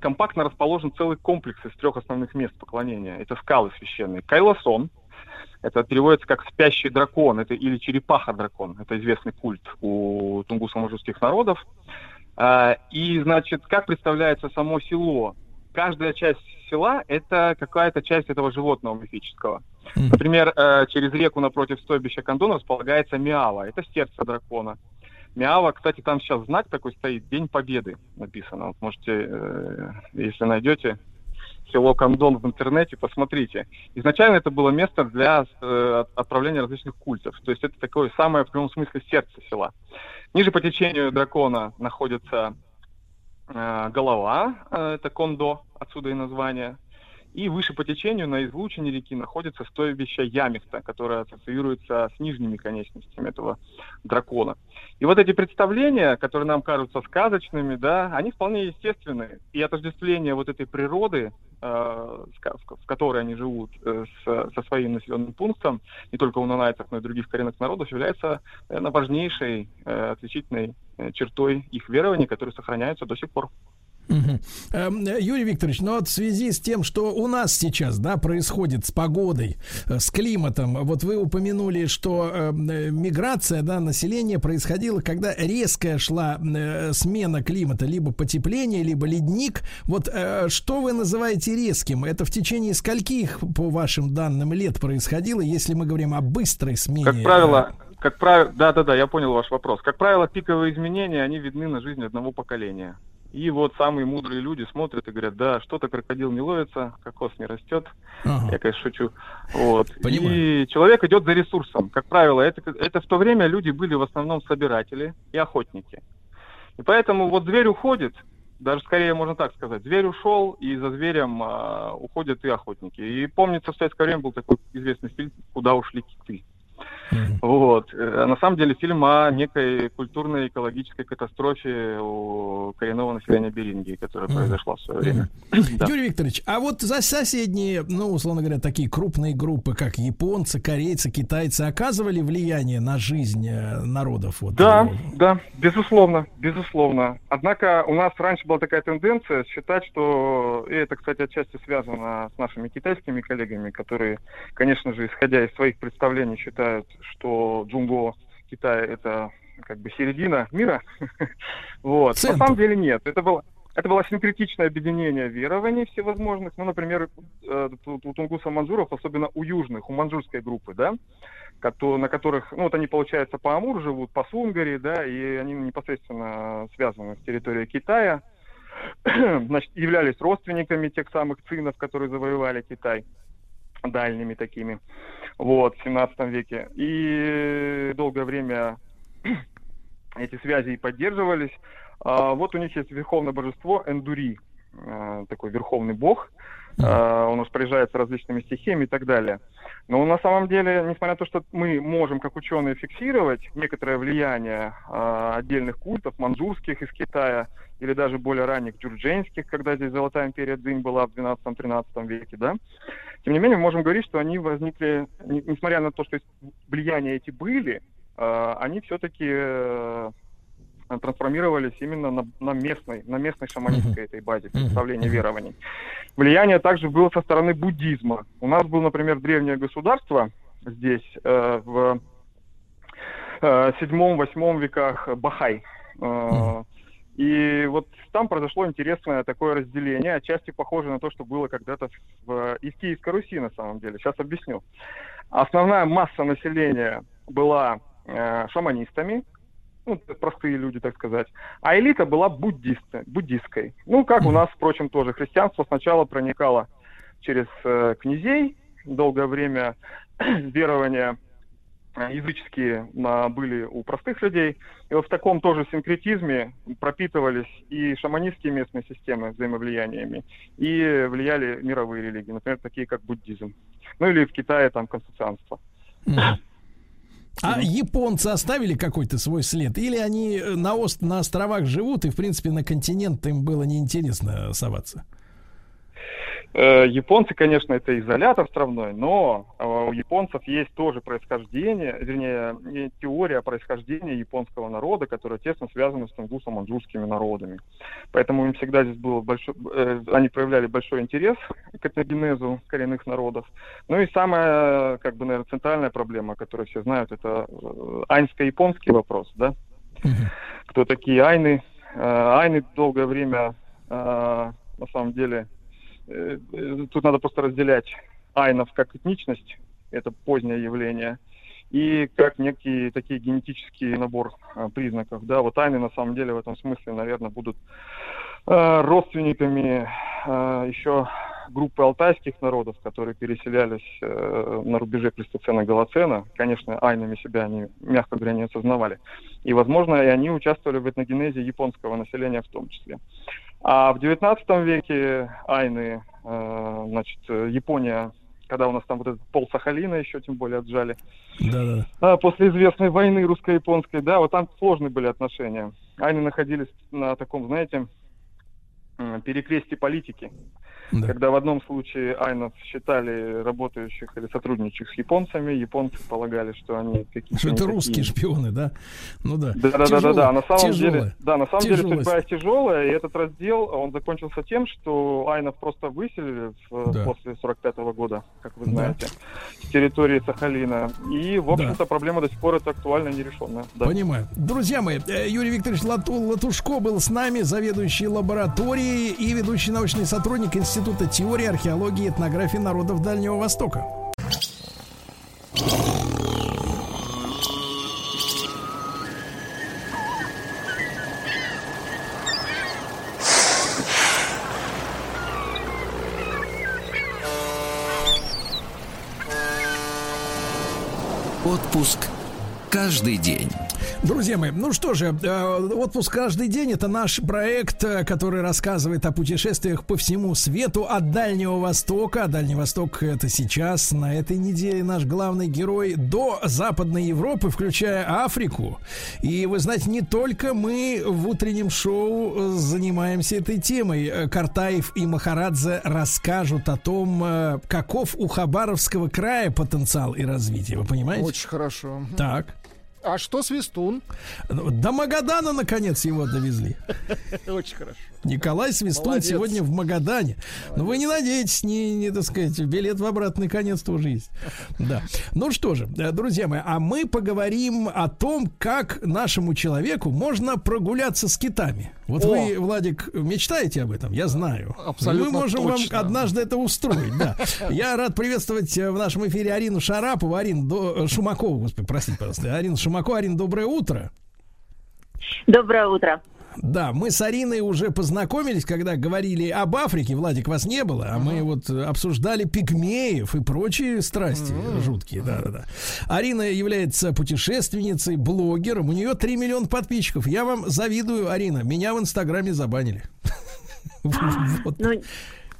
компактно расположен целый комплекс из трех основных мест поклонения. Это скалы священные. Кайласон, это переводится как спящий дракон, это или черепаха-дракон. Это известный культ у тунгусно-мажурских народов. А, И, значит, как представляется само село? Каждая часть села – это какая-то часть этого животного мифического. Например, э, через реку напротив стойбища Кандона располагается Миава. Это сердце дракона. Миава, кстати, там сейчас знак такой стоит, День Победы написано. Вот можете, э, если найдете село Кандон в интернете, посмотрите. Изначально это было место для э, от- отправления различных культов. То есть это такое самое, в прямом смысле, сердце села. Ниже по течению дракона находится э, голова, э, это кондо, отсюда и название. И выше по течению на излучине реки находится стойбище Ямихта, которое ассоциируется с нижними конечностями этого дракона. И вот эти представления, которые нам кажутся сказочными, да, они вполне естественны. И отождествление вот этой природы, э, в которой они живут, э, со своим населенным пунктом, не только у нанайцев, но и других коренных народов, является, наверное, важнейшей э, отличительной чертой их верований, которые сохраняются до сих пор. Угу. Юрий Викторович, но вот в связи с тем, что у нас сейчас, да, происходит с погодой, э, с климатом, вот вы упомянули, что э, миграция, да, населения происходила, когда резкая шла э, смена климата, либо потепление, либо ледник. Вот что вы называете резким? Это в течение скольких, по вашим данным, лет происходило, если мы говорим о быстрой смене? Как правило, как правило, да, да, да, я понял ваш вопрос. Как правило, пиковые изменения, они видны на жизни одного поколения. И вот самые мудрые люди смотрят и говорят, да, что-то крокодил не ловится, кокос не растет. Ага. Я, конечно, шучу. Вот. И человек идет за ресурсом. Как правило, это, это в то время люди были в основном собиратели и охотники. И поэтому вот зверь уходит, даже скорее можно так сказать, зверь ушел, и за зверем а, уходят и охотники. И помнится, в советское время был такой известный фильм «Куда ушли киты». Mm-hmm. Вот. А на самом деле фильм о некой культурной экологической катастрофе у коренного населения Берингии, которая mm-hmm. произошла в свое время. Mm-hmm. да. Юрий Викторович, а вот за соседние, ну, условно говоря, такие крупные группы, как японцы, корейцы, китайцы, оказывали влияние на жизнь э, народов? Вот, да, его? да, безусловно, безусловно. Однако у нас раньше была такая тенденция считать, что, и это, кстати, отчасти связано с нашими китайскими коллегами, которые, конечно же, исходя из своих представлений, считают, что Джунго Китая это как бы середина мира. вот. На самом деле нет. Это было, это было синкретичное объединение верований всевозможных. Ну, например, э, у тунгуса манжуров, особенно у южных, у манжурской группы, да, на которых, ну, вот они, получается, по Амур живут, по Сунгари, да, и они непосредственно связаны с территорией Китая. Значит, являлись родственниками тех самых цинов, которые завоевали Китай дальними такими, вот, в 17 веке. И долгое время эти связи и поддерживались. А вот у них есть верховное божество Эндури, э, такой верховный бог, Uh, он распоряжается различными стихиями и так далее. Но на самом деле, несмотря на то, что мы можем, как ученые, фиксировать некоторое влияние uh, отдельных культов, манжурских из Китая, или даже более ранних джурдженских, когда здесь Золотая империя Дзинь была в 12-13 веке, да. Тем не менее, мы можем говорить, что они возникли, не, несмотря на то, что влияния эти были, э, они все-таки э, трансформировались именно на, на местной, на местной шаманистской этой базе представления верований. Влияние также было со стороны буддизма. У нас было, например, древнее государство здесь э, в э, 7-8 веках Бахай. Э, и вот там произошло интересное такое разделение, отчасти похоже на то, что было когда-то в, и в Киевской Руси на самом деле. Сейчас объясню. Основная масса населения была э, шаманистами, ну, простые люди, так сказать, а элита была буддисты, буддистской. Ну, как у нас, впрочем, тоже христианство сначала проникало через э, князей, долгое время верования языческие были у простых людей. И вот в таком тоже синкретизме пропитывались и шаманистские местные системы взаимовлияниями, и влияли мировые религии, например, такие как буддизм. Ну или в Китае там конфуцианство. А японцы оставили какой-то свой след? Или они на, ост на островах живут, и, в принципе, на континент им было неинтересно соваться? Э, японцы, конечно, это изолятор островной, но э, у японцев есть тоже происхождение, вернее, теория происхождения японского народа, которая тесно связана с тунгусо-манчжурскими народами. Поэтому им всегда здесь было большой, э, они проявляли большой интерес к этногенезу коренных народов. Ну и самая, как бы, наверное, центральная проблема, которую все знают, это айнско-японский вопрос, да? Кто такие айны? Айны долгое время, на самом деле, Э, тут надо просто разделять айнов как этничность, это позднее явление, и как некий такие генетический набор а, признаков. Да, вот айны на самом деле в этом смысле, наверное, будут а, родственниками а, еще группы алтайских народов, которые переселялись э, на рубеже Плестоцена-Голоцена. Конечно, айнами себя они, мягко говоря, не осознавали. И, возможно, и они участвовали в этногенезе японского населения в том числе. А в 19 веке Айны, э, значит, Япония, когда у нас там вот этот пол Сахалина еще тем более отжали, Да-да. а, после известной войны русско-японской, да, вот там сложные были отношения. Айны находились на таком, знаете, перекрестии политики. Когда в одном случае айнов считали работающих или сотрудничающих с японцами, японцы полагали, что они какие-то... Что это такие. русские шпионы, да? Ну да. Да, да, да, да, да. На самом тяжело. деле, да, на самом Тяжело. деле судьба тяжелая, и этот раздел, он закончился тем, что Айнов просто выселили в- Да. после 45 года, как вы Да. знаете, с территории Сахалина. И, в общем-то, проблема до сих пор это актуальна и нерешенная. Да. Понимаю. Друзья мои, э, Юрий Викторович Лату- Латушко был с нами, заведующий лабораторией и ведущий научный сотрудник Института теории, археологии и этнографии народов Дальнего Востока. Отпуск каждый день. Друзья мои, ну что же, э, отпуск каждый день это наш проект, э, который рассказывает о путешествиях по всему свету от Дальнего Востока. Дальний Восток это сейчас, на этой неделе наш главный герой до Западной Европы, включая Африку. И вы знаете, не только мы в утреннем шоу э, занимаемся этой темой. Картаев и Махарадзе расскажут о том, каков у Хабаровского края потенциал и развитие. Вы понимаете? Очень хорошо. Так. А что Свистун? До Магадана, наконец, его довезли. Очень хорошо. Николай Свистун Молодец. сегодня в Магадане. Но вы не надейтесь, не, не, так сказать, билет в обратный конец тоже есть. Да. Ну что же, э, друзья мои, а мы поговорим о том, как нашему человеку можно прогуляться с китами. Вот О! вы, Владик, мечтаете об этом, я знаю. Абсолютно Мы можем точно. вам однажды это устроить, да. Я рад приветствовать э, в нашем эфире Арину Шарапову, Арину до... э, Шумакову, господи, простите, пожалуйста. Арину Шумакову, Арин, доброе утро. Доброе утро. Да, мы с Ариной уже познакомились, когда говорили об Африке. Владик, вас не было, а мы вот э, обсуждали пигмеев и прочие страсти жуткие. Да, да, да. Арина является путешественницей, блогером. У нее 3 миллиона подписчиков. Я вам завидую, Арина. Меня в Инстаграме забанили. Вот.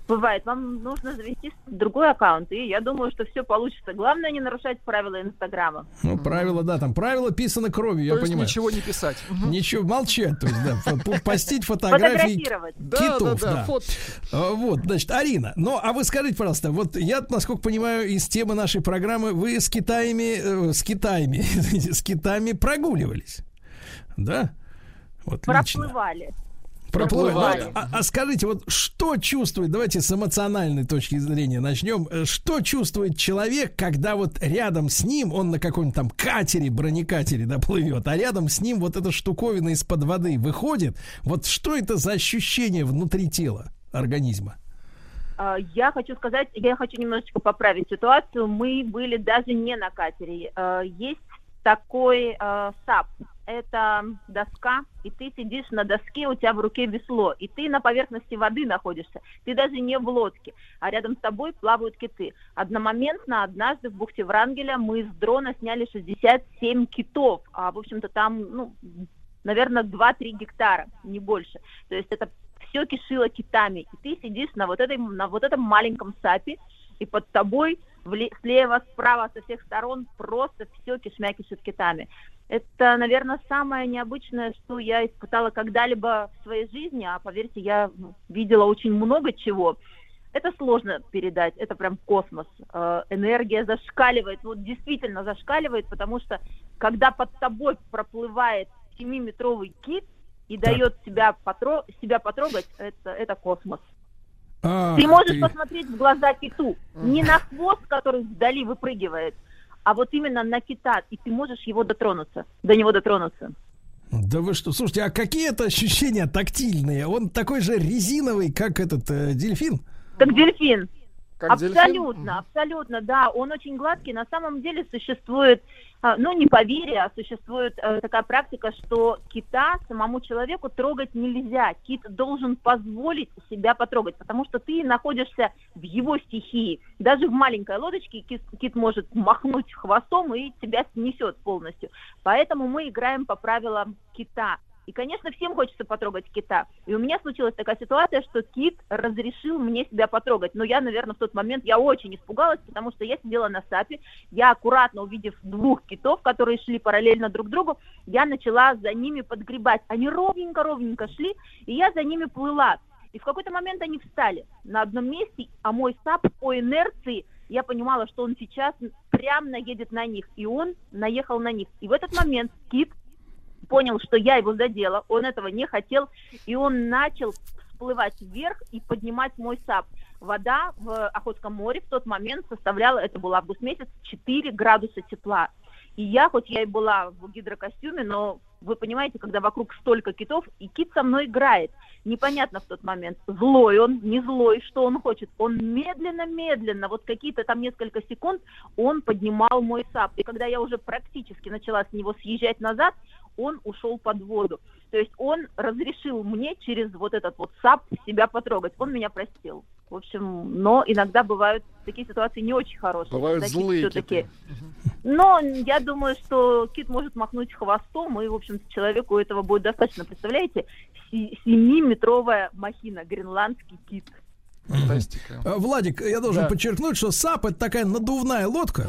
Бывает, вам нужно завести другой аккаунт, и я думаю, что все получится. Главное не нарушать правила Инстаграма. Ну, правила, да, там правила писаны кровью, я То есть понимаю. ничего не писать. Ничего, молчать, то есть, да, постить фотографии Фотографировать. Китов, да, да, да. фот. А, Вот, значит, Арина, ну, а вы скажите, пожалуйста, вот я, насколько понимаю, из темы нашей программы, вы с Китаями, э, с Китаями, с Китаями прогуливались, да? Вот лично. Проплывали. Проплывали. Проплывали. Ну, вот, а, а скажите, вот что чувствует, давайте с эмоциональной точки зрения начнем, Э, что чувствует человек, когда вот рядом с ним, он на каком-нибудь там катере, бронекатере, да, плывет, а рядом с ним вот эта штуковина из-под воды выходит, вот что это за ощущение внутри тела организма? А, Я хочу сказать, я хочу немножечко поправить ситуацию. Мы были даже не на катере. А, Есть такой э, САП. Это доска, и ты сидишь на доске, у тебя в руке весло, и ты на поверхности воды находишься. Ты даже не в лодке, а рядом с тобой плавают киты. Одномоментно однажды в бухте Врангеля мы с дрона сняли 67 китов. А, в общем-то, там, ну, наверное, 2-3 гектара, не больше. То есть это все кишило китами. И ты сидишь на вот, этой, на вот этом маленьком сапе, и под тобой слева, справа, со всех сторон просто все кишмя кишит китами. Это, наверное, самое необычное, что я испытала когда-либо в своей жизни, а поверьте, я ну, видела очень много чего. Это сложно передать, это прям космос. Э, Энергия зашкаливает, вот действительно зашкаливает, потому что когда под тобой проплывает 7-метровый кит и дает себя, потро- себя потрогать, это, это космос. А, Ты можешь ты- посмотреть в глаза киту, не на хвост, который вдали выпрыгивает, а вот именно на кита, и ты можешь его дотронуться, до него дотронуться. Да вы что, слушайте, а какие это ощущения тактильные? Он такой же резиновый, как этот э, дельфин? Как дельфин. Как дельфин? абсолютно, абсолютно, да. Он очень гладкий. На самом деле существует, ну не поверье, а существует э, такая практика, что кита самому человеку трогать нельзя. Кит должен позволить себя потрогать, потому что ты находишься в его стихии. Даже в маленькой лодочке кит, кит может махнуть хвостом и тебя снесет полностью. Поэтому мы играем по правилам кита. И, конечно, всем хочется потрогать кита. И у меня случилась такая ситуация, что кит разрешил мне себя потрогать. Но я, наверное, в тот момент, я очень испугалась, потому что я сидела на сапе, я аккуратно увидев двух китов, которые шли параллельно друг другу, я начала за ними подгребать. Они ровненько-ровненько шли, и я за ними плыла. И в какой-то момент они встали на одном месте, а мой сап по инерции, я понимала, что он сейчас прям наедет на них, и он наехал на них. И в этот момент кит понял, что я его задела, он этого не хотел, и он начал всплывать вверх и поднимать мой сап. Вода в Охотском море в тот момент составляла, это был август месяц, 4 градуса тепла. И я, хоть я и была в гидрокостюме, но вы понимаете, когда вокруг столько китов, и кит со мной играет. Непонятно в тот момент, злой он, не злой, что он хочет. Он медленно-медленно, вот какие-то там несколько секунд, он поднимал мой сап. И когда я уже практически начала с него съезжать назад, он ушел под воду. То есть он разрешил мне через вот этот вот САП себя потрогать. Он меня простил. В общем, но иногда бывают такие ситуации не очень хорошие. Бывают Когда злые киты. Но я думаю, что кит может махнуть хвостом, и, в общем человеку этого будет достаточно. Представляете, Си- семиметровая махина, гренландский кит. Фантастика. Э, Владик, я должен Да. подчеркнуть, что САП это такая надувная лодка.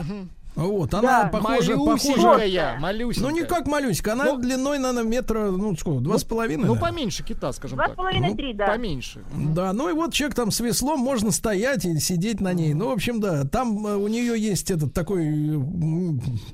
Вот, она Да. похожа, похожа. Малюсенькая, малюсенькая. Ну не как малюсика, она длиной, наверное, метра, ну сколько, два с половиной. Ну, наверное. поменьше кита, скажем Два так. с половиной, Ну, три, да. Поменьше. Да, ну и вот человек там с веслом можно стоять или сидеть на ней. Ну, в общем, да, там э, у нее есть этот такой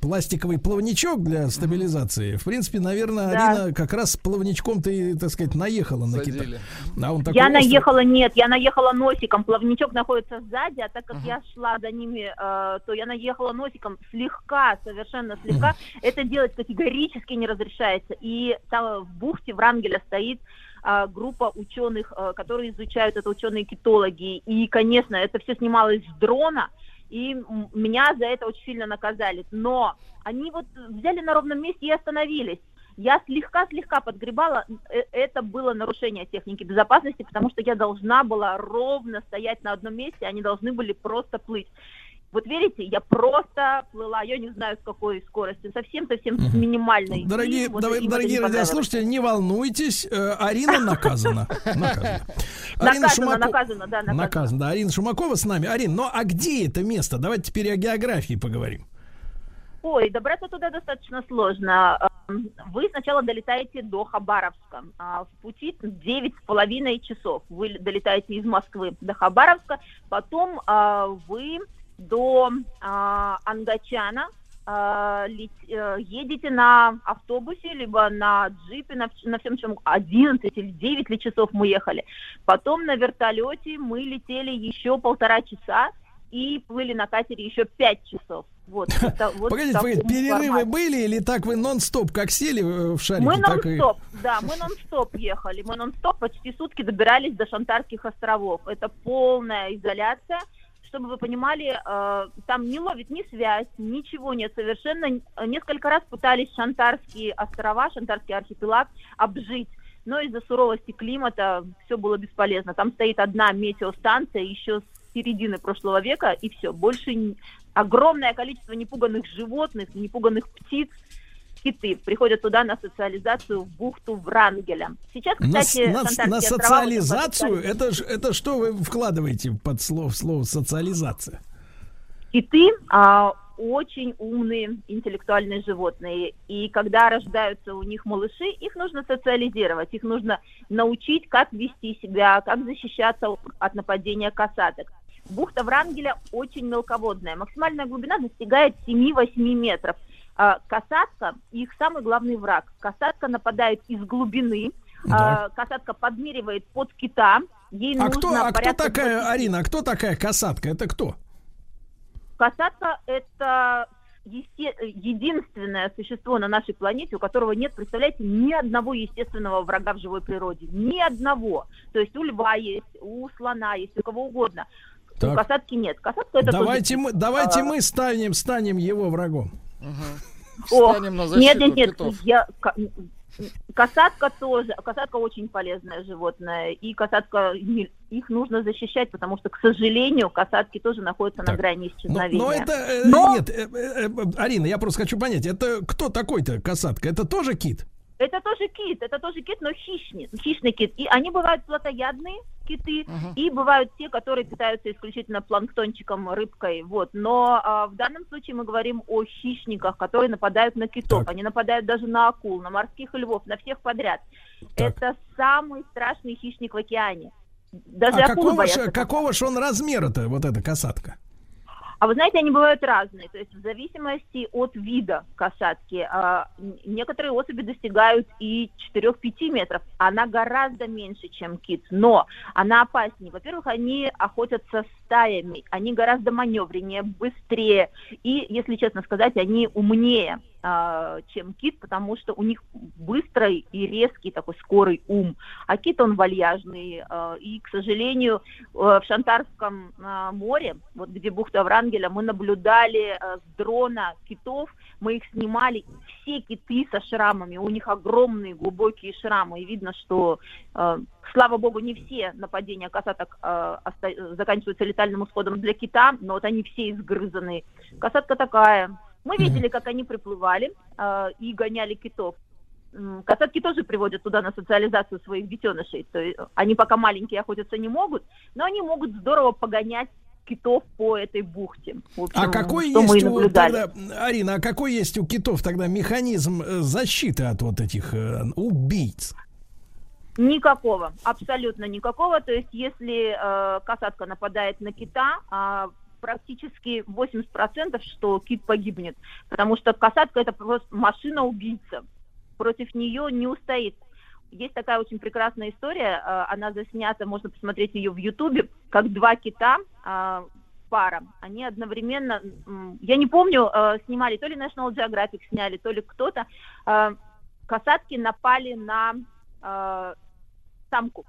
пластиковый плавничок для стабилизации. В принципе, наверное, Да. Арина как раз с плавничком ты, так сказать, наехала на кита. Задели. А он такой Я острый. наехала, нет, я наехала носиком. Плавничок находится сзади, а так как я шла за ними, э, то я наехала носиком слегка, совершенно слегка. Это делать категорически не разрешается. И там в бухте Врангеля стоит а, группа ученых, э, которые изучают это ученые-китологи. И, конечно, это все снималось с дрона, и меня за это очень сильно наказали. Но они вот взяли на ровном месте и остановились. Я слегка-слегка подгребала, Э, это было нарушение техники безопасности, потому что я должна была ровно стоять на одном месте, они должны были просто плыть. Вот верите, я просто плыла, я не знаю с какой скоростью, совсем-совсем с минимальной. Дорогие, вот давай- дорогие не радиослушатели, не волнуйтесь, э, Арина наказана. Наказана. Наказано, да. Наказана, да. Арина Шумакова с нами. Арин, ну а где это место? Давайте теперь о географии поговорим. Ой, добраться туда достаточно сложно. Эм, Вы сначала долетаете до Хабаровска. А В пути девять с половиной часов. Вы долетаете из Москвы до Хабаровска. Потом а, вы до а, Ангачана а, лет- э, едете на автобусе, либо на джипе, на, на всем чем 11 или 9 ли часов мы ехали. Потом на вертолете мы летели еще полтора часа и плыли на катере еще пять часов. Вот, это вот Погодите, погодите, перерывы формате. были или так вы нон-стоп, как сели э, в шарике, Мы так и... нон-стоп, да, мы нон-стоп ехали. Мы нон-стоп почти сутки добирались до Шантарских островов. Это полная изоляция. Чтобы вы понимали, э, там не ловит ни связь, ничего нет совершенно. Несколько раз пытались Шантарские острова, Шантарский архипелаг обжить. Но из-за суровости климата все было бесполезно. Там стоит одна метеостанция еще с середины прошлого века, и все. Больше огромное количество непуганных животных, непуганных птиц, киты приходят туда на социализацию в бухту Врангеля. Сейчас, На, кстати, на на острова социализацию? это Это, что вы вкладываете под слово, слово социализация? Киты а, очень умные интеллектуальные животные. И когда рождаются у них малыши, их нужно социализировать, их нужно научить, как вести себя, как защищаться от нападения касаток. Бухта Врангеля очень мелководная. Максимальная глубина достигает 7-8 метров. А, Касатка – их самый главный враг. Касатка нападает из глубины. Да. А, Касатка подмеривает под кита. Ей А нужно кто, а кто порядка такая, 20 Арина, а кто такая касатка? Это кто? Касатка – это единственное существо на нашей планете, у которого нет, представляете, ни одного естественного врага в живой природе. Ни одного. То есть у льва есть, у слона есть, у кого угодно. У Так. касатки нет. Касатка – это Давайте тоже- мы, давайте а, мы станем, станем его врагом. О, Встанем на нет, защиту нет, нет, китов. я, ка- касатка тоже, касатка очень полезное животное, и касатка, их нужно защищать, потому что, к сожалению, касатки тоже находятся на грани Но, исчезновения. но это, э, Но- нет, э, э, Арина, я просто хочу понять, это кто такой-то касатка? Это тоже кит? Это тоже кит, это тоже кит, но хищный, хищный кит. И они бывают плотоядные киты, и бывают те, которые питаются исключительно планктончиком, рыбкой. Вот. Но а, в данном случае мы говорим о хищниках, которые нападают на китов. Они нападают даже на акул, на морских львов, на всех подряд. Это самый страшный хищник в океане. Даже а какого боятся ж, какого ж он размера-то, вот эта касатка? А вы знаете, они бывают разные. То есть в зависимости от вида касатки. а, некоторые особи достигают и 4-5 метров. Она гораздо меньше, чем кит. Но она опаснее. Во-первых, они охотятся стаями. Они гораздо маневреннее, быстрее. И, если честно сказать, они умнее чем кит, потому что у них быстрый и резкий такой скорый ум. А кит, он вальяжный. а, И, к сожалению, э, в Шантарском а, море, вот где бухта Врангеля, мы наблюдали э, с дрона китов, мы их снимали, все киты со шрамами, у них огромные глубокие шрамы, и видно, что, э, слава богу, не все нападения касаток заканчиваются летальным исходом для кита, но вот они все изгрызаны. Касатка такая. Мы видели, как они приплывали э, и гоняли китов. Касатки тоже приводят туда на социализацию своих детенышей. То есть они пока маленькие охотиться не могут, но они могут здорово погонять китов по этой бухте. В общем, А какой есть у тогда, Арина, а какой есть у китов тогда механизм э, защиты от вот этих э, убийц? Никакого, абсолютно никакого. То есть, если э, касатка нападает на кита, а, практически 80% что кит погибнет. Потому что касатка это просто машина-убийца. Против нее не устоит. Есть такая очень прекрасная история, э, она заснята, можно посмотреть ее в Ютубе, как два кита, э, пара, они одновременно, я не помню, э, снимали, то ли National Geographic сняли, то ли кто-то, касатки напали на самку.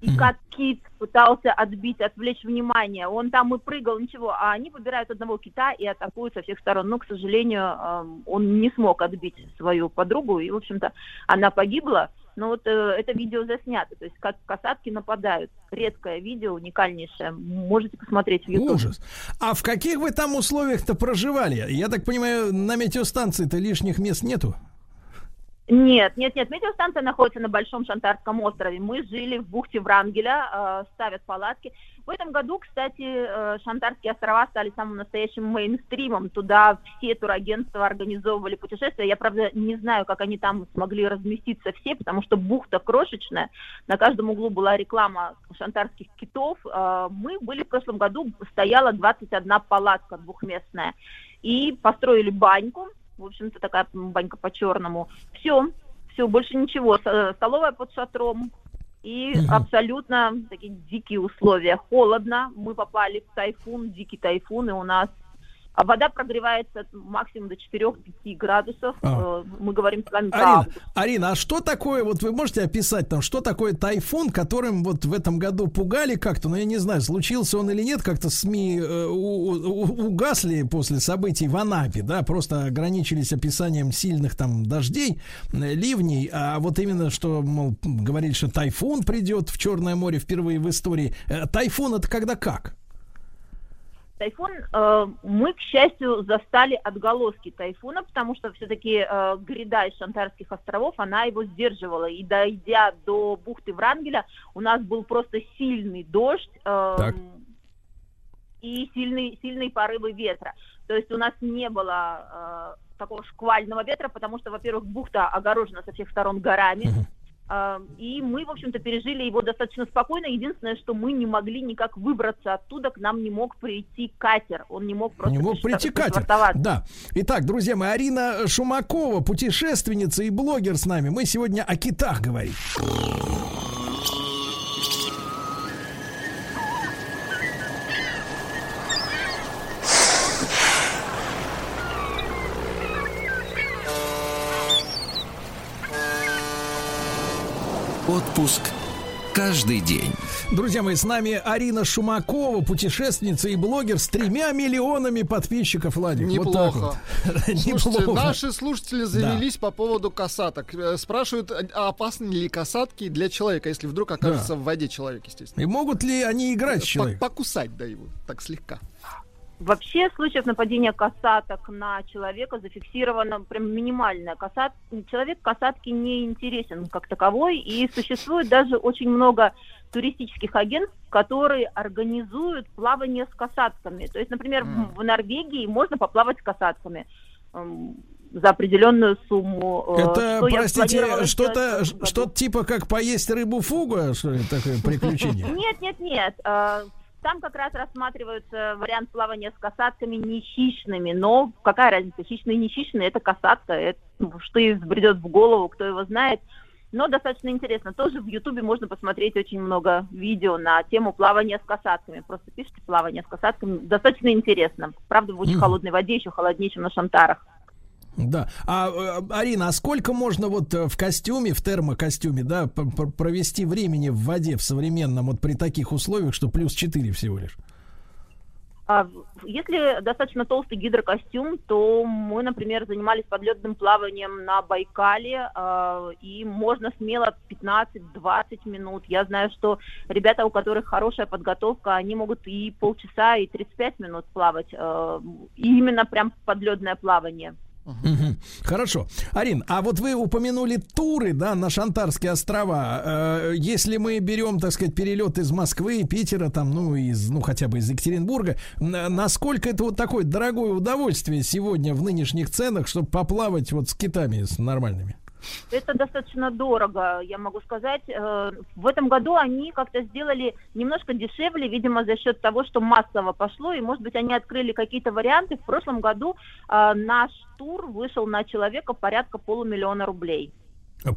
И как кит пытался отбить, отвлечь внимание. Он там и прыгал, ничего. А они выбирают одного кита и атакуют со всех сторон. Но, к сожалению, эм, он не смог отбить свою подругу. И, в общем-то, она погибла. Но вот э, это видео заснято. То есть как касатки нападают. Редкое видео, уникальнейшее. Можете посмотреть в YouTube. Ужас. А в каких вы там условиях-то проживали? Я так понимаю, на метеостанции-то лишних мест нету? Нет, нет, нет. Метеостанция находится на Большом Шантарском острове. Мы жили в бухте Врангеля, э, ставят палатки. В этом году, кстати, э, Шантарские острова стали самым настоящим мейнстримом. Туда все турагентства организовывали путешествия. Я, правда, не знаю, как они там смогли разместиться все, потому что бухта крошечная. На каждом углу была реклама шантарских китов. Э, Мы были в прошлом году, стояла 21 палатка двухместная. И построили баньку, в общем-то, такая банька по-черному. Все, все, больше ничего. Столовая под шатром. И абсолютно такие дикие условия. Холодно. Мы попали в тайфун, дикий тайфун, и у нас а вода прогревается максимум до 4-5 градусов. А. Э, Мы говорим с вами про Арина, август. Арина, а что такое, вот вы можете описать там, что такое тайфун, которым вот в этом году пугали как-то, ну я не знаю, случился он или нет, как-то СМИ э, у- у- угасли после событий в Анапе, да, просто ограничились описанием сильных там дождей, э, ливней, а вот именно что, мол, говорили, что тайфун придет в Черное море впервые в истории. Э, Тайфун это когда как? Тайфун, э, мы, к счастью, застали отголоски тайфуна, потому что все-таки э, гряда из Шантарских островов, она его сдерживала. И дойдя до бухты Врангеля, у нас был просто сильный дождь э, Так. и сильные, сильные порывы ветра. То есть у нас не было э, такого шквального ветра, потому что, во-первых, бухта огорожена со всех сторон горами. Э, И мы, в общем-то, пережили его достаточно спокойно. Единственное, что мы не могли никак выбраться оттуда, к нам не мог прийти катер. Он не мог просто Не мог прийти катер. Да. Итак, друзья мои, Арина Шумакова, путешественница и блогер с нами. Мы сегодня о китах говорим. Отпуск каждый день. Друзья мои, с нами Арина Шумакова, путешественница и блогер с тремя миллионами подписчиков, Владик. Вот так Неплохо. вот. Слушайте, Неплохо. наши слушатели завелись по поводу касаток. Э, Спрашивают, а опасны ли касатки для человека, если вдруг окажется Да. в воде человек, естественно. И могут ли они играть с По- человеком? Покусать, да, его, так слегка. Вообще случаев нападения касаток на человека зафиксировано прям минимальное. Касат... Человек касатки не интересен как таковой, и существует даже очень много туристических агентств, которые организуют плавание с касатками. То есть, например, mm. в Норвегии можно поплавать с касатками эм, за определенную сумму. э, Это, что простите, что-то что типа как поесть рыбу фугу, что ли, такое приключение? Нет, нет, нет. Там как раз рассматривается вариант плавания с касатками не хищными, но какая разница, хищные не хищные, это касатка, это, ну, что ей взбредет в голову, кто его знает. Но достаточно интересно. Тоже в Ютубе можно посмотреть очень много видео на тему плавания с касатками. Просто пишите плавание с касатками. Достаточно интересно. Правда, в очень холодной воде, еще холоднее, чем на шантарах. Да. А, э, Арина, а сколько можно вот э, в костюме, в термокостюме, да, провести времени в воде в современном, вот при таких условиях, что плюс 4 всего лишь? А если достаточно толстый гидрокостюм, то мы, например, занимались подледным плаванием на Байкале, а, и можно смело 15-20 минут. Я знаю, что ребята, у которых хорошая подготовка, они могут и полчаса, и 35 минут плавать. и именно прям подледное плавание. Мгм. Хорошо. Арин, а вот вы упомянули туры, да, на Шантарские острова. Э, Если мы берем, так сказать, перелет из Москвы, Питера, там, ну, из, ну, хотя бы из Екатеринбурга, н- насколько это вот такое дорогое удовольствие сегодня в нынешних ценах, чтобы поплавать вот с китами, с нормальными? Это достаточно дорого, я могу сказать. Э, В этом году они как-то сделали немножко дешевле, видимо, за счет того, что массово пошло, и, может быть, они открыли какие-то варианты. В прошлом году э, наш тур вышел на человека порядка полумиллиона рублей.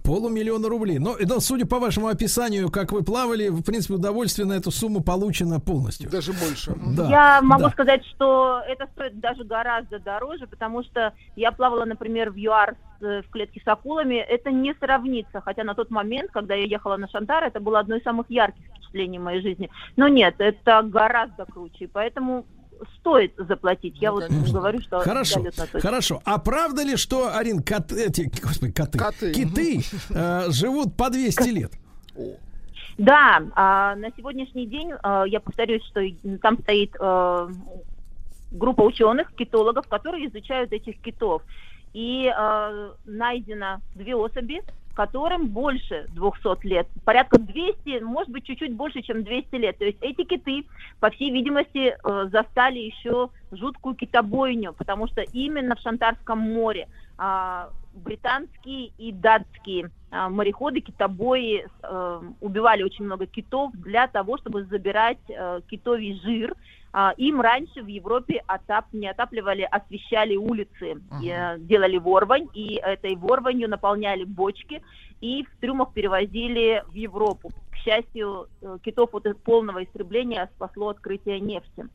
Полумиллиона рублей. Но, но, судя по вашему описанию, как вы плавали, в принципе, удовольствие на эту сумму получено полностью. Даже больше. Да. я могу да. сказать, что это стоит даже гораздо дороже, потому что я плавала, например, в ЮАР с- э, в клетке с акулами. Это не сравнится, хотя на тот момент, когда я ехала на Шантар, это было одно из самых ярких впечатлений в моей жизни. Но нет, это гораздо круче, и поэтому стоит заплатить. Я вот говорю, что Хорошо, хорошо. А правда ли, что, Арин, кот, эти, господи, коты, Коты. киты э, живут по 200 лет? Да, а, на сегодняшний день, а, я повторюсь, что там стоит а, группа ученых, китологов, которые изучают этих китов. И а, найдено две особи, которым больше 200 лет, порядка 200, может быть, чуть-чуть больше, чем 200 лет. То есть эти киты, по всей видимости, э, застали еще жуткую китобойню, потому что именно в Шантарском море а, британские и датские а, мореходы, китобои э, убивали очень много китов для того, чтобы забирать э, китовий жир. А, им раньше в Европе отап, не отапливали, освещали улицы, э, делали ворвань, и этой ворванью наполняли бочки и в трюмах перевозили в Европу. К счастью, китов от полного истребления спасло открытие нефти.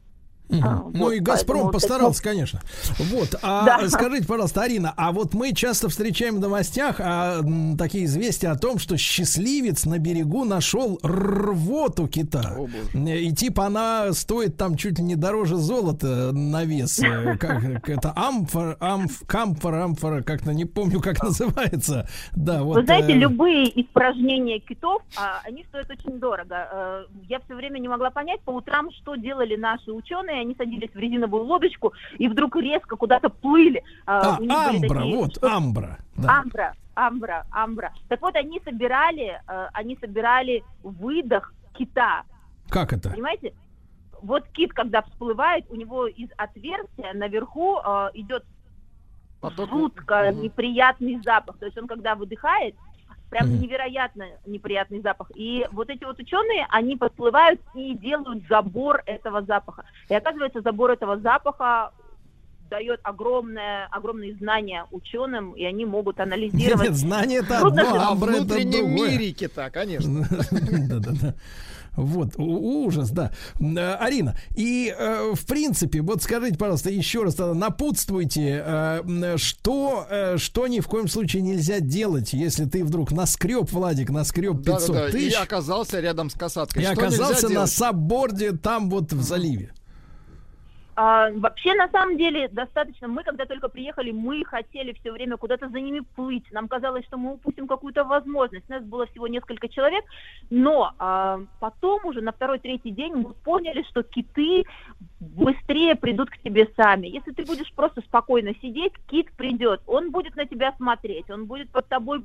А, ну вот, и Газпром постарался, такой- конечно. Вот. А Да. скажите, пожалуйста, Арина, а вот мы часто встречаем в новостях а, такие известия о том, что счастливец на берегу нашел рвоту кита. И типа она стоит там чуть ли не дороже золота на вес. Э, Как это амфор, амф, камфор, амфора, как-то не помню, как называется. Да, вот. Вы знаете, э, любые испражнения китов, а, они стоят очень дорого. Э, Я все время не могла понять по утрам, что делали наши ученые. Они садились в резиновую лодочку и вдруг резко куда-то плыли. А, А, амбра, такие вот, что- амбра. Да. Амбра, амбра, амбра. Так вот, они собирали, э, они собирали выдох кита. Как это? Понимаете? Вот кит, когда всплывает, у него из отверстия наверху э, идет жутко неприятный запах. То есть он когда выдыхает, прям Мгм. невероятно неприятный запах. И вот эти вот ученые, они подплывают и делают забор этого запаха. И оказывается, забор этого запаха дает огромное, огромные знания ученым, и они могут анализировать. Нет, знания это одно, а в внутреннем кита, конечно. Да-да-да. Вот, ужас, да. Э, Арина, и э, в принципе, вот скажите, пожалуйста, еще раз тогда напутствуйте, э, что, э, что ни в коем случае нельзя делать, если ты вдруг наскреб, Владик, наскреб 500 Да-да-да, и тысяч оказался рядом с касаткой. и Что оказался на делать? сабборде там вот в заливе. А, вообще, на самом деле, достаточно. Мы, когда только приехали, мы хотели все время куда-то за ними плыть. Нам казалось, что мы упустим какую-то возможность. Нас было всего несколько человек, но а, потом уже на второй-третий день мы поняли, что киты быстрее придут к тебе сами. Если ты будешь просто спокойно сидеть, кит придет, он будет на тебя смотреть, он будет под тобой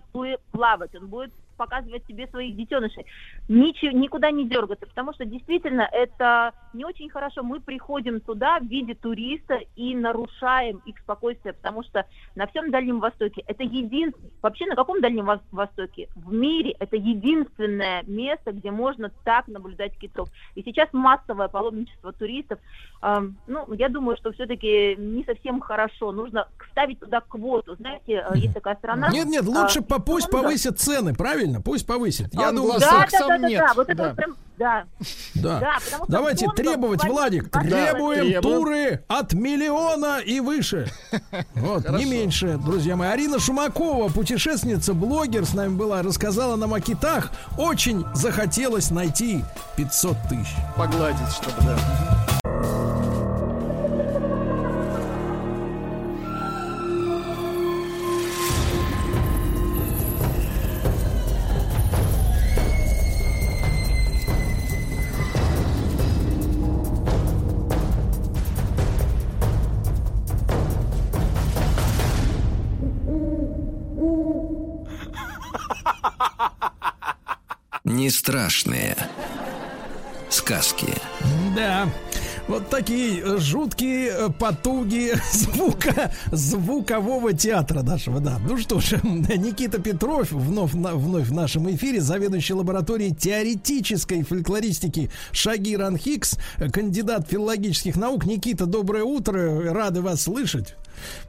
плавать, он будет показывать тебе своих детенышей. Ничего, никуда не дергаться, потому что действительно это не очень хорошо. Мы приходим туда в виде туриста и нарушаем их спокойствие, потому что на всем Дальнем Востоке это единственное, вообще на каком Дальнем Востоке? В мире это единственное место, где можно так наблюдать китов. И сейчас массовое паломничество туристов, э, ну, я думаю, что все-таки не совсем хорошо. Нужно ставить туда квоту. Знаете, э, есть такая страна... Нет, нет, лучше а, пусть повысят цены, правильно? Правильно, пусть повысит. Я думаю, да, да, да, да, да, вот это вот прям, да. Да. да Давайте требовать, Владик, требуем туры от миллиона и выше. Вот, не меньше, друзья мои. Арина Шумакова, путешественница, блогер с нами была, рассказала нам о китах. Очень захотелось найти 500 тысяч. Погладить, чтобы, да. Не страшные сказки. Да. Вот такие жуткие потуги звука, звукового театра нашего, да. Ну что ж, Никита Петров вновь, вновь в нашем эфире, заведующий лабораторией теоретической фольклористики Шагир Анхикс, кандидат филологических наук. Никита, доброе утро, рады вас слышать.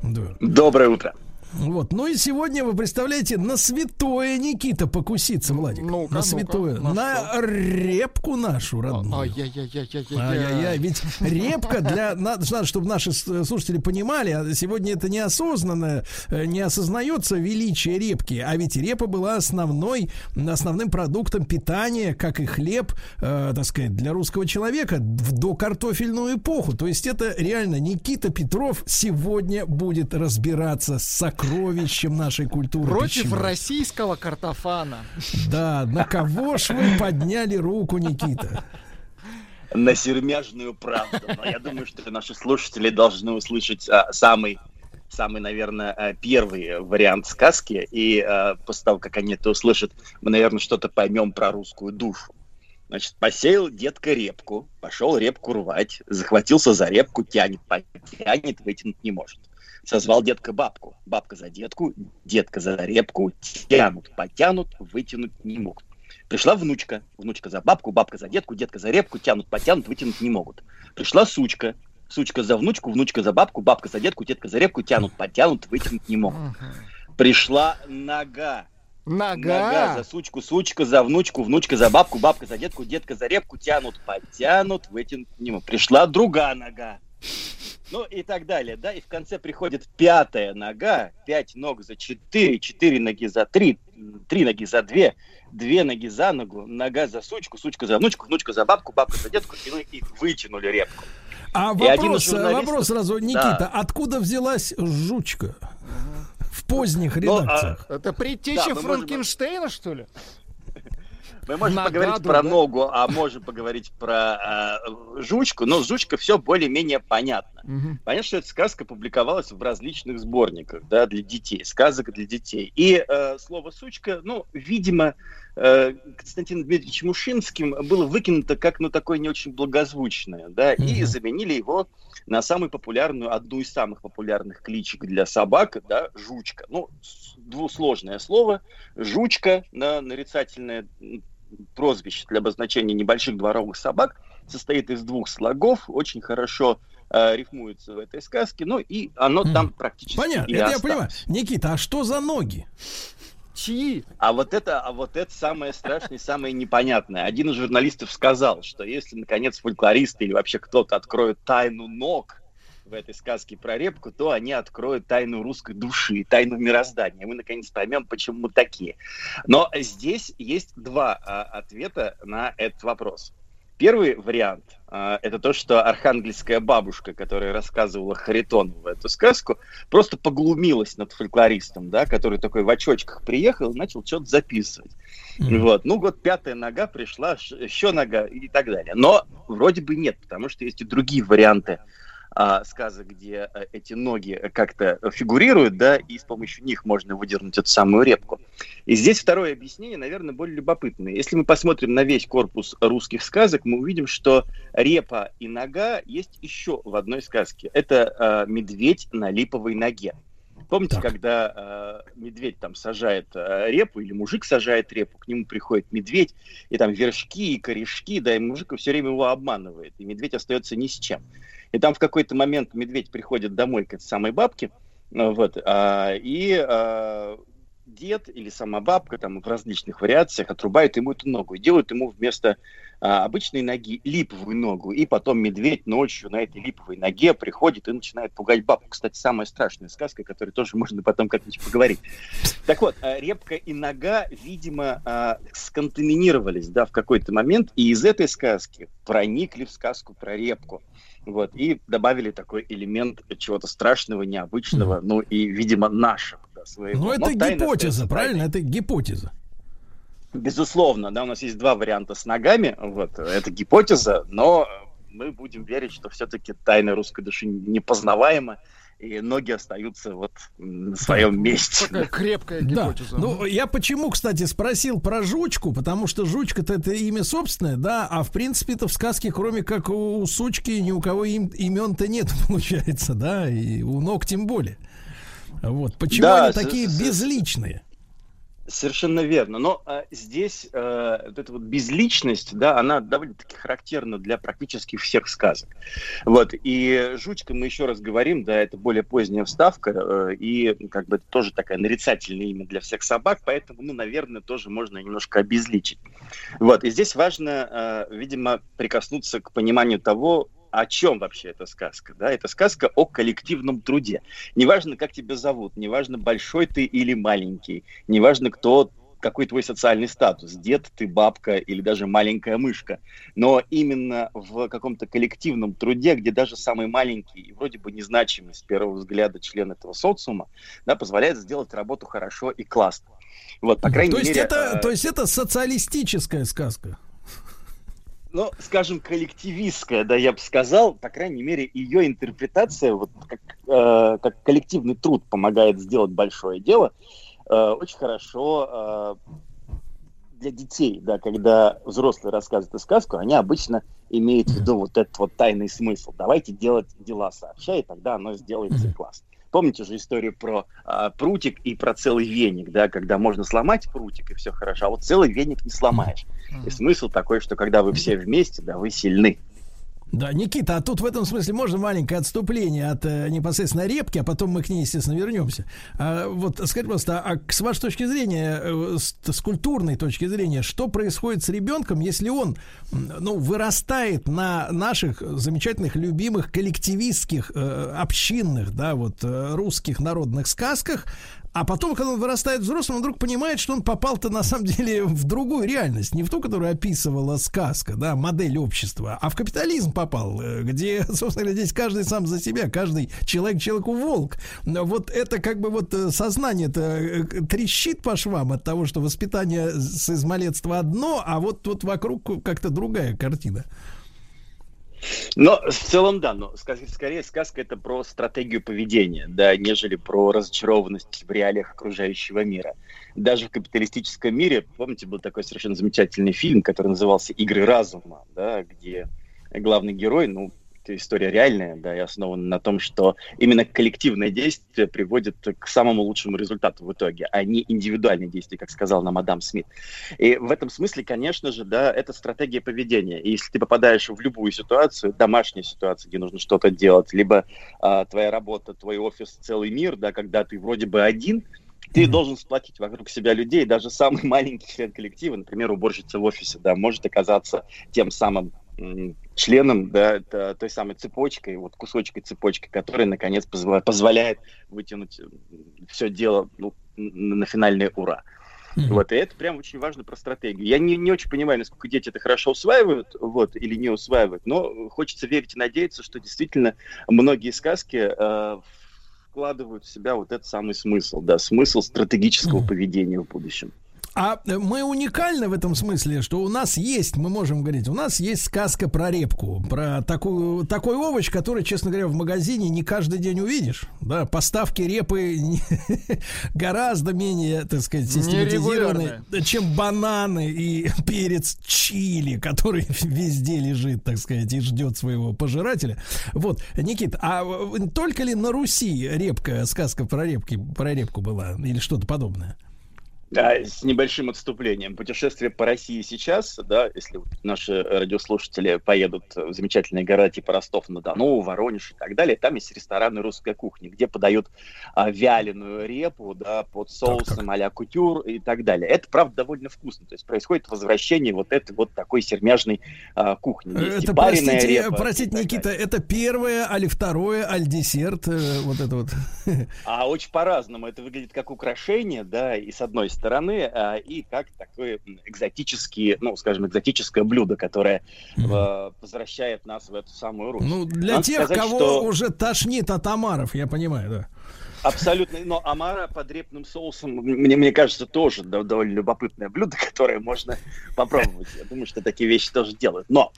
Да. Доброе утро. Вот. Ну и сегодня вы представляете, на святое Никита покуситься, Владик. Ну, на святое. На, на репку нашу родную. Ай-яй-яй-яй-яй. Ведь репка для... Надо, чтобы наши слушатели понимали, а сегодня это неосознанно, э, не осознается величие репки, а ведь репа была основной, основным продуктом питания, как и хлеб, э, так сказать, для русского человека в докартофельную эпоху. То есть это реально Никита Петров сегодня будет разбираться с сокровищем сокровищем нашей культуры. Против российского картофана. Да, на кого ж вы подняли руку, Никита? На сермяжную правду. Но я думаю, что наши слушатели должны услышать а, самый самый, наверное, а, первый вариант сказки. И а, после того, как они это услышат, мы, наверное, что-то поймем про русскую душу. Значит, посеял детка репку, пошел репку рвать, захватился за репку, тянет, тянет, вытянуть не может созвал детка бабку. Бабка за детку, детка за репку, тянут, потянут, вытянуть не могут. Пришла внучка, внучка за бабку, бабка за детку, детка за репку, тянут, потянут, вытянуть не могут. Пришла сучка, сучка за внучку, внучка за бабку, бабка за детку, детка за репку, тянут, потянут, вытянуть не могут. Пришла нога, Нога. Нога за сучку, сучка за внучку, внучка за бабку, бабка за детку, детка за репку, тянут, потянут, вытянут не могут. Пришла другая нога. Ну и так далее, да, и в конце приходит пятая нога, пять ног за четыре, четыре ноги за три, три ноги за две, две ноги за ногу, нога за сучку, сучка за внучку, внучка за бабку, бабка за детку, и, ну, и вытянули репку. А и вопрос, журналистов... вопрос сразу, Никита, да. откуда взялась жучка? В поздних редакциях. Ну, а... Это предтеча да, Франкенштейна, можем... что ли? Мы можем Награду, поговорить про да? ногу, а можем поговорить про э, жучку, но жучка все более-менее понятно. Угу. Понятно, что эта сказка публиковалась в различных сборниках, да, для детей, сказок для детей. И э, слово сучка, ну, видимо, э, Константином Дмитриевичем Мушинским было выкинуто как, ну, такое не очень благозвучное, да, угу. и заменили его на самую популярную, одну из самых популярных кличек для собак, да, жучка. Ну, двусложное слово, жучка, да, нарицательное прозвище для обозначения небольших дворовых собак состоит из двух слогов, очень хорошо э, рифмуется в этой сказке, ну и оно mm. там практически Понятно, это я понимаю. Никита, а что за ноги? Чьи? А вот это, а вот это самое страшное, самое непонятное. Один из журналистов сказал, что если наконец фольклористы или вообще кто-то откроет тайну ног, в этой сказке про репку, то они откроют тайну русской души, тайну мироздания. Мы наконец поймем, почему мы такие. Но здесь есть два а, ответа на этот вопрос. Первый вариант а, это то, что архангельская бабушка, которая рассказывала Харитонову эту сказку, просто поглумилась над фольклористом, да, который такой в очочках приехал и начал что-то записывать. Mm-hmm. Вот. Ну, вот пятая нога пришла, еще нога и так далее. Но вроде бы нет, потому что есть и другие варианты а, сказок, где а, эти ноги как-то фигурируют, да, и с помощью них можно выдернуть эту самую репку. И здесь второе объяснение, наверное, более любопытное. Если мы посмотрим на весь корпус русских сказок, мы увидим, что репа и нога есть еще в одной сказке. Это а, медведь на липовой ноге. Помните, так. когда э, медведь там сажает э, репу, или мужик сажает репу, к нему приходит медведь, и там вершки и корешки, да, и мужик все время его обманывает, и медведь остается ни с чем. И там в какой-то момент медведь приходит домой к этой самой бабке, ну, вот, а, и а, дед или сама бабка там в различных вариациях отрубают ему эту ногу и делают ему вместо а, обычной ноги липовую ногу. И потом медведь ночью на этой липовой ноге приходит и начинает пугать бабку. Кстати, самая страшная сказка, о которой тоже можно потом как-нибудь поговорить. Так вот, а, репка и нога, видимо, а, сконтаминировались да, в какой-то момент, и из этой сказки проникли в сказку про репку. Вот, и добавили такой элемент чего-то страшного, необычного, ну и, видимо, нашего. Да, своего. Ну, это Но гипотеза, правильно? Это гипотеза. Безусловно, да, у нас есть два варианта с ногами, вот, это гипотеза, но мы будем верить, что все-таки тайна русской души непознаваема, и ноги остаются вот на своем месте. Такая крепкая гипотеза. Да. Ну, я почему, кстати, спросил про жучку, потому что жучка-то это имя собственное, да, а в принципе-то в сказке, кроме как у сучки, ни у кого им, имен-то нет, получается, да, и у ног тем более. Вот. Почему да, они такие безличные? Совершенно верно. Но а, здесь а, вот эта вот безличность, да, она довольно-таки характерна для практически всех сказок. Вот. И жучка, мы еще раз говорим, да, это более поздняя вставка, э, и как бы тоже такая нарицательное имя для всех собак, поэтому, ну, наверное, тоже можно немножко обезличить. Вот. И здесь важно, а, видимо, прикоснуться к пониманию того, о чем вообще эта сказка? Да? Это сказка о коллективном труде. Неважно, как тебя зовут, неважно, большой ты или маленький, неважно, кто какой твой социальный статус, дед ты, бабка или даже маленькая мышка. Но именно в каком-то коллективном труде, где даже самый маленький и вроде бы незначимый с первого взгляда член этого социума, да, позволяет сделать работу хорошо и классно. Вот, по крайней то есть мере... Это, э... То есть это социалистическая сказка? Ну, скажем, коллективистская, да, я бы сказал, по крайней мере, ее интерпретация, вот как, э, как коллективный труд помогает сделать большое дело, э, очень хорошо э, для детей, да, когда взрослые рассказывают сказку, они обычно имеют в виду вот этот вот тайный смысл. Давайте делать дела сообща, и тогда оно сделается классно. Помните же историю про а, прутик и про целый веник, да, когда можно сломать прутик и все хорошо, а вот целый веник не сломаешь. И смысл такой, что когда вы все вместе, да, вы сильны. Да, Никита, а тут в этом смысле можно маленькое отступление от э, непосредственно репки, а потом мы к ней, естественно, вернемся. А, вот скажите, пожалуйста, а с вашей точки зрения, э, с, с культурной точки зрения, что происходит с ребенком, если он, ну, вырастает на наших замечательных, любимых, коллективистских, э, общинных, да, вот, э, русских народных сказках, а потом, когда он вырастает взрослым, он вдруг понимает, что он попал-то на самом деле в другую реальность, не в ту, которую описывала сказка, да, модель общества, а в капитализм попал, э, где, собственно говоря, здесь каждый сам за себя, каждый человек человеку волк. Вот это как бы вот э, сознание-то э, трещит по швам от того, что воспитание с измалетства одно, а вот тут вокруг как-то другая картина. Но в целом, да, но скорее сказка это про стратегию поведения, да, нежели про разочарованность в реалиях окружающего мира. Даже в капиталистическом мире, помните, был такой совершенно замечательный фильм, который назывался «Игры разума», да, где главный герой, ну, эта история реальная, да, и основана на том, что именно коллективное действие приводит к самому лучшему результату в итоге, а не индивидуальные действия, как сказал нам Адам Смит. И в этом смысле, конечно же, да, это стратегия поведения. И если ты попадаешь в любую ситуацию, домашнюю ситуацию, где нужно что-то делать, либо а, твоя работа, твой офис, целый мир, да, когда ты вроде бы один, ты должен сплотить вокруг себя людей, даже самый маленький член коллектива, например, уборщица в офисе, да, может оказаться тем самым членом да, той самой цепочкой, вот кусочкой цепочки, которая, наконец, позволяет, вытянуть все дело ну, на финальное ура. Mm-hmm. Вот, и это прям очень важно про стратегию. Я не, не очень понимаю, насколько дети это хорошо усваивают, вот, или не усваивают, но хочется верить и надеяться, что действительно многие сказки э, вкладывают в себя вот этот самый смысл, да, смысл стратегического mm-hmm. поведения в будущем. А мы уникальны в этом смысле, что у нас есть, мы можем говорить, у нас есть сказка про репку, про такую, такой овощ, который, честно говоря, в магазине не каждый день увидишь. Да, поставки репы гораздо менее, так сказать, систематизированы, чем бананы и перец чили, который везде лежит, так сказать, и ждет своего пожирателя. Вот, Никит, а только ли на Руси репка, сказка про репки, про репку была или что-то подобное? Да, с небольшим отступлением. Путешествие по России сейчас, да, если наши радиослушатели поедут в замечательные города типа Ростов-на-Дону, Воронеж и так далее, там есть рестораны русской кухни, где подают а, вяленую репу, да, под соусом а-ля кутюр и так далее. Это, правда, довольно вкусно. То есть происходит возвращение вот этой вот такой сермяжной а, кухни. Есть это, простите, репа, простите Никита, далее. это первое, али второе, аль десерт, э, вот это вот. А очень по-разному. Это выглядит как украшение, да, и с одной стороны стороны, а, и как такое экзотические, ну, скажем, экзотическое блюдо, которое mm-hmm. возвращает нас в эту самую Русь. Ну, для Надо тех, сказать, кого что... уже тошнит от омаров, я понимаю, да. Абсолютно. Но омара под репным соусом, мне, мне кажется, тоже довольно любопытное блюдо, которое можно попробовать. Я думаю, что такие вещи тоже делают. Но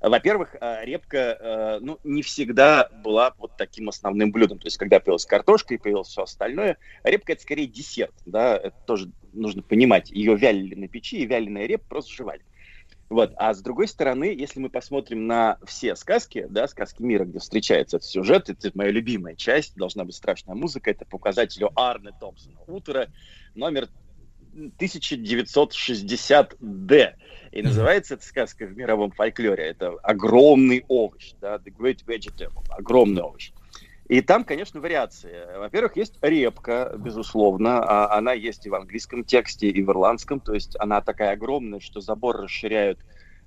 во-первых, э, репка, э, ну, не всегда была вот таким основным блюдом. То есть, когда появилась картошка и появилось все остальное, репка это скорее десерт, да, это тоже нужно понимать. Ее вялили на печи, и вяленая репа просто жевали. Вот. А с другой стороны, если мы посмотрим на все сказки, да, сказки мира, где встречается этот сюжет, это моя любимая часть, должна быть страшная музыка, это по указателю Арне Томпсона. Утро номер 1960D. И называется эта сказка в мировом фольклоре. Это огромный овощ, да, The Great Vegetable, огромный овощ. И там, конечно, вариации. Во-первых, есть репка, безусловно. А она есть и в английском тексте, и в ирландском. То есть она такая огромная, что забор расширяют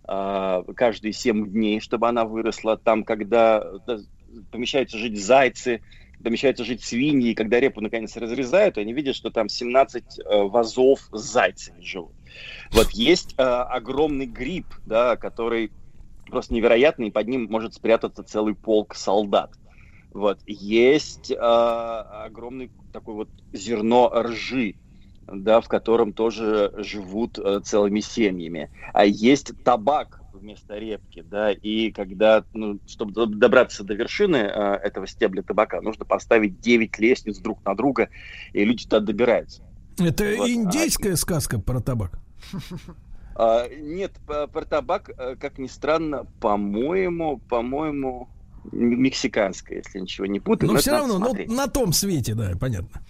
э, каждые 7 дней, чтобы она выросла. Там, когда да, помещаются жить зайцы, помещаются жить свиньи, и когда репу наконец разрезают, они видят, что там 17 э, вазов с зайцами живут. Вот есть э, огромный гриб, да, который просто невероятный, и под ним может спрятаться целый полк солдат. Вот. Есть э, огромный такой вот зерно ржи, да, в котором тоже живут э, целыми семьями. А есть табак, вместо репки, да, и когда, ну, чтобы добраться до вершины э, этого стебля табака, нужно поставить 9 лестниц друг на друга, и люди туда добираются. Это вот. индейская а... сказка про табак? А, нет, про табак, э, как ни странно, по-моему, по-моему, мексиканская, если ничего не путаю. Но, но все равно, ну, на том свете, да, понятно.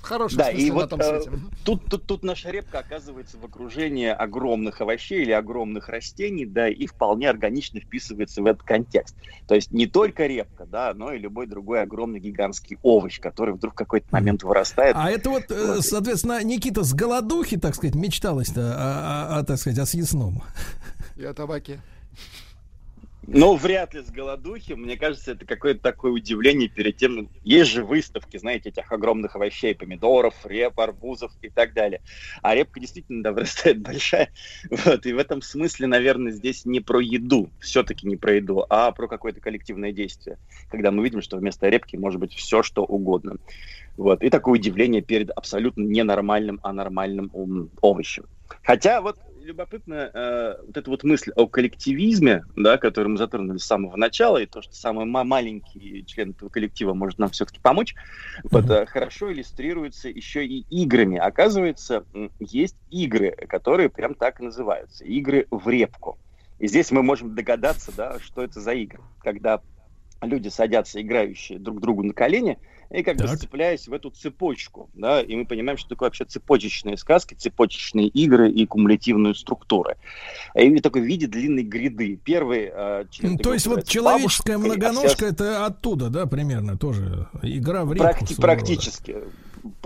Хороший да, и вот э, тут, тут, тут наша репка оказывается в окружении огромных овощей или огромных растений, да, и вполне органично вписывается в этот контекст. То есть не только репка, да, но и любой другой огромный гигантский овощ, который вдруг в какой-то момент вырастает. А это вот, э, вот. соответственно, Никита с голодухи, так сказать, мечталось-то, о, о, о, так сказать, о съестном. И о табаке. Ну, вряд ли с голодухи. Мне кажется, это какое-то такое удивление перед тем. Есть же выставки, знаете, этих огромных овощей, помидоров, реп, арбузов и так далее. А репка действительно да, вырастает большая. Вот, и в этом смысле, наверное, здесь не про еду, все-таки не про еду, а про какое-то коллективное действие. Когда мы видим, что вместо репки может быть все, что угодно. Вот. И такое удивление перед абсолютно ненормальным, а нормальным овощем. Хотя вот любопытно э, вот эта вот мысль о коллективизме, да, которую мы затронули с самого начала, и то, что самый маленький член этого коллектива может нам все-таки помочь, mm-hmm. вот, э, хорошо иллюстрируется еще и играми. Оказывается, есть игры, которые прям так и называются. Игры в репку. И здесь мы можем догадаться, да, что это за игры. Когда люди садятся, играющие друг другу на колени, и как так. бы сцепляясь в эту цепочку, да, и мы понимаем, что такое вообще цепочечные сказки, цепочечные игры и кумулятивные структуры. И такой в виде длинной гряды. Первый э, член То есть вот человеческая бабушка, многоножка а это оттуда, да, примерно тоже игра в репку. Практи- практически.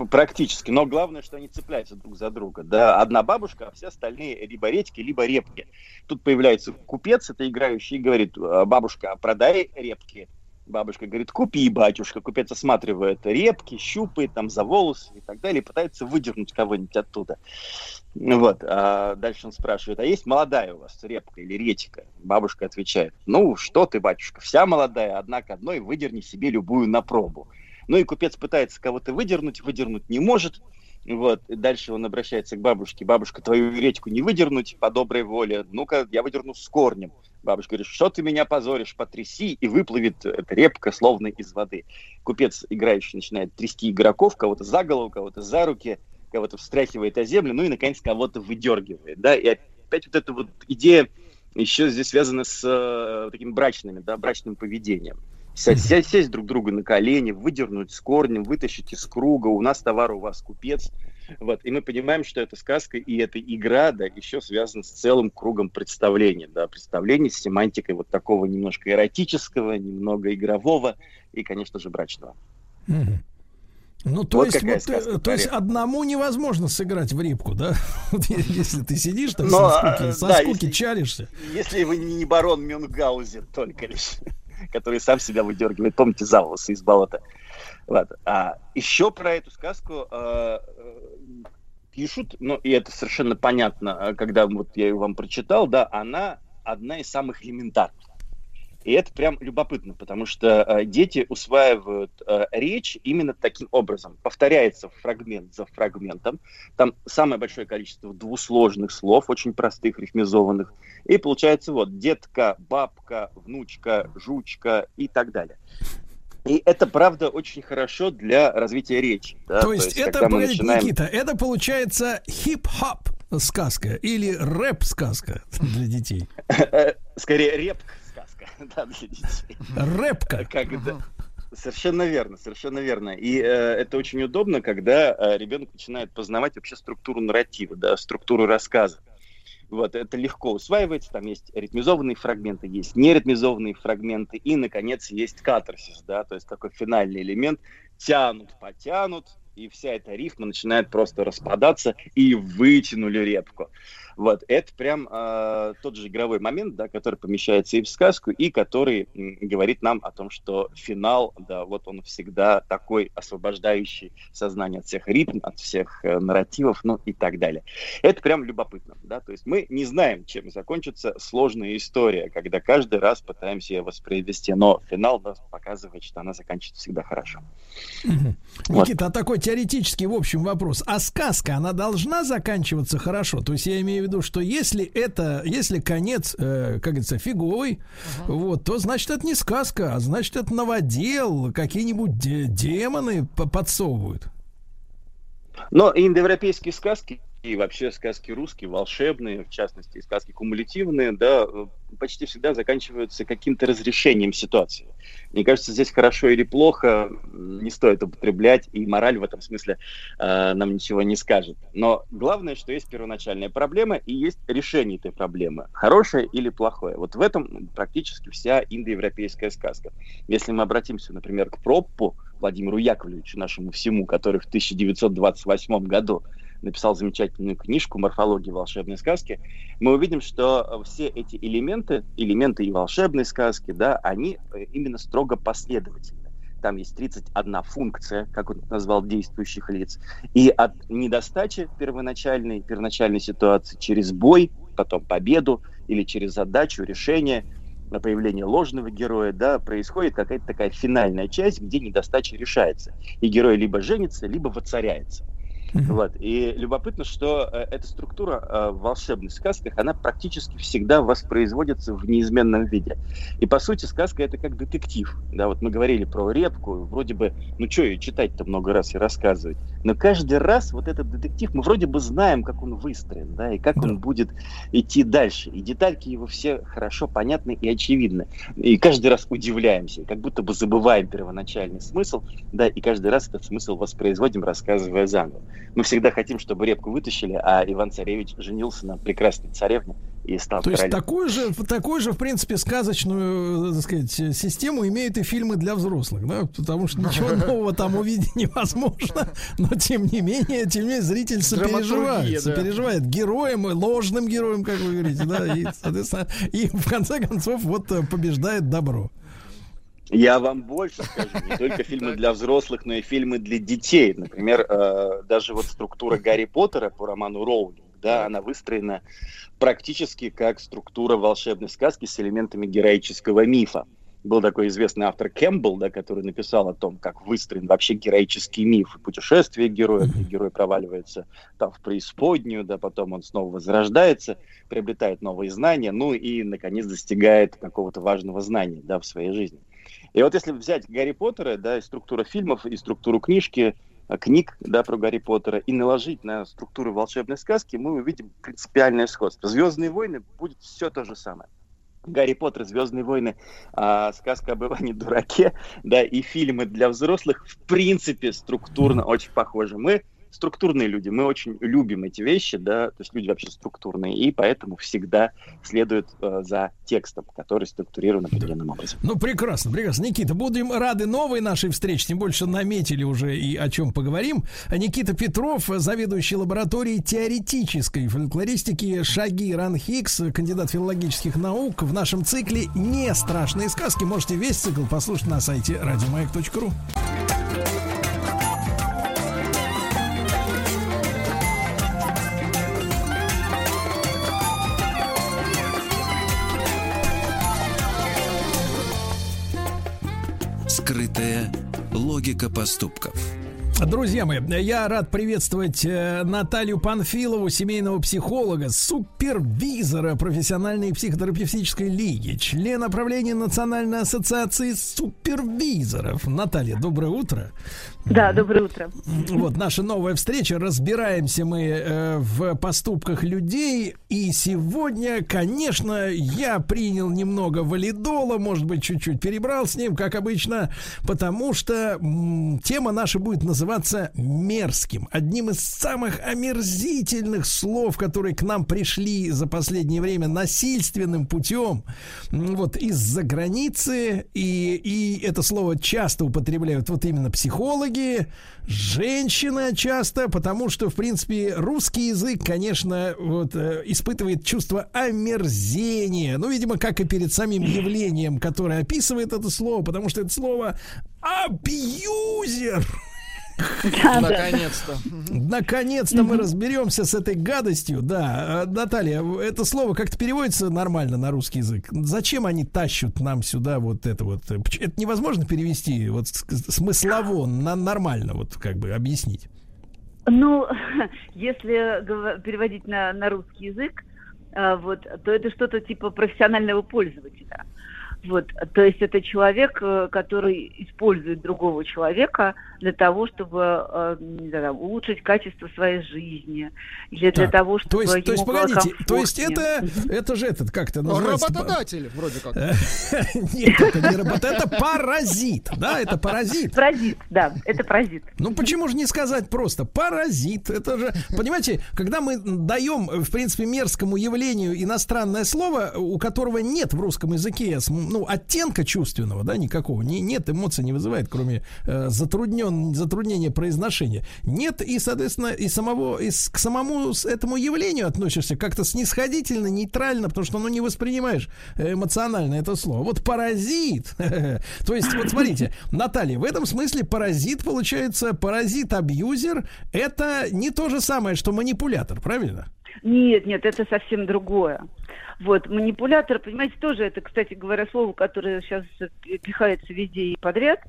Практически. Но главное, что они цепляются друг за друга. Да, одна бабушка, а все остальные либо редьки, либо репки. Тут появляется купец, это играющий, и говорит, «А, бабушка, продай репки Бабушка говорит, купи, батюшка. Купец осматривает репки, щупает там за волосы и так далее, и пытается выдернуть кого-нибудь оттуда. Вот. А дальше он спрашивает, а есть молодая у вас репка или редька? Бабушка отвечает, ну что ты, батюшка, вся молодая, однако одной выдерни себе любую на пробу. Ну и купец пытается кого-то выдернуть, выдернуть не может. Вот, и дальше он обращается к бабушке. Бабушка, твою редьку не выдернуть по доброй воле. Ну-ка, я выдерну с корнем. Бабушка говорит, что ты меня позоришь, потряси, и выплывет эта репка, словно из воды. Купец, играющий, начинает трясти игроков, кого-то за голову, кого-то за руки, кого-то встряхивает о землю, ну и, наконец, кого-то выдергивает. Да? И опять вот эта вот идея еще здесь связана с э, таким брачными, да, брачным поведением. Сесть, сесть, сесть друг друга на колени, выдернуть с корнем, вытащить из круга, у нас товар, у вас купец. Вот. И мы понимаем, что эта сказка и эта игра, да, еще связана с целым кругом представления, да, представлений с семантикой вот такого немножко эротического, немного игрового и, конечно же, брачного. Ну, то вот есть, вот, сказка, то есть одному невозможно сыграть в репку, да? Вот если ты сидишь там Но, со скуки, со да, скуки если, чаришься. Если вы не барон Мюнхгаузен только лишь который сам себя выдергивает. Помните, за волосы из болота. Вот. А еще про эту сказку э, пишут, ну, и это совершенно понятно, а, когда вот я ее вам прочитал, да, она одна из самых элементарных. И это прям любопытно, потому что э, дети усваивают э, речь именно таким образом. Повторяется фрагмент за фрагментом. Там самое большое количество двусложных слов, очень простых, рифмизованных. И получается вот детка, бабка, внучка, жучка и так далее. И это, правда, очень хорошо для развития речи. Да? То, есть, То есть это, погодите, начинаем... Никита, это получается хип-хоп сказка или рэп-сказка для детей? Скорее, реп да, для детей. Рэпка. Когда... Совершенно верно, совершенно верно. И э, это очень удобно, когда э, ребенок начинает познавать вообще структуру нарратива, да, структуру рассказа. Вот, это легко усваивается, там есть ритмизованные фрагменты, есть неритмизованные фрагменты, и, наконец, есть катарсис, да, то есть такой финальный элемент, тянут, потянут, и вся эта рифма начинает просто распадаться, и вытянули репку. Вот, это прям э, тот же игровой момент, да, который помещается и в сказку, и который м, говорит нам о том, что финал, да, вот он всегда такой освобождающий сознание от всех ритм, от всех э, нарративов, ну и так далее. Это прям любопытно, да, то есть мы не знаем, чем закончится сложная история, когда каждый раз пытаемся ее воспроизвести, но финал да, показывает, что она заканчивается всегда хорошо. Никита, вот. а такой теоретический, в общем, вопрос. А сказка, она должна заканчиваться хорошо? То есть я имею в виду, что если это, если конец, э, как говорится, фиговый, uh-huh. вот, то значит это не сказка, а значит это новодел, какие-нибудь де- демоны подсовывают. Но индоевропейские сказки и вообще сказки русские, волшебные, в частности, сказки кумулятивные, да, почти всегда заканчиваются каким-то разрешением ситуации. Мне кажется, здесь хорошо или плохо не стоит употреблять, и мораль в этом смысле э, нам ничего не скажет. Но главное, что есть первоначальная проблема и есть решение этой проблемы, хорошее или плохое. Вот в этом практически вся индоевропейская сказка. Если мы обратимся, например, к Проппу, Владимиру Яковлевичу, нашему всему, который в 1928 году написал замечательную книжку «Морфология волшебной сказки», мы увидим, что все эти элементы, элементы и волшебной сказки, да, они э, именно строго последовательны. Там есть 31 функция, как он назвал, действующих лиц. И от недостачи первоначальной, первоначальной ситуации через бой, потом победу или через задачу, решение, на появление ложного героя, да, происходит какая-то такая финальная часть, где недостача решается. И герой либо женится, либо воцаряется. Вот. И любопытно, что э, эта структура э, в волшебных сказках, она практически всегда воспроизводится в неизменном виде. И, по сути, сказка — это как детектив. Да, вот мы говорили про репку, вроде бы, ну что ее читать-то много раз и рассказывать. Но каждый раз вот этот детектив, мы вроде бы знаем, как он выстроен, да, и как он будет идти дальше. И детальки его все хорошо понятны и очевидны. И каждый раз удивляемся, как будто бы забываем первоначальный смысл, да, и каждый раз этот смысл воспроизводим, рассказывая заново. Мы всегда хотим, чтобы репку вытащили, а Иван-Царевич женился на прекрасной царевне и стал То королем. есть такую же, такую же, в принципе, сказочную, э, так сказать, систему имеют и фильмы для взрослых, да? Потому что ничего нового там увидеть невозможно, но тем не менее, тем не менее, зритель сопереживает, сопереживает героем, ложным героем, как вы говорите, да, и, соответственно, и в конце концов вот э, побеждает добро. Я вам больше скажу, не только фильмы для взрослых, но и фильмы для детей. Например, э, даже вот структура Гарри Поттера по роману Роулинг, да, она выстроена практически как структура волшебной сказки с элементами героического мифа. Был такой известный автор Кэмпбелл, да, который написал о том, как выстроен вообще героический миф. Путешествие героя, где герой проваливается там в преисподнюю, да, потом он снова возрождается, приобретает новые знания, ну и, наконец, достигает какого-то важного знания, да, в своей жизни. И вот если взять Гарри Поттера, да, и структуру фильмов, и структуру книжки, э, книг, да, про Гарри Поттера, и наложить на структуру волшебной сказки, мы увидим принципиальное сходство. «Звездные войны» будет все то же самое. Гарри Поттер, Звездные войны, а, сказка об Иване Дураке, да, и фильмы для взрослых, в принципе, структурно очень похожи. Мы структурные люди, мы очень любим эти вещи, да, то есть люди вообще структурные, и поэтому всегда следуют э, за текстом, который структурирован определенным образом. Ну, прекрасно, прекрасно. Никита, будем рады новой нашей встрече, тем больше наметили уже и о чем поговорим. Никита Петров, заведующий лабораторией теоретической фольклористики Шаги Ранхикс, кандидат филологических наук в нашем цикле «Не страшные сказки». Можете весь цикл послушать на сайте радиомаяк.ру. Скрытая логика поступков. Друзья мои, я рад приветствовать э, Наталью Панфилову, семейного психолога, супервизора профессиональной психотерапевтической лиги, члена правления Национальной ассоциации супервизоров. Наталья, доброе утро. Да, доброе утро. Вот наша новая встреча. Разбираемся мы э, в поступках людей. И сегодня, конечно, я принял немного валидола, может быть, чуть-чуть перебрал с ним, как обычно, потому что м, тема наша будет называться мерзким. Одним из самых омерзительных слов, которые к нам пришли за последнее время насильственным путем, вот из-за границы. И, и это слово часто употребляют вот именно психологи психологи, женщина часто, потому что, в принципе, русский язык, конечно, вот, э, испытывает чувство омерзения. Ну, видимо, как и перед самим явлением, которое описывает это слово, потому что это слово абьюзер. Наконец-то. Наконец-то мы разберемся с этой гадостью. Да, э, Наталья, это слово как-то переводится нормально на русский язык. Зачем они тащут нам сюда вот это вот? Это невозможно перевести вот смыслово на нормально, вот как бы объяснить. Ну, если переводить на, на русский язык, э, вот, то это что-то типа профессионального пользователя. Вот, то есть это человек, э, который использует другого человека для того, чтобы э, не знаю, улучшить качество своей жизни, или для так, того, чтобы то есть, то есть погодите, то есть это, это же этот как-то ну, называется? Работодатель, вроде как. Нет, это не работа, это паразит, да, это паразит. Паразит, да, это паразит. Ну почему же не сказать просто паразит? Это же, понимаете, когда мы даем, в принципе, мерзкому явлению иностранное слово, у которого нет в русском языке ну, оттенка чувственного, да, никакого, не, нет, эмоций не вызывает, кроме э, затруднен, затруднения произношения. Нет, и, соответственно, и самого, и с, к самому этому явлению относишься как-то снисходительно, нейтрально, потому что, ну, не воспринимаешь эмоционально это слово. Вот паразит, то есть, вот смотрите, Наталья, в этом смысле паразит, получается, паразит-абьюзер, это не то же самое, что манипулятор, правильно? Нет, нет, это совсем другое. Вот, манипулятор, понимаете, тоже это, кстати говоря, слово, которое сейчас пихается везде и подряд.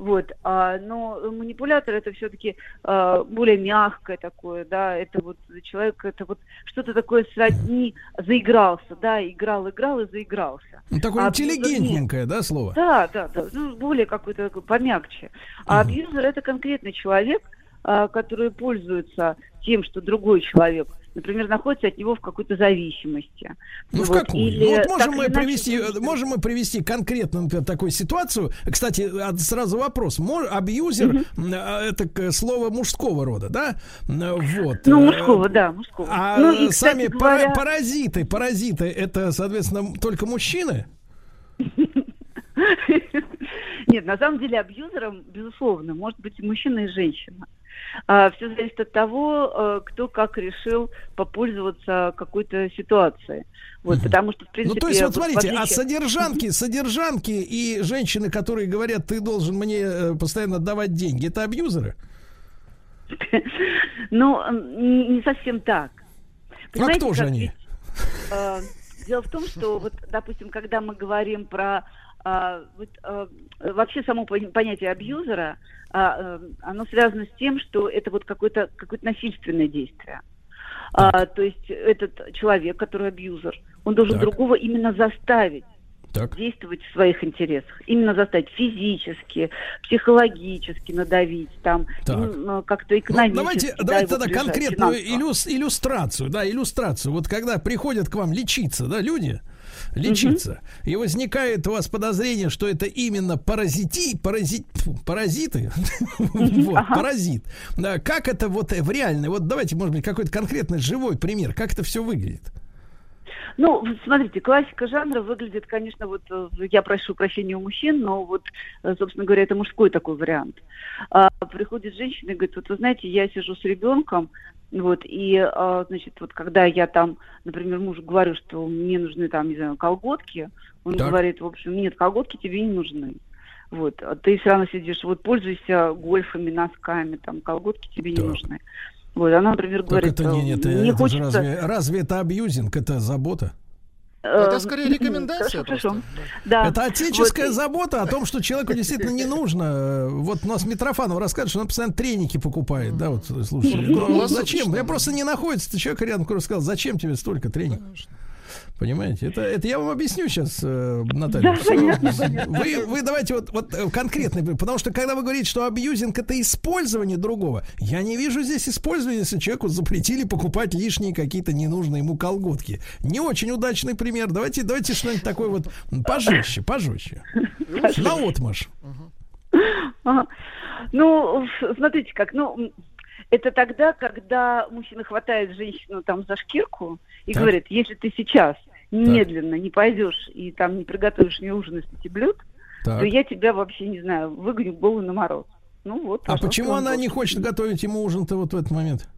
Вот, а, но манипулятор это все-таки а, более мягкое такое, да, это вот человек, это вот что-то такое сродни заигрался, да, играл, играл и заигрался. Ну, такое а интеллигентненькое, да, слово? Да, да, да, ну, более какое-то помягче. А угу. абьюзер это конкретный человек, а, который пользуется тем, что другой человек например, находится от него в какой-то зависимости. Ну, вот. в какую? Или, ну, вот можем мы, привести, иначе... можем мы привести конкретно, например, такую ситуацию. Кстати, сразу вопрос. Абьюзер угу. это слово мужского рода, да? Вот. Ну, мужского, да, мужского. А ну, и, сами говоря... паразиты, паразиты, это, соответственно, только мужчины? Нет, на самом деле абьюзером, безусловно, может быть и мужчина, и женщина. А, все зависит от того, э, кто как решил попользоваться какой-то ситуацией. Вот, потому что, в принципе... Ну, то есть, вот смотрите, отличие... а содержанки, содержанки и женщины, которые говорят, ты должен мне э, постоянно давать деньги, это абьюзеры? Ну, не совсем так. А кто же они? Э, дело в том, что, вот, допустим, когда мы говорим про а, вот, а, вообще само понятие абьюзера, а, а, оно связано с тем, что это вот какое-то какое насильственное действие. А, то есть этот человек, который абьюзер, он должен так. другого именно заставить так. действовать в своих интересах. Именно заставить физически, психологически надавить, там ну, как-то экономически. Ну, давайте, да, давайте тогда конкретную иллюс, иллюстрацию, да, иллюстрацию. Вот когда приходят к вам лечиться, да, люди, лечиться, угу. и возникает у вас подозрение, что это именно паразити, паразит, паразиты, вот, паразит. Как это вот в реальной, вот давайте, может быть, какой-то конкретный живой пример, как это все выглядит? Ну, смотрите, классика жанра выглядит, конечно, вот э, я прошу прощения у мужчин, но вот, э, собственно говоря, это мужской такой вариант. А, приходит женщина и говорит, вот вы знаете, я сижу с ребенком, вот, и, а, значит, вот когда я там, например, мужу говорю, что мне нужны там, не знаю, колготки, он так. говорит, в общем, нет, колготки тебе не нужны. Вот, а ты все равно сидишь, вот пользуйся гольфами, носками, там, колготки тебе так. не нужны. Вот, она, например, так говорит, это не, нет, не это хочется... разве, разве это абьюзинг, это забота? Это эм, скорее рекомендация. Хорошо, хорошо. Да. Это отеческая вот. забота о том, что человеку действительно не нужно. Вот у нас Митрофанов рассказывает, что он постоянно треники покупает. Да, вот слушай. Ну, ну, зачем? Я просто не находится человек рядом, который сказал, зачем тебе столько треников? Понимаете? Это, это я вам объясню сейчас, э, Наталья. Да, понятно, понятно. Вы, вы давайте вот, вот э, конкретно, потому что когда вы говорите, что абьюзинг это использование другого, я не вижу здесь использования, если человеку запретили покупать лишние какие-то ненужные ему колготки. Не очень удачный пример. Давайте, давайте что-нибудь такое вот пожестче, пожестче. На отмаш. Ну, смотрите, как, ну, это тогда, когда мужчина хватает женщину там за шкирку и так. говорит, если ты сейчас немедленно так. не пойдешь и там не приготовишь мне ужин из пяти блюд, так. то я тебя вообще, не знаю, выгоню голову на мороз. Ну вот. А почему она не хочет готовить ему ужин-то вот в этот момент?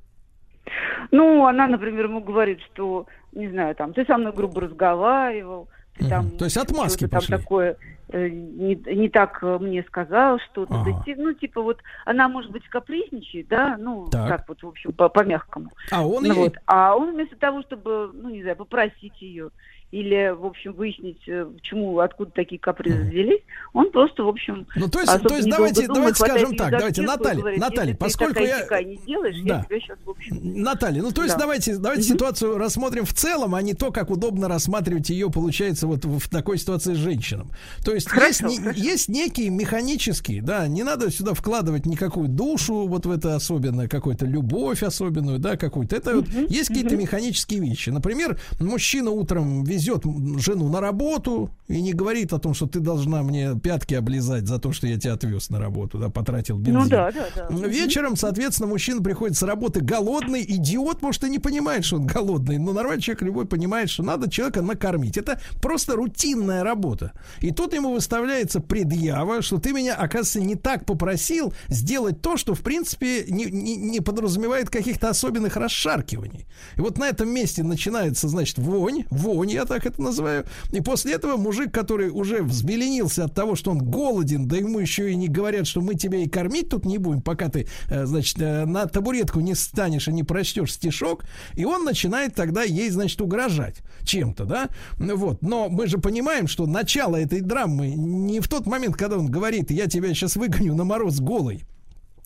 Ну, она, например, ему говорит, что, не знаю, там, ты со мной грубо разговаривал, ты, там, То есть отмазки пошли. Там такое, не, не так э, мне сказал что-то. Ага. Да, ну, типа вот, она, может быть, капризничает, да, ну, так, так вот, в общем, по-мягкому. а он ну, ей... вот. А он вместо того, чтобы, ну, не знаю, попросить ее или, в общем, выяснить, э, почему, откуда такие капризы взялись, он просто, в общем, Ну, то есть, то есть давайте, думает, давайте скажем так, давайте, Наталья, говорит, Наталья, поскольку я... не делаешь, да. я сейчас, в общем... Наталья, ну, то есть, да. давайте, давайте угу. ситуацию рассмотрим в целом, а не то, как удобно рассматривать ее, получается, вот в такой ситуации с женщинам. То есть, хорошо, есть, хорошо. есть некие механические, да, не надо сюда вкладывать никакую душу, вот в это особенное, какую-то любовь особенную, да, какую-то. Это угу. вот, есть угу. какие-то механические вещи. Например, мужчина утром везет везет жену на работу и не говорит о том, что ты должна мне пятки облизать за то, что я тебя отвез на работу, да, потратил бензин. Ну да, да, да. Вечером, соответственно, мужчина приходит с работы голодный, идиот, может, и не понимает, что он голодный, но нормальный человек любой понимает, что надо человека накормить. Это просто рутинная работа. И тут ему выставляется предъява, что ты меня, оказывается, не так попросил сделать то, что, в принципе, не, не, не подразумевает каких-то особенных расшаркиваний. И вот на этом месте начинается, значит, вонь, вонь, я так это называю. И после этого мужик, который уже взбеленился от того, что он голоден, да ему еще и не говорят, что мы тебя и кормить тут не будем, пока ты, э, значит, э, на табуретку не станешь и не прочтешь стишок, и он начинает тогда ей, значит, угрожать чем-то, да? Вот. Но мы же понимаем, что начало этой драмы не в тот момент, когда он говорит, я тебя сейчас выгоню на мороз голый,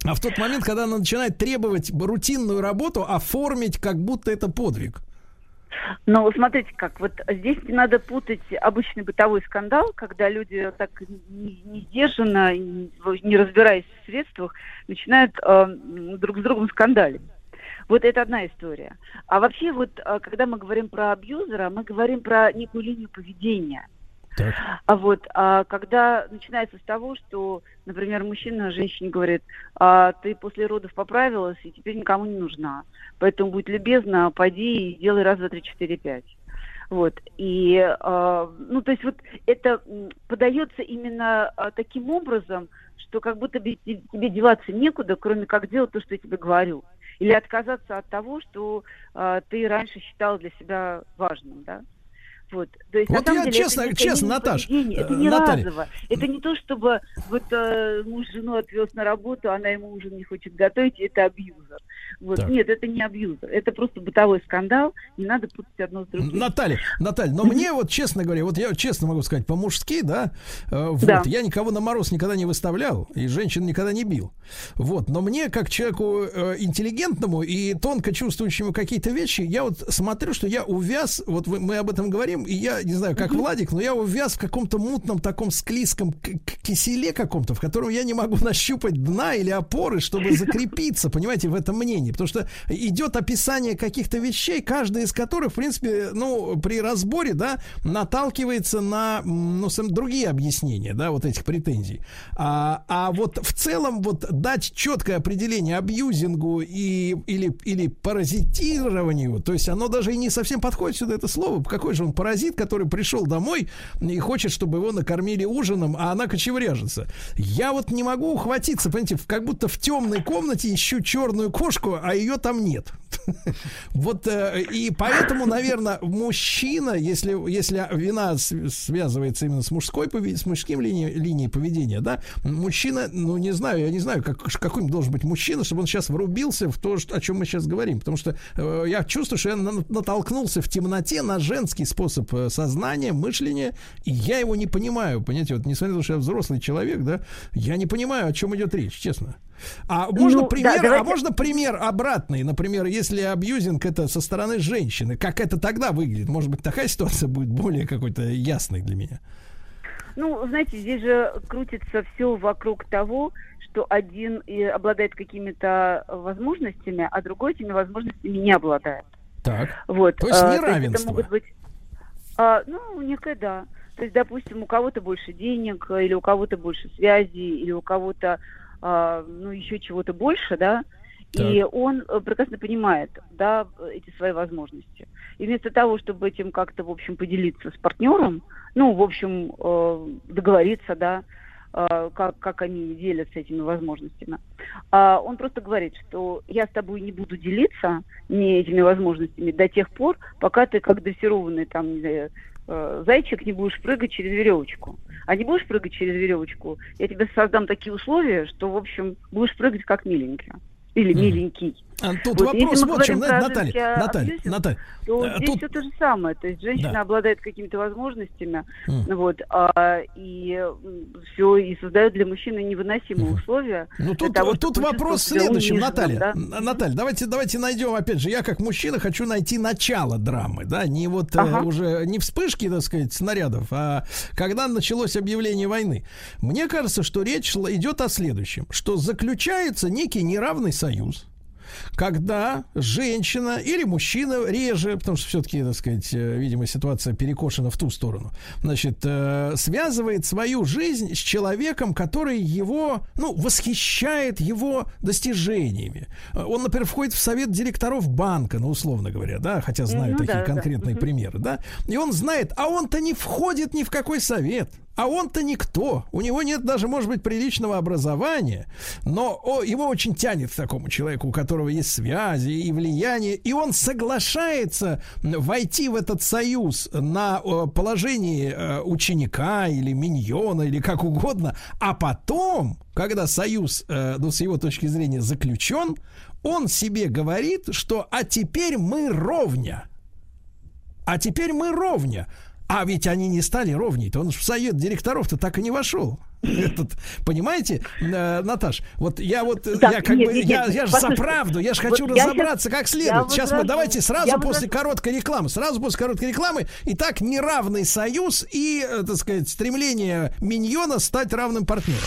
а в тот момент, когда она начинает требовать рутинную работу оформить, как будто это подвиг. Но смотрите как, вот здесь не надо путать обычный бытовой скандал, когда люди так не, не не разбираясь в средствах, начинают э, друг с другом скандалить. Вот это одна история. А вообще вот, э, когда мы говорим про абьюзера, мы говорим про некую линию поведения – так. А вот, а когда начинается с того, что, например, мужчина женщине говорит, а ты после родов поправилась и теперь никому не нужна, поэтому будь любезна, пойди и делай раз, два, три, четыре, пять. Вот. И, э, ну, то есть вот это подается именно э, таким образом, что как будто тебе деваться некуда, кроме как делать то, что я тебе говорю. Или отказаться от того, что э, ты раньше считал для себя важным, да? Вот, то есть, вот я деле, честно, это честно, Наташ, это не Наталья. разово. Это не то, чтобы вот э, муж жену отвез на работу, она ему ужин не хочет готовить, это абьюзер. Вот. Так. Нет, это не абьюзер. Это просто бытовой скандал. Не надо путать одно с другим. Наталья, Наталья, но мне вот, честно говоря, вот я честно могу сказать, по-мужски, да, э, вот, Да. я никого на мороз никогда не выставлял, и женщин никогда не бил. Вот, но мне, как человеку э, интеллигентному и тонко чувствующему какие-то вещи, я вот смотрю, что я увяз, вот вы- мы об этом говорим, и я не знаю, как Владик, но я увяз в каком-то мутном таком склизком киселе каком-то, в котором я не могу нащупать дна или опоры, чтобы закрепиться, понимаете, в этом мнении. Потому что идет описание каких-то вещей, каждая из которых, в принципе, ну, при разборе, да, наталкивается на, ну, другие объяснения, да, вот этих претензий. А, а вот в целом вот дать четкое определение абьюзингу и, или, или паразитированию, то есть оно даже и не совсем подходит сюда, это слово. Какой же он паразит, который пришел домой и хочет, чтобы его накормили ужином, а она кочевряжется. Я вот не могу ухватиться, понимаете, как будто в темной комнате ищу черную кошку, а ее там нет. Вот э, и поэтому, наверное, мужчина, если, если вина связывается именно с мужской с мужским линией, линией поведения, да, мужчина, ну не знаю, я не знаю, как, какой должен быть мужчина, чтобы он сейчас врубился в то, о чем мы сейчас говорим. Потому что э, я чувствую, что я на- натолкнулся в темноте на женский способ э, сознания, мышления, и я его не понимаю. Понимаете, вот несмотря на то, что я взрослый человек, да, я не понимаю, о чем идет речь, честно. А можно Ну, да, пример, а давайте- можно пример обратный, например, если абьюзинг это со стороны женщины, как это тогда выглядит? Может быть, такая ситуация будет более какой-то ясной для меня. Ну, знаете, здесь же крутится все вокруг того, что один и обладает какими-то возможностями, а другой этими возможностями не обладает. Так. Вот. То есть а, неравенство. это могут быть, а, ну, некое да. То есть, допустим, у кого-то больше денег, или у кого-то больше связи, или у кого-то, а, ну, еще чего-то больше, да, и он э, прекрасно понимает, да, эти свои возможности. И вместо того, чтобы этим как-то, в общем, поделиться с партнером, ну, в общем, э, договориться, да, э, как, как они делятся этими возможностями, а он просто говорит, что я с тобой не буду делиться не этими возможностями до тех пор, пока ты как дрессированный там, не знаю, э, зайчик не будешь прыгать через веревочку. А не будешь прыгать через веревочку, я тебе создам такие условия, что, в общем, будешь прыгать как миленький. Или Мгм. миленький. А тут Вот, вопрос вот в чем, про Наталья, Наталья, Наталья, то э, здесь тут- все то же самое. То есть женщина Да. обладает какими-то возможностями, Мгм. вот, а, и все, и создает для мужчины невыносимые условия. Ну тут, того, тут вопрос в следующем, Наталья. да. Наталья, давайте, давайте найдем, опять же, я как мужчина хочу найти начало драмы, да, не вот э, Ага. уже не вспышки, так сказать, снарядов, а когда началось объявление войны. Мне кажется, что речь идет о следующем, что заключается некий неравный союз, когда женщина или мужчина реже, потому что все-таки, так сказать, э, видимо, ситуация перекошена в ту сторону, значит, э, связывает свою жизнь с человеком, который его, ну, восхищает его достижениями. Э, Он, например, входит в совет директоров банка, ну, условно говоря, да, хотя знаю Ну, такие да, да. конкретные Мгм. примеры, да, и он знает, а он-то не входит ни в какой совет. А он-то никто. У него нет даже, может быть, приличного образования. Но о, его очень тянет к такому человеку, у которого есть связи и влияние. И он соглашается войти в этот союз на положении э, ученика или миньона или как угодно. А потом, когда союз, э, ну, с его точки зрения, заключен, он себе говорит, что «а теперь мы ровня». А теперь мы ровня. А ведь они не стали ровней-то. Он в совет директоров-то так и не вошел. Этот, понимаете, э, Наташ, вот я вот, э, Так, я как нет, бы, нет, я, нет, я же за правду, я же вот хочу щас- разобраться как я следует. Сейчас мы давайте сразу после возражу. короткой рекламы, сразу после короткой рекламы. Итак, неравный союз и, э, так сказать, стремление миньона стать равным партнером.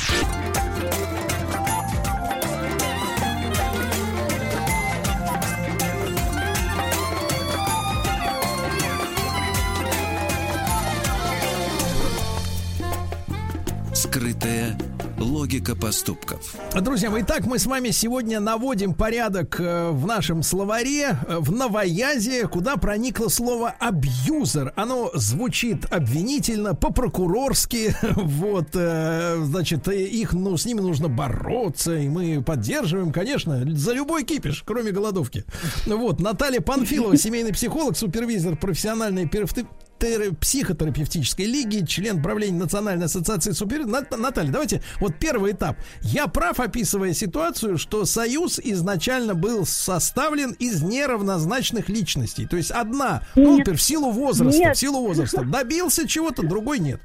Скрытая Логика поступков. Друзья мои, итак, мы с вами сегодня наводим порядок э, в нашем словаре, э, в новоязе, куда проникло слово «абьюзер». Оно звучит обвинительно, по-прокурорски. Вот, э, значит, их, ну, с ними нужно бороться, и мы поддерживаем, конечно, за любой кипиш, кроме голодовки. Вот, Наталья Панфилова, семейный психолог, супервизор профессиональной психотерапевтической лиги, член правления Национальной ассоциации супер... Наталья, давайте, вот первый этап. Я прав, описывая ситуацию, что союз изначально был составлен из неравнозначных личностей. То есть одна, например, в силу возраста, нет. в силу возраста добился чего-то, другой нет.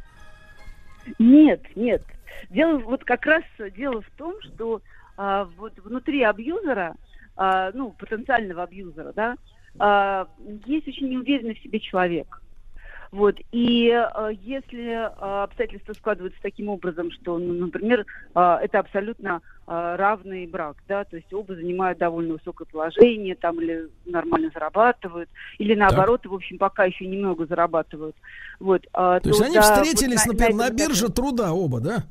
Нет, нет. Дело вот как раз дело в том, что а, вот внутри абьюзера, а, ну, потенциального абьюзера, да, а, есть очень неуверенный в себе человек. Вот. И э, если э, обстоятельства складываются таким образом, что, ну, например, э, это абсолютно э, равный брак, да, то есть оба занимают довольно высокое положение, там, или нормально зарабатывают, или наоборот, так. в общем, пока еще немного зарабатывают. Вот, э, то, то есть они да, встретились, вот, например, на, на бирже труда оба, да?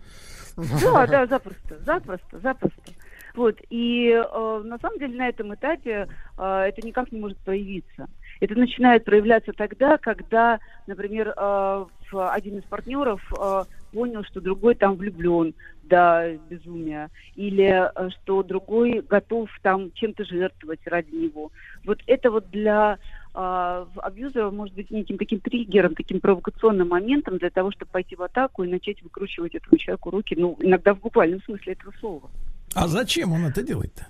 Да, да, запросто, запросто, запросто. Вот, и э, на самом деле на этом этапе э, это никак не может проявиться. Это начинает проявляться тогда, когда, например, э, один из партнеров э, понял, что другой там влюблен до безумия, или э, что другой готов там чем-то жертвовать ради него. Вот это вот для абьюзера может быть неким таким триггером, таким провокационным моментом для того, чтобы пойти в атаку и начать выкручивать этому человеку руки, ну, иногда в буквальном смысле этого слова. А зачем он это делает-то?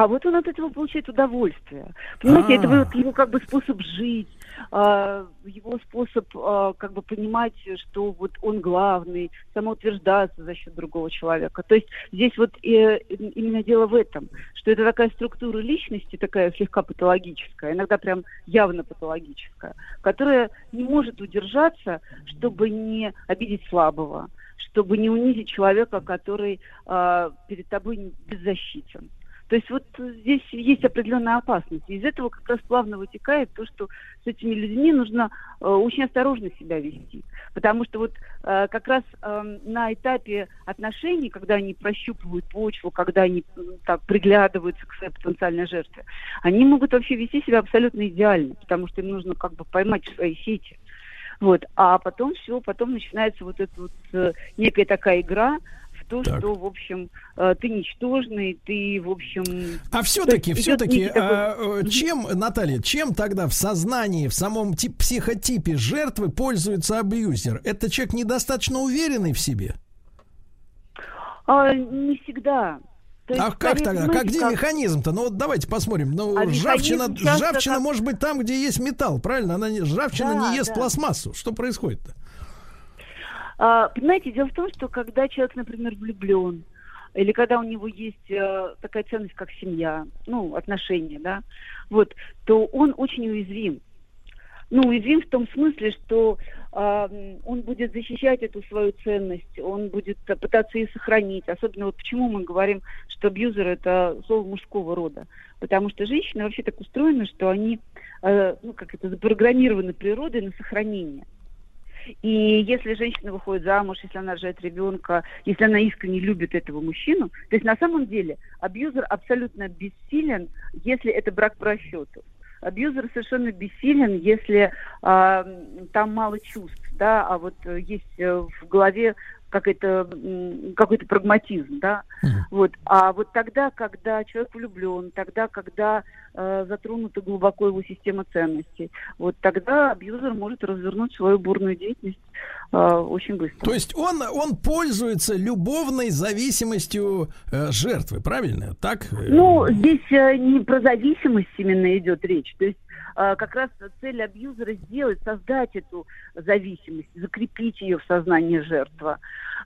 А вот он от этого получает удовольствие. Понимаете, А-а-а. это вот его как бы способ жить, э, его способ э, как бы понимать, что вот он главный, самоутверждаться за счет другого человека. То есть здесь вот э, именно дело в этом, что это такая структура личности, такая слегка патологическая, иногда прям явно патологическая, которая не может удержаться, чтобы не обидеть слабого, чтобы не унизить человека, который э, перед тобой беззащитен. То есть вот здесь есть определенная опасность. Из этого как раз плавно вытекает то, что с этими людьми нужно э, очень осторожно себя вести. Потому что вот э, как раз э, на этапе отношений, когда они прощупывают почву, когда они так приглядываются к своей потенциальной жертве, они могут вообще вести себя абсолютно идеально, потому что им нужно как бы поймать в свои сети. Вот. А потом все, потом начинается вот эта вот э, некая такая игра, то, так. что, в общем, э, ты ничтожный, ты, в общем... А все-таки, все-таки, такой... Э, чем, Наталья, чем тогда в сознании, в самом тип, психотипе жертвы пользуется абьюзер? Это человек недостаточно уверенный в себе? А, не всегда. есть, а как тогда? Как где как... механизм-то? Ну вот давайте посмотрим. Ну, а ржавчина, ржавчина как... может быть там, где есть металл, правильно? Она не, ржавчина да, не ест да. пластмассу. Что происходит-то? А, понимаете, дело в том, что когда человек, например, влюблен, или когда у него есть э, такая ценность, как семья, ну, отношения, да, вот, то он очень уязвим. Ну, уязвим в том смысле, что э, он будет защищать эту свою ценность, он будет пытаться ее сохранить. Особенно вот почему мы говорим, что абьюзер это слово мужского рода. Потому что женщины вообще так устроены, что они, э, ну, как это, запрограммированы природой на сохранение. И если женщина выходит замуж, если она рожает ребенка, если она искренне любит этого мужчину, то есть на самом деле абьюзер абсолютно бессилен, если это брак по расчету. Абьюзер совершенно бессилен, если э, там мало чувств, да, а вот э, есть э, в голове какой-то какой-то прагматизм, да, mm-hmm. вот. А вот тогда, когда человек влюблен, тогда, когда э, затронута глубоко его система ценностей, вот тогда абьюзер может развернуть свою бурную деятельность э, очень быстро. То есть он он пользуется любовной зависимостью э, жертвы, правильно? Так? Ну здесь э, не про зависимость именно идет речь, то есть как раз цель абьюзера сделать, создать эту зависимость, закрепить ее в сознании жертвы.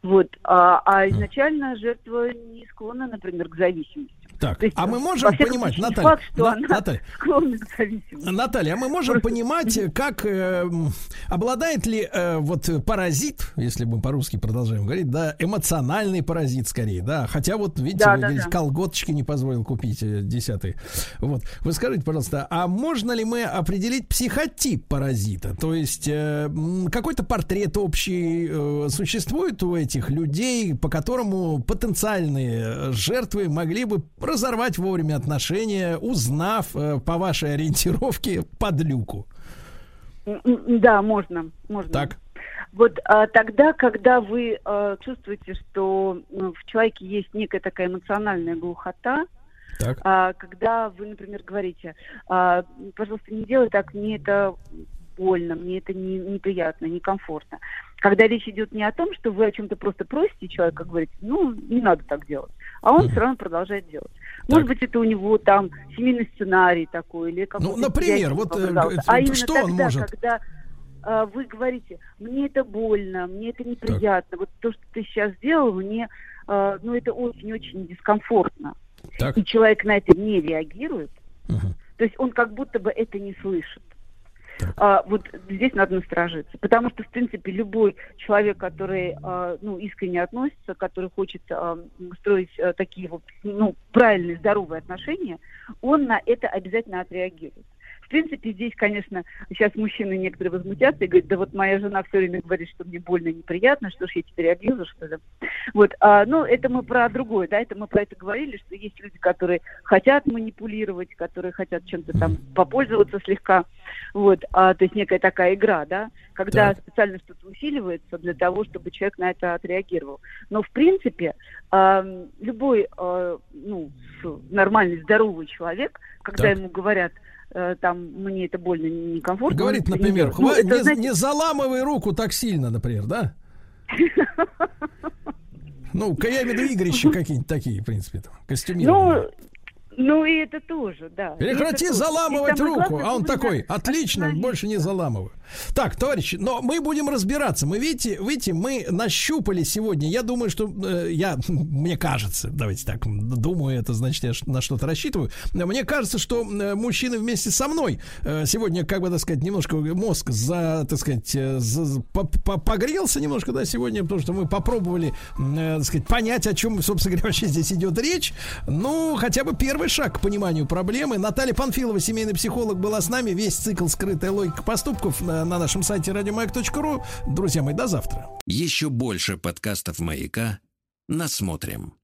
Вот. А, а изначально жертва не склонна, например, к зависимости. Так, есть, а мы можем понимать, Наталья, факт, что на, Наталья, Наталья, а мы можем Просто... понимать, как э, обладает ли э, вот паразит, если мы по-русски продолжаем говорить, да, эмоциональный паразит скорее, да, хотя вот видите, да, вы да, говорите, да. колготочки не позволил купить э, десятый. Вот, вы скажите, пожалуйста, а можно ли мы определить психотип паразита, то есть э, какой-то портрет общий э, существует у этих людей, по которому потенциальные жертвы могли бы разорвать вовремя отношения, узнав э, по вашей ориентировке подлюку. Да, можно, можно. Так. Вот а, тогда, когда вы а, чувствуете, что ну, в человеке есть некая такая эмоциональная глухота, так. А, когда вы, например, говорите, а, пожалуйста, не делай так, мне это больно, мне это не, неприятно, некомфортно. Когда речь идет не о том, что вы о чем-то просто просите человека, говорите, ну, не надо так делать, а он все равно продолжает делать. Может быть, это у него там семейный сценарий такой или какой-то... Ну, например, вот э, а именно что тогда, он может? когда э, вы говорите, мне это больно, мне это неприятно, так. вот то, что ты сейчас сделал, мне, э, ну, это очень-очень дискомфортно. Так. И человек на это не реагирует, угу. то есть он как будто бы это не слышит. А, вот здесь надо насторожиться. Потому что, в принципе, любой человек, который а, ну, искренне относится, который хочет а, строить а, такие вот ну, правильные, здоровые отношения, он на это обязательно отреагирует. В принципе, здесь, конечно, сейчас мужчины некоторые возмутятся и говорят, да вот моя жена все время говорит, что мне больно и неприятно, что ж я теперь абьюзер, что ли? Вот, а, ну, это мы про другое, да, это мы про это говорили, что есть люди, которые хотят манипулировать, которые хотят чем-то там попользоваться слегка, вот, а, то есть некая такая игра, да, когда так. специально что-то усиливается для того, чтобы человек на это отреагировал. Но, в принципе, э, любой, э, ну, нормальный, здоровый человек, когда так. ему говорят, там мне это больно, некомфортно. Говорит, например, хва... ну, это, не, знаете... не заламывай руку так сильно, например, да? Ну, я имею в виду игрища какие-нибудь такие, в принципе, там, костюмированные. Ну, ну и это тоже, да. Прекрати это заламывать руку. Главное, а он такой, отлично, больше не заламываю. Так, товарищи, но мы будем разбираться. Мы, видите, видите, мы нащупали сегодня. Я думаю, что э, я, мне кажется, давайте так, думаю, это значит, я на что-то рассчитываю. Мне кажется, что э, мужчины вместе со мной э, сегодня, как бы, так сказать, немножко мозг за, так сказать, э, за, по, по, погрелся немножко, да, сегодня, потому что мы попробовали, э, так сказать, понять, о чем, собственно говоря, вообще здесь идет речь. Ну, хотя бы первый шаг к пониманию проблемы. Наталья Панфилова, семейный психолог, была с нами. Весь цикл «Скрытая логика поступков» на, на нашем сайте радиомаяк.ру. Друзья мои, до завтра. Еще больше подкастов «Маяка» насмотрим.